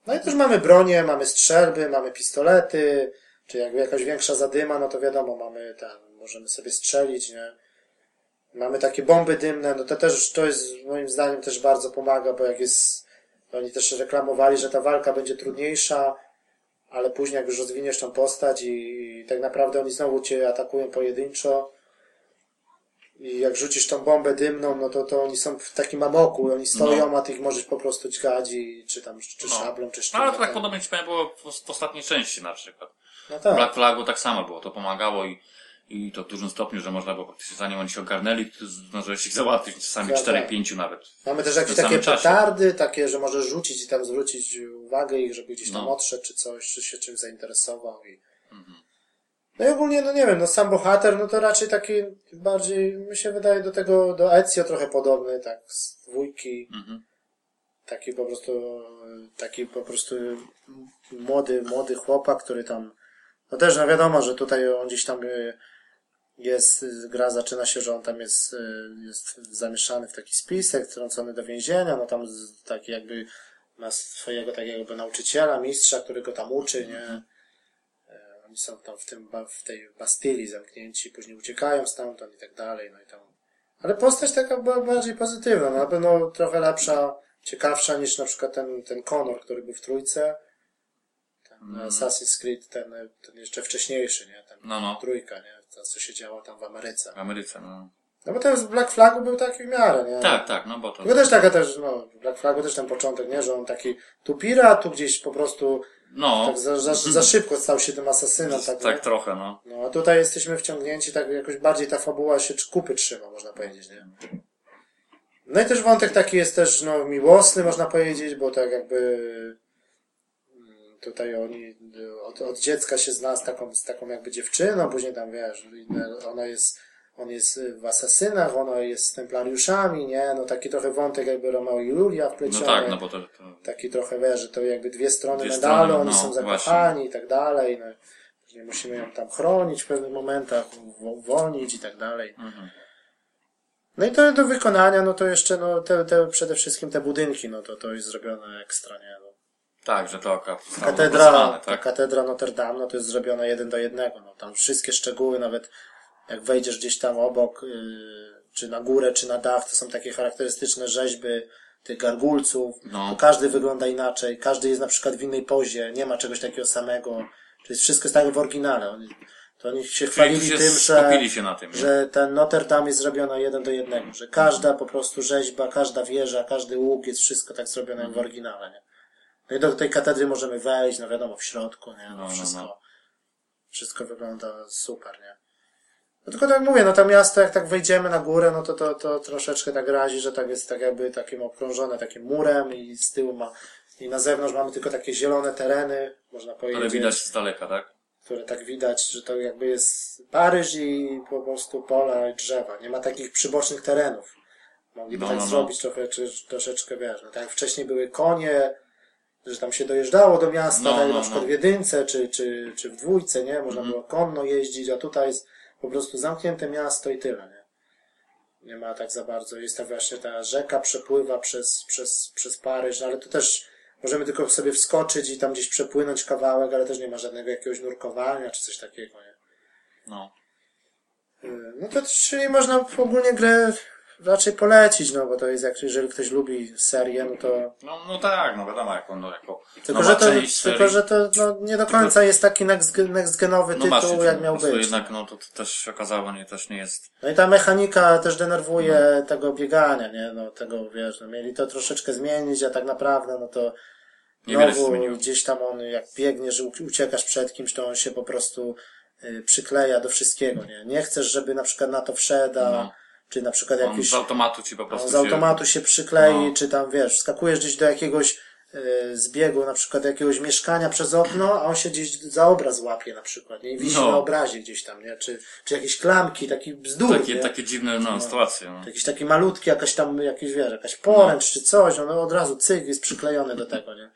No i też mamy bronię, mamy strzelby, mamy pistolety, czy jakby jakaś większa zadyma, no to wiadomo, mamy ten, możemy sobie strzelić, nie? Mamy takie bomby dymne, no to też, to jest moim zdaniem też bardzo pomaga, bo jak jest, oni też reklamowali, że ta walka będzie trudniejsza, ale później jak już rozwiniesz tą postać i, i tak naprawdę oni znowu cię atakują pojedynczo i jak rzucisz tą bombę dymną, no to, to oni są w takim amoku, oni stoją, a ty ich możesz po prostu dźgać i, czy tam, czy No. szablą, czy No ale to tak podobnie ci powiem było w, w ostatniej części na przykład. No W tak. Black Flagu tak samo było, to pomagało i, i to w dużym stopniu, że można było praktycznie zanim oni się ogarnęli, to zdążyłeś ich załatwić, czasami czterech, pięciu nawet. Mamy też jakieś takie petardy, takie, że możesz rzucić i tam zwrócić uwagę ich, żeby gdzieś tam No. odszedł, czy coś, czy się czymś zainteresował i... Mhm. No i ogólnie, no nie wiem, no sam bohater, no to raczej taki bardziej, mi się wydaje, do tego, do Ezio trochę podobny, tak, z dwójki, Mhm. taki po prostu, taki po prostu młody, młody chłopak, który tam, no też, no wiadomo, że tutaj on gdzieś tam y, jest, gra zaczyna się, że on tam jest, y, jest zamieszany w taki spisek, wtrącony do więzienia, no tam z- taki jakby ma swojego takiego nauczyciela, mistrza, który go tam uczy, nie? E, Oni są tam w tym, w tej Bastylii zamknięci, później uciekają stamtąd i tak dalej, no i tam. Ale postać taka była bardziej pozytywna, no na pewno trochę lepsza, ciekawsza niż na przykład ten, ten Connor, który był w trójce. Ten Mm. Assassin's Creed, ten, ten jeszcze wcześniejszy, nie? Ten No, no. trójka, nie? To, co się działo tam w Ameryce. W Ameryce, no. No bo ten z Black Flagu był taki w miarę, nie? Tak, tak, no bo to... Tylko też taka też, no, w Black Flagu też ten początek, nie? Że on taki tu pirat, tu gdzieś po prostu No, tak za, za, za szybko stał się tym asasynem, tak, tak nie? trochę, no. No a tutaj jesteśmy wciągnięci, tak jakoś bardziej ta fabuła się kupy trzyma, można powiedzieć, nie? No i też wątek taki jest też, no, miłosny, można powiedzieć, bo tak jakby tutaj oni od, od dziecka się zna z taką, z taką jakby dziewczyną, później tam wiesz, ona jest, on jest w asasynach, ona jest z templariuszami, nie? No taki trochę wątek jakby Romeo i Julia No wpleciony. tak, no bo to... to Taki trochę wiesz, że to jakby dwie strony Dwie medalu, strony, oni no, są zakochani i tak dalej. No. Później musimy ją tam chronić w pewnych momentach, uwo- uwolnić i tak dalej. Mhm. No i to do wykonania, no to jeszcze, no te, te przede wszystkim te budynki, no to to jest zrobione ekstra, nie? Tak, że to akurat zostało Katedra, tak? katedra Notre Dame, no to jest zrobione jeden do jednego, no tam wszystkie szczegóły, nawet jak wejdziesz gdzieś tam obok, yy, czy na górę, czy na dach, to są takie charakterystyczne rzeźby tych gargulców, No. każdy wygląda inaczej, każdy jest na przykład w innej pozie, nie ma czegoś takiego samego, to jest wszystko jest tak w oryginale. Oni, to oni się chwalili tym, że, tym, że ten Notre Dame jest zrobione jeden do jednego, że każda po prostu rzeźba, każda wieża, każdy łuk jest wszystko tak zrobione Mhm. w oryginale, nie? No i do tej katedry możemy wejść, no wiadomo, w środku, nie? No, No, no, wszystko, no. wszystko wygląda super, nie? No tylko tak mówię, no to miasto, jak tak wejdziemy na górę, no to, to, to troszeczkę tak razi, że tak jest tak jakby takim okrążone takim murem i z tyłu ma, i na zewnątrz mamy tylko takie zielone tereny, można powiedzieć. Ale widać z daleka, tak? które tak widać, że to jakby jest Paryż i po prostu pola i drzewa. Nie ma takich przybocznych terenów. Mogliby No, tak no, no. zrobić trochę, czy troszeczkę, wiesz, no tak jak wcześniej były konie, że tam się dojeżdżało do miasta, No, no, na przykład no. w jedynce, czy, czy, czy w dwójce, nie? Można Mhm. było konno jeździć, a tutaj jest po prostu zamknięte miasto i tyle, nie? Nie ma tak za bardzo. Jest ta właśnie ta rzeka przepływa przez, przez, przez Paryż, ale to też możemy tylko sobie wskoczyć i tam gdzieś przepłynąć kawałek, ale też nie ma żadnego jakiegoś nurkowania czy coś takiego, nie? No. Yy, No to czyli można ogólnie grę raczej polecić, no bo to jest jak, jeżeli ktoś lubi serię, no to No, no tak, no wiadomo, jako, no, jako tylko, że to, część tylko, serii. że to no, nie do końca jest taki next, next-genowy no masz tytuł, jak miał być. jednak, no to, to też się okazało, nie, też nie jest, No i ta mechanika też denerwuje No. tego biegania, nie? No tego, wiesz, no mieli to troszeczkę zmienić, a tak naprawdę, no to znowu gdzieś tam on, jak biegnie, że uciekasz przed kimś, to on się po prostu y, przykleja do wszystkiego, nie? Nie chcesz, żeby na przykład na to wszedł, a, No. Czy na przykład on jakiś z automatu ci po prostu z automatu się przyklei, No. czy tam, wiesz, skakujesz gdzieś do jakiegoś y, zbiegu, na przykład do jakiegoś mieszkania przez okno, a on się gdzieś za obraz łapie na przykład, nie? I wisi No. na obrazie gdzieś tam, nie? Czy, czy jakieś klamki, taki bzdur, takie, nie? takie dziwne, no, sytuacje, no. Jakiś taki malutki, jakaś tam, jakiś, wiesz, jakaś poręcz czy coś, on od razu cyk jest przyklejony do tego, nie?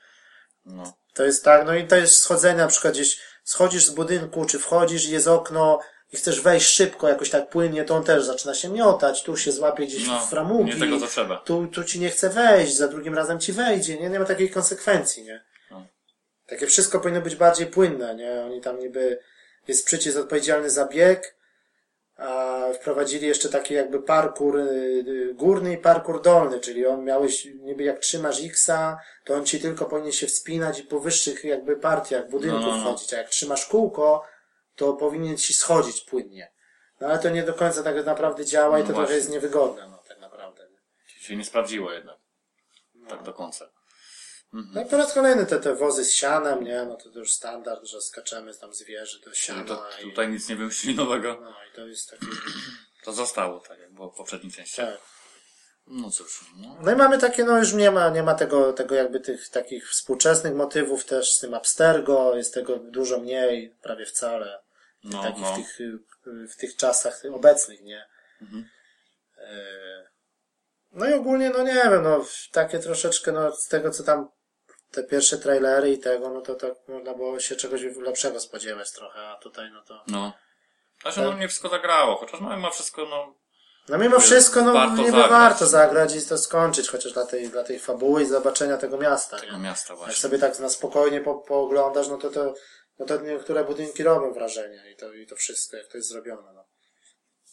no. To jest tak, no i to jest schodzenie, na przykład gdzieś schodzisz z budynku, czy wchodzisz i jest okno i chcesz wejść szybko, jakoś tak płynnie, to on też zaczyna się miotać, tu się złapie gdzieś No, w framugi. nie tego, co trzeba. Tu, tu ci nie chce wejść, za drugim razem ci wejdzie, nie? Nie ma takiej konsekwencji, nie? No. Takie wszystko powinno być bardziej płynne, nie? Oni tam niby, jest przycisk odpowiedzialny za bieg, a wprowadzili jeszcze taki jakby parkour y, y, górny i parkour dolny, czyli on miałeś, niby jak trzymasz X-a, to on ci tylko powinien się wspinać i po wyższych jakby partiach budynków No, no, no. wchodzić, a jak trzymasz kółko, to powinien ci schodzić płynnie. No ale to nie do końca tak naprawdę działa i No to trochę właśnie. jest niewygodne, no tak naprawdę. Się nie sprawdziło jednak. Tak do końca. No i po raz kolejny te, te wozy z sianem, nie, no to, to już standard, że skaczemy tam z wieży do siana To, i, tutaj nic nie wymyślili nowego. no i to jest taki, To zostało tak, jak było w poprzedniej części. tak. No cóż, no. No i mamy takie, no już nie ma, nie ma tego, tego jakby tych takich współczesnych motywów też z tym Abstergo, jest tego dużo mniej, prawie wcale. No, takich no. w tych, w tych czasach obecnych, nie? Mhm. E, No i ogólnie, no nie wiem, no takie troszeczkę, no z tego co tam te pierwsze trailery i tego, no to tak można było się czegoś lepszego spodziewać trochę, a tutaj no to... No. Znaczy, no nie wszystko zagrało, chociaż no, ma wszystko, no, No mimo wszystko, no Warto niby zagrać. warto zagrać i to skończyć, chociaż dla tej, dla tej fabuły i zobaczenia tego miasta. tego nie? miasta Jak właśnie. sobie tak na spokojnie po, pooglądasz, no to, to, no to niektóre budynki robią wrażenie i to, i to wszystko, jak to jest zrobione. No.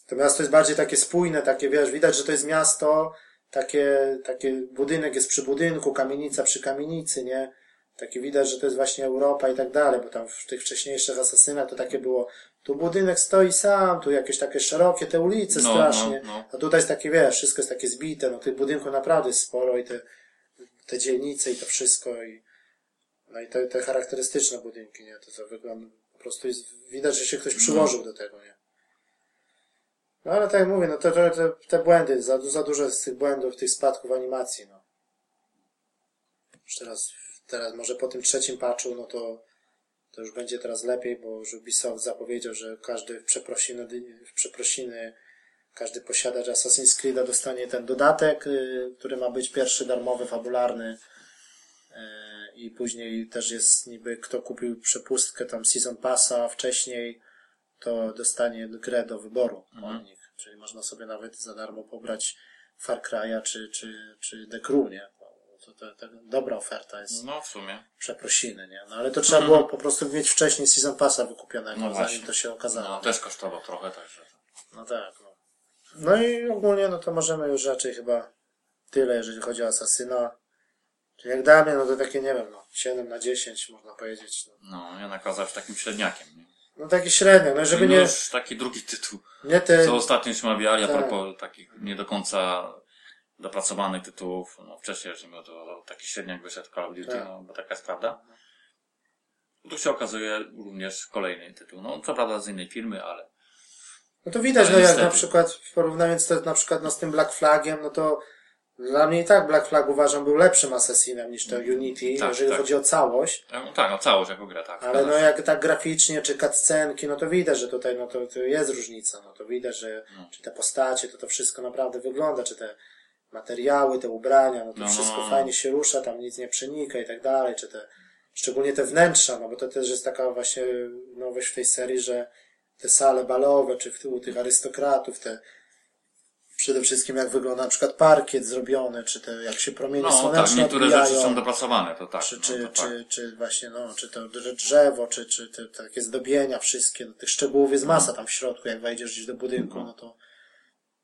To miasto jest bardziej takie spójne, takie wiesz, widać, że to jest miasto, takie, takie budynek jest przy budynku, kamienica przy kamienicy, nie? Takie widać, że to jest właśnie Europa i tak dalej, bo tam w tych wcześniejszych asasynach to takie było, tu budynek stoi sam, tu jakieś takie szerokie te ulice No, strasznie. no, no. A tutaj jest takie, wiesz, wszystko jest takie zbite, no tych budynków naprawdę jest sporo i te, te dzielnice i to wszystko i no i te, te charakterystyczne budynki, nie? To co wygląda, po prostu jest, widać, że się ktoś przyłożył do tego, nie? No ale tak jak mówię, no to, to, te, te błędy, za, za dużo jest tych błędów, tych spadków animacji, no. Już teraz, teraz może po tym trzecim patchu, no to, to już będzie teraz lepiej, bo już Ubisoft zapowiedział, że każdy w przeprosiny, w przeprosiny każdy posiadacz Assassin's Creed'a dostanie ten dodatek, y, który ma być pierwszy darmowy, fabularny. Y, I później też jest niby, kto kupił przepustkę tam Season Passa wcześniej, to dostanie grę do wyboru od nich. Czyli można sobie nawet za darmo pobrać Far Cry'a czy, czy, czy The Crew, nie? To, to, to dobra oferta jest No, w sumie. przeprosiny, nie? No ale to trzeba było po prostu mieć wcześniej Season Passa wykupionego, No zanim to się okazało. No, też kosztował trochę, także. No tak, no. No i ogólnie, no to możemy już raczej chyba tyle, jeżeli chodzi o Asasyna. Czyli jak dla mnie, no to takie, nie wiem, no, 7 na 10 można powiedzieć. No, No, ja nakazał takim średniakiem. Nie? no taki średnio, no żeby no nie, już taki drugi tytuł. nie te, Co ostatnio już mawiali a Tak. propos takich nie do końca dopracowanych tytułów. No, wcześniej, że miał to taki średniak wyszedł Call of Duty, Tak. no, bo taka jest prawda. Tu się okazuje również kolejny tytuł. No, co prawda z innej firmy, ale no to widać, Ale no jak niestety. na przykład, porównując to na przykład no, z tym Black Flagiem, no to Dla mnie i tak Black Flag uważam był lepszym Assassinem niż to Unity, Tak, jeżeli tak. chodzi o całość. No, tak, no całość jako gra, tak. Ale no jak tak graficznie, czy cutscenki, no to widać, że tutaj no to, to jest różnica. No to widać, że No. czy te postacie, to to wszystko naprawdę wygląda, czy te materiały, te ubrania, no to No, no, wszystko no. fajnie się rusza, tam nic nie przenika i tak dalej, czy te, szczególnie te wnętrza, no bo to też jest taka właśnie nowość w tej serii, że te sale balowe, czy w, u tych arystokratów, te przede wszystkim jak wygląda na przykład parkiet zrobiony, czy te, jak się promienie No tak, słoneczne niektóre odbijają rzeczy są dopracowane, to tak. czy, no, czy, tak. czy, czy właśnie, no, czy to drze- drzewo, czy, czy te, te takie zdobienia wszystkie, no, tych szczegółów jest masa tam w środku, jak wejdziesz gdzieś do budynku, no to,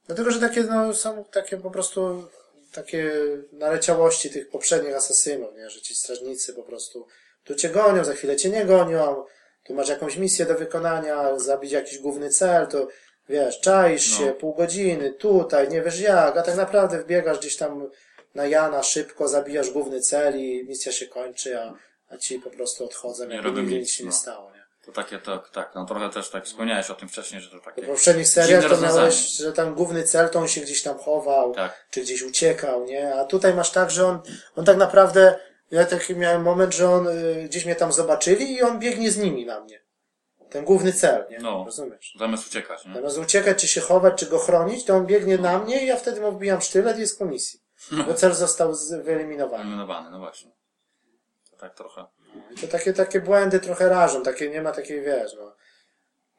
dlatego, że takie, no, są takie po prostu, takie naleciałości tych poprzednich asasynów, nie, że ci strażnicy po prostu, tu cię gonią, za chwilę cię nie gonią, tu masz jakąś misję do wykonania, zabić jakiś główny cel, to wiesz, czaisz No. się pół godziny, tutaj, nie wiesz jak, a tak naprawdę wbiegasz gdzieś tam na Jana szybko, zabijasz główny cel i misja się kończy, a, a ci po prostu odchodzą, Nie jakby nigdy nic, się nie no. stało? To takie, tak, tak, no trochę też tak wspomniałeś o tym wcześniej, że to takie... W poprzednich seriach to miałeś, że tam główny cel to on się gdzieś tam chował, Tak. czy gdzieś uciekał, nie? A tutaj masz tak, że on, on tak naprawdę, ja taki miałem moment, że on y, gdzieś mnie tam zobaczyli i on biegnie z nimi na mnie. Ten główny cel, nie? No. Rozumiesz? Zamiast uciekać, nie? Zamiast uciekać, czy się chować, czy go chronić, to on biegnie na mnie i ja wtedy mu wbijam sztylet i jest po misji. Bo cel został wyeliminowany. Eliminowany, no właśnie. To tak trochę. I to takie, takie błędy trochę rażą, takie, nie ma takiej, wiesz, no.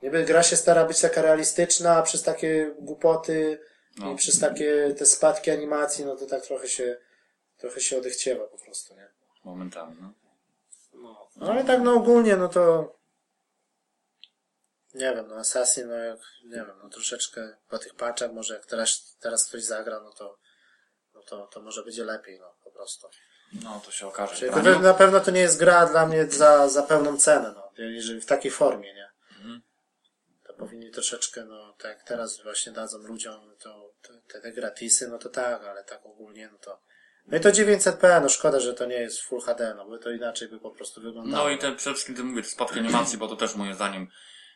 Niby gra się stara być taka realistyczna, a przez takie głupoty No. i przez takie te spadki animacji, no to tak trochę się, trochę się odechciewa po prostu, nie? Momentami, no. No ale tak no ogólnie, no to nie wiem, no Assassin, no jak, nie wiem, no troszeczkę po tych patchach, może jak teraz, teraz ktoś zagra, no to, no to, to może będzie lepiej, no po prostu. No, to się okaże. Czyli to, na pewno to nie jest gra dla mnie za, za pełną cenę, no, jeżeli w takiej formie, nie? Mhm. To powinni troszeczkę, no, tak jak teraz właśnie dadzą ludziom to, te, te, gratisy, no to tak, ale tak ogólnie, no to no i to 900p, no szkoda, że to nie jest Full HD, no bo to inaczej by po prostu wyglądało. No i te przede wszystkim, ty mówię, spadki animacji, bo to też moim zdaniem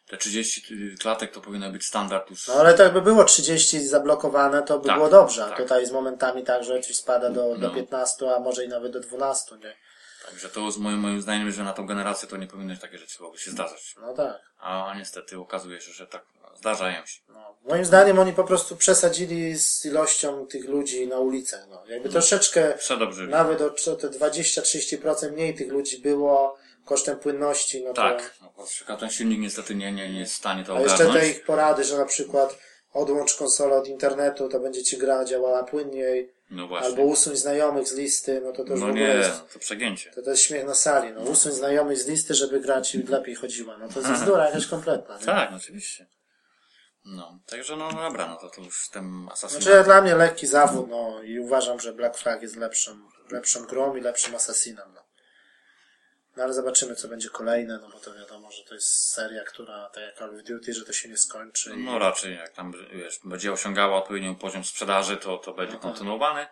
te 30 klatek to powinno być standard już. No ale to jakby było 30 zablokowane, to by Tak, było dobrze. A tak. tutaj z momentami tak, że ci spada do, do No. 15, a może i nawet do 12, nie? Także to z moim, moim zdaniem, że na tą generację to nie powinny takie rzeczy mogły się zdarzać. No tak. A niestety okazuje się, że tak zdarzają się. No. Moim zdaniem oni po prostu przesadzili z ilością tych ludzi na ulicach. No. Jakby troszeczkę, Przedobrze. nawet o te 20-30% mniej tych ludzi było kosztem płynności, no to... Tak. No, ten silnik niestety nie, nie, nie jest w stanie to A jeszcze te ich porady, że na przykład odłącz konsolę od internetu, to będzie ci gra działała płynniej, No właśnie. albo usuń znajomych z listy, no to to już w no ogóle nie, jest... no to przegięcie. To to jest śmiech na sali, no. Usuń znajomych z listy, żeby gra ci lepiej chodziła. No to jest bzdura jakaś kompletna, nie? Tak, no oczywiście. No, także no dobra, no to, to już z tym Assassinem. Znaczy dla mnie lekki zawód, no i uważam, że Black Flag jest lepszą, lepszą grą i lepszym asasinem, no. No ale zobaczymy, co będzie kolejne, no bo to wiadomo, że to jest seria, która, tak jak Call of Duty, że to się nie skończy. i- No raczej jak tam wiesz, będzie osiągała odpowiedni poziom sprzedaży, to, to będzie tak. kontynuowane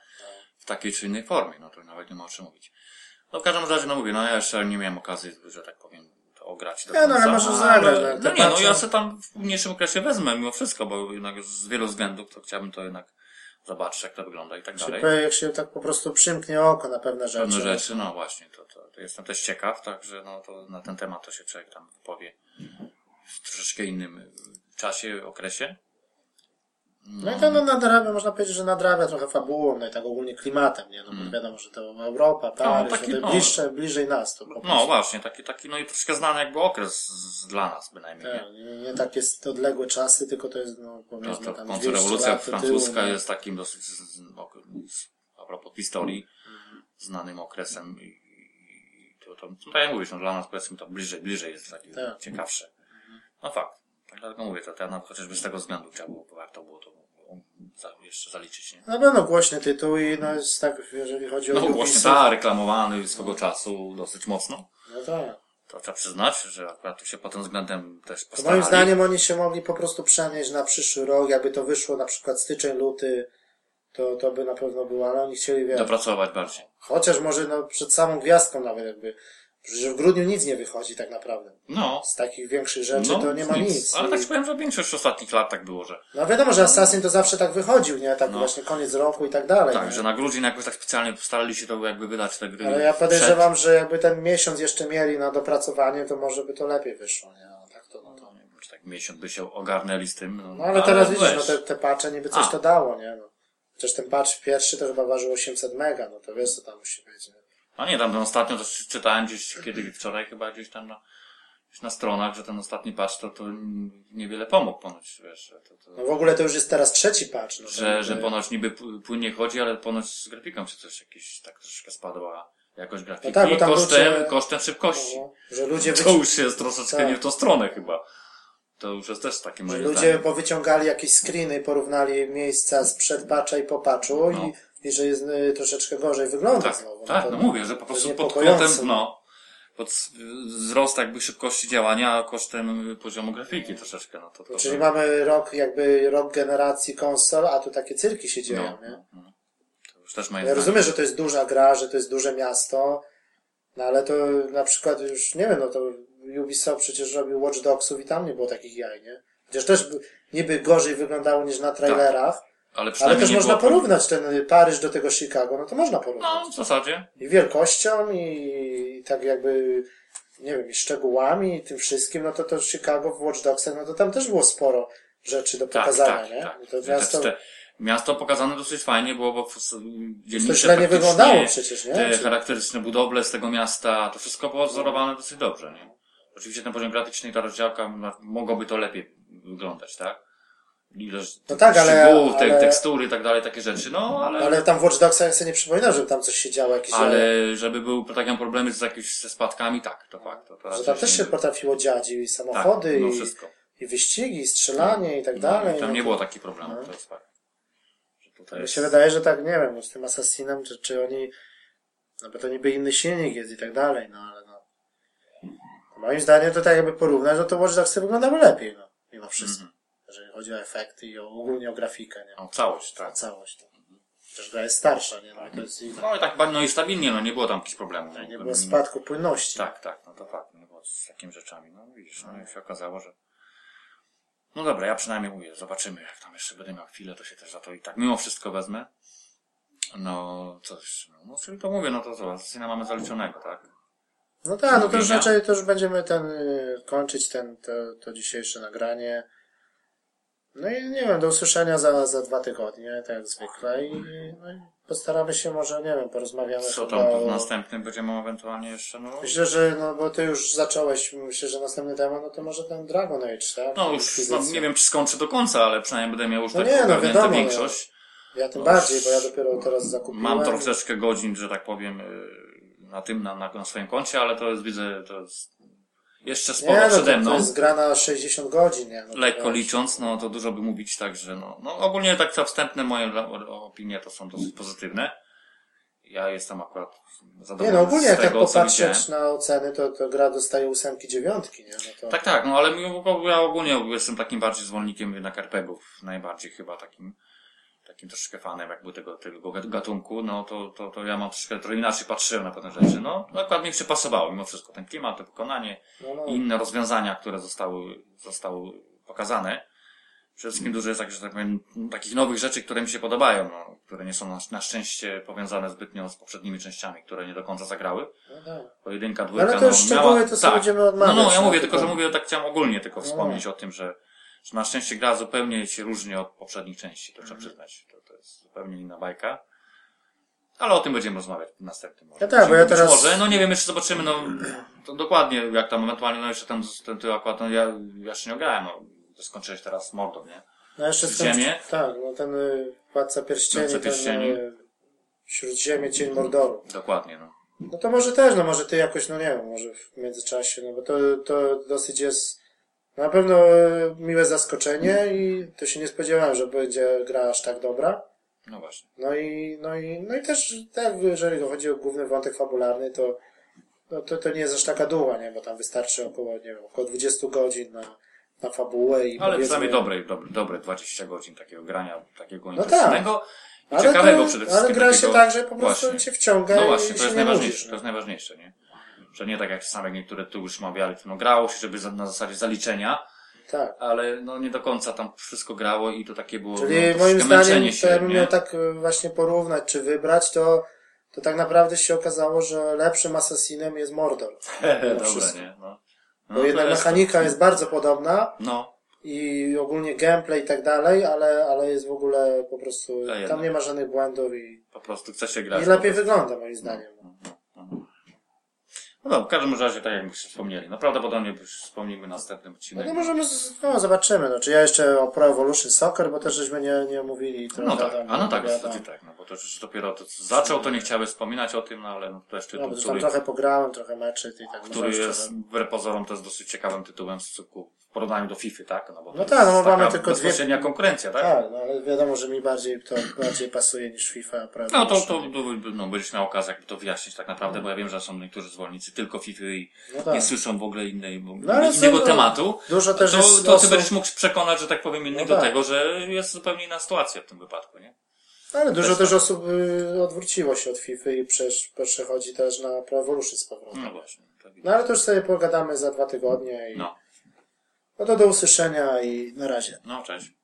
w takiej czy innej formie. No to nawet nie ma o czym mówić. No w każdym razie, no mówię, no ja jeszcze nie miałem okazji, że tak powiem, to ograć do Nie, no, ale końca, możesz zagrać, no, No nie, no ja sobie tam w późniejszym okresie wezmę mimo wszystko, bo jednak z wielu względów to chciałbym to jednak zobaczyć, jak to wygląda i tak dalej. Czy jak się tak po prostu przymknie oko na pewne rzeczy. Pewne rzeczy, no właśnie, to, to, to jestem też ciekaw, także no to na ten temat to się człowiek tam wypowie w troszeczkę innym czasie, okresie. No i to no, nadrabia, można powiedzieć, że nadrabia trochę fabułą, no i tak ogólnie klimatem, nie? No bo wiadomo, że to Europa, Paryż, taki, no, to no. bliższe, bliżej nas to No właśnie, taki, taki, no i troszkę znany jakby okres z, dla nas bynajmniej. Tak, Nie? nie, nie takie jest odległe czasy, tylko to jest, no powiedzmy to tam w końcu 200 rewolucja lat do tyłu, francuska no. jest takim dosyć, z, z, z, a propos historii, Mhm. znanym okresem i, i to, to, tak jak mówisz, no dla nas powiedzmy to bliżej, bliżej jest takie Tak. ciekawsze. No fakt. Tak dlatego mówię, to, to nawet chociażby z tego względu trzeba było, warto było to za, jeszcze zaliczyć, nie? Na pewno głośny tytuł i no jest tak, jeżeli chodzi o No właśnie tak, reklamowany swego czasu dosyć mocno. No tak. To trzeba przyznać, że akurat tu się pod tym względem też To postarali. moim zdaniem oni się mogli po prostu przenieść na przyszły rok, jakby to wyszło na przykład styczeń, luty, to, to by na pewno było, ale oni chcieli, wiesz, Dopracować bardziej. chociaż może no, przed samą gwiazdką nawet jakby że w grudniu nic nie wychodzi tak naprawdę. No. Z takich większych rzeczy to nie ma nic. Ale I- tak ci powiem, że większość ostatnich lat tak było, że No wiadomo, że Assassin to zawsze tak wychodził, nie? Tak No. właśnie koniec roku i tak dalej. tak, nie? że na grudzień jakoś tak specjalnie starali się to jakby wydać te gry. Ale ja przed. podejrzewam, że jakby ten miesiąc jeszcze mieli na dopracowanie, to może by to lepiej wyszło, nie? A tak to, no to... Nie wiem, czy tak miesiąc by się ogarnęli z tym. No, No ale teraz widzisz, no te, te patche niby coś A. to dało, nie? No. Chociaż ten patch pierwszy to chyba ważył 800 mega, no to wiesz co tam musi być, nie? A nie, tam ten ostatnio też czytałem gdzieś, kiedy wczoraj chyba gdzieś tam na, gdzieś na stronach, że ten ostatni patch to, to niewiele pomógł ponoć, wiesz, to, to, No w ogóle to już jest teraz trzeci patch. No to że, że ponoć niby pł- płynnie chodzi, ale ponoć z grafiką się coś jakieś tak troszeczkę spadła jakość grafiki No tak, bo tam kosztem, ludzie- kosztem szybkości. no, że ludzie, To już jest troszeczkę Tak. nie w tą stronę chyba. To już jest też takie moje ludzie powyciągali jakieś screeny, porównali miejsca sprzed patcha i po patchu No. i, i że jest y, troszeczkę gorzej wygląda Tak, znowu. tak, to- no mówię, że po prostu pod kątem, no, pod wzrost jakby szybkości działania, kosztem poziomu grafiki troszeczkę, no to, to, Czyli to mamy rok, jakby rok generacji konsol, a tu takie cyrki się dzieją, no, nie? no, no. To już też moje Ja rozumiem, że to jest duża gra, że to jest duże miasto, no ale to na przykład już, nie wiem, no to Ubisoft przecież robił Watch Dogsów i tam nie było takich jaj, nie? Chociaż też by- niby gorzej wyglądało niż na trailerach, Ale ale też można było... porównać ten Paryż do tego Chicago, no to można porównać. No, w zasadzie. I wielkością, i tak jakby, nie wiem, i szczegółami, i tym wszystkim, no to to Chicago w Watch Dogsach, no to tam też było sporo rzeczy do Tak, pokazania, tak, nie? tak. I To miasto, te, miasto pokazane dosyć fajnie było, bo dzielnice źle nie wyglądało przecież, nie? Te Czy- charakterystyczne budowle z tego miasta, to wszystko było wzorowane dosyć dobrze, nie? Oczywiście ten poziom graficzny i ta rozdziałka, no, mogłoby to lepiej wyglądać, tak? Ilość No tak, ale- szczegółów, te, ale- tekstury i tak dalej, takie rzeczy, no, ale... Ale tam w Watch Dogsach ja sobie nie przypominam, żeby tam coś się działo, jakieś Ale żeby był takie problemy z jakimiś ze spadkami, tak, to fakt. To, to Że tam też się nie- potrafiło dziać i tak, samochody, no i, wszystko. i wyścigi, i strzelanie i tak No, dalej. tam no nie to- było takich problemów, no. to jest fakt. Że Mi jest... się wydaje, że tak, nie wiem, no z tym Assassinem, czy, czy oni, no bo to niby inny silnik jest i tak dalej, no ale no. Moim zdaniem to tak jakby porównać, no to Watch Dogsy wyglądały lepiej, no, mimo wszystko. Mhm. Jeżeli chodzi o efekty i o, ogólnie o grafikę, nie? No, całość, Ta tak. całość. No. Chociaż gra jest starsza, nie? No i to jest inne. No i tak, no i stabilnie, no nie było tam jakichś problemów. Nie No, było spadku płynności. Tak, tak, no to fakt, nie było z takimi rzeczami. No widzisz, no i się okazało, że... No dobra, ja przynajmniej mówię, zobaczymy, jak tam jeszcze będę miał chwilę, to się też za to i tak mimo wszystko wezmę. No, coś, no, no czyli to mówię, no to co, syna mamy zaliczonego, tak? No tak, no to już raczej to już będziemy ten, y, kończyć ten, to, to dzisiejsze nagranie. No i nie wiem, do usłyszenia za, za dwa tygodnie, tak jak zwykle i, no i postaramy się może, nie wiem, porozmawiamy Co chyba tam o... w następnym będziemy ewentualnie jeszcze, no... Myślę, że, no bo ty już zacząłeś, myślę, że następny temat, no to może ten Dragon Age, tak? No już, no, nie wiem czy skończę do końca, ale przynajmniej będę miał już No tak no wiadomo, większość. Ja tym No, bardziej, bo ja dopiero teraz zakupiłem. Mam troszeczkę godzin, że tak powiem, yy, na tym, na, na, na swoim koncie, ale to jest, widzę, to jest jeszcze sporo Nie, no przede mną. to jest gra na 60 godzin, nie? No Lekko licząc, no to dużo by mówić tak, że no, no ogólnie tak te wstępne moje opinie to są dosyć pozytywne. Ja jestem akurat Nie zadowolony no, ogólnie z jak tak tego, widziałem. popatrzeć na oceny, to, to gra dostaje ósemki, dziewiątki, nie? No to... Tak, tak, no ale ja ogólnie jestem takim bardziej zwolennikiem jednak RPGów, najbardziej chyba takim, takim troszeczkę fanem jakby tego, tego gatunku, no to, to, to ja mam troszkę, trochę inaczej patrzyłem na pewne rzeczy, no akurat mi się pasowało mimo wszystko, ten klimat, to wykonanie No, no. i inne rozwiązania, które zostały, zostały pokazane. Przede wszystkim dużo jest tak, że tak powiem, takich nowych rzeczy, które mi się podobają, no, które nie są na, na szczęście powiązane zbytnio z poprzednimi częściami, które nie do końca zagrały. No tak. Pojedynka, ale dwójka, to już no, szczegóły miała, to tak. będziemy No, odmawiać. no, ja no, mówię tylko, że tylko- mówię, tak chciałem ogólnie tylko No. wspomnieć o tym, że, że na szczęście gra zupełnie się różni od poprzednich części, to trzeba Mhm. przyznać. To, to jest zupełnie inna bajka. Ale o tym będziemy rozmawiać w następnym. może. Ja tak, bo ja teraz- Może, no nie wiem, jeszcze zobaczymy, no to dokładnie, jak tam ewentualnie, no jeszcze tam, ten, ty akurat, no ja, ja jeszcze nie grałem, no skończyłeś teraz Mordor, nie? No jeszcze ziemię? Tak, no ten y, Władca Pierścieni, Władca Pierścieni. ten y, Śródziemie, Cień Mordoru. Dokładnie, no. No to może też, no może ty jakoś, no nie wiem, może w międzyczasie, no bo to, to dosyć jest na pewno y, miłe zaskoczenie i to się nie spodziewałem, że będzie gra aż tak dobra. No właśnie. No i, no i, no i też, tak, jeżeli chodzi o główny wątek fabularny, to, no to, to nie jest aż taka długa, nie, bo tam wystarczy około, nie wiem, około 20 godzin na, na fabułę i Ale przynajmniej dobre, dobre, dobre 20 godzin takiego grania, takiego No intensywnego i Ale ciekawego to, przede ale wszystkim. gra się takiego... tak, że po prostu Właśnie. cię wciąga No i właśnie, to się jest nie najważniejsze, to no. jest najważniejsze, nie? Że nie tak jak czasami jak niektóre tu już mawiali, no grało się, żeby za, na zasadzie zaliczenia, Tak. ale no nie do końca tam wszystko grało i to takie było Czyli no, moim zdaniem, męczenie to się, jakbym miał tak e, właśnie porównać, czy wybrać, to, to tak naprawdę się okazało, że lepszym asasinem jest Mordor. Dobra, wszystko. nie? No. Bo No, to jednak jest- mechanika jest bardzo podobna No, i ogólnie gameplay i tak dalej, ale, ale jest w ogóle po prostu, tam nie ma żadnych błędów i, po prostu chce się grać. i lepiej wygląda moim zdaniem. No dobra, w każdym razie, tak jak już wspomnieli, no prawdopodobnie już wspomnimy w następnym No to możemy, z- no zobaczymy, no, czy ja jeszcze o Pro Evolution Soccer, bo też żeśmy nie, nie mówili trochę No tak, tam, a no tak, w zasadzie tak, no bo to już dopiero to zaczął, to nie chciałem wspominać o tym, no ale no to jest No, tytuł, tam który, trochę pograłem, trochę meczy i tak który jest wbrew pozorom to jest dosyć ciekawym tytułem z cyklu w porównaniu do FIFA, tak? No, bo No tak, no mamy tylko dwie- konkurencja, tak? Tak, no ale wiadomo, że mi bardziej to bardziej pasuje niż FIFA, prawda? No to, to, to no, będziesz miał okazję jakby to wyjaśnić tak naprawdę, bo ja wiem, że są niektórzy zwolennicy tylko FIFA i No tak. nie słyszą w ogóle innej, No, innego tematu. Dużo też to, jest to ty osób- będziesz mógł przekonać, że tak powiem, innych No do tak. tego, że jest zupełnie inna sytuacja w tym wypadku, nie? Ale dużo Też też osób y, odwróciło się od FIFA i przechodzi też na Pro Evolution z powrotem. No właśnie. tak No ale to już sobie pogadamy za dwa tygodnie i No, no to do usłyszenia i na razie. no cześć.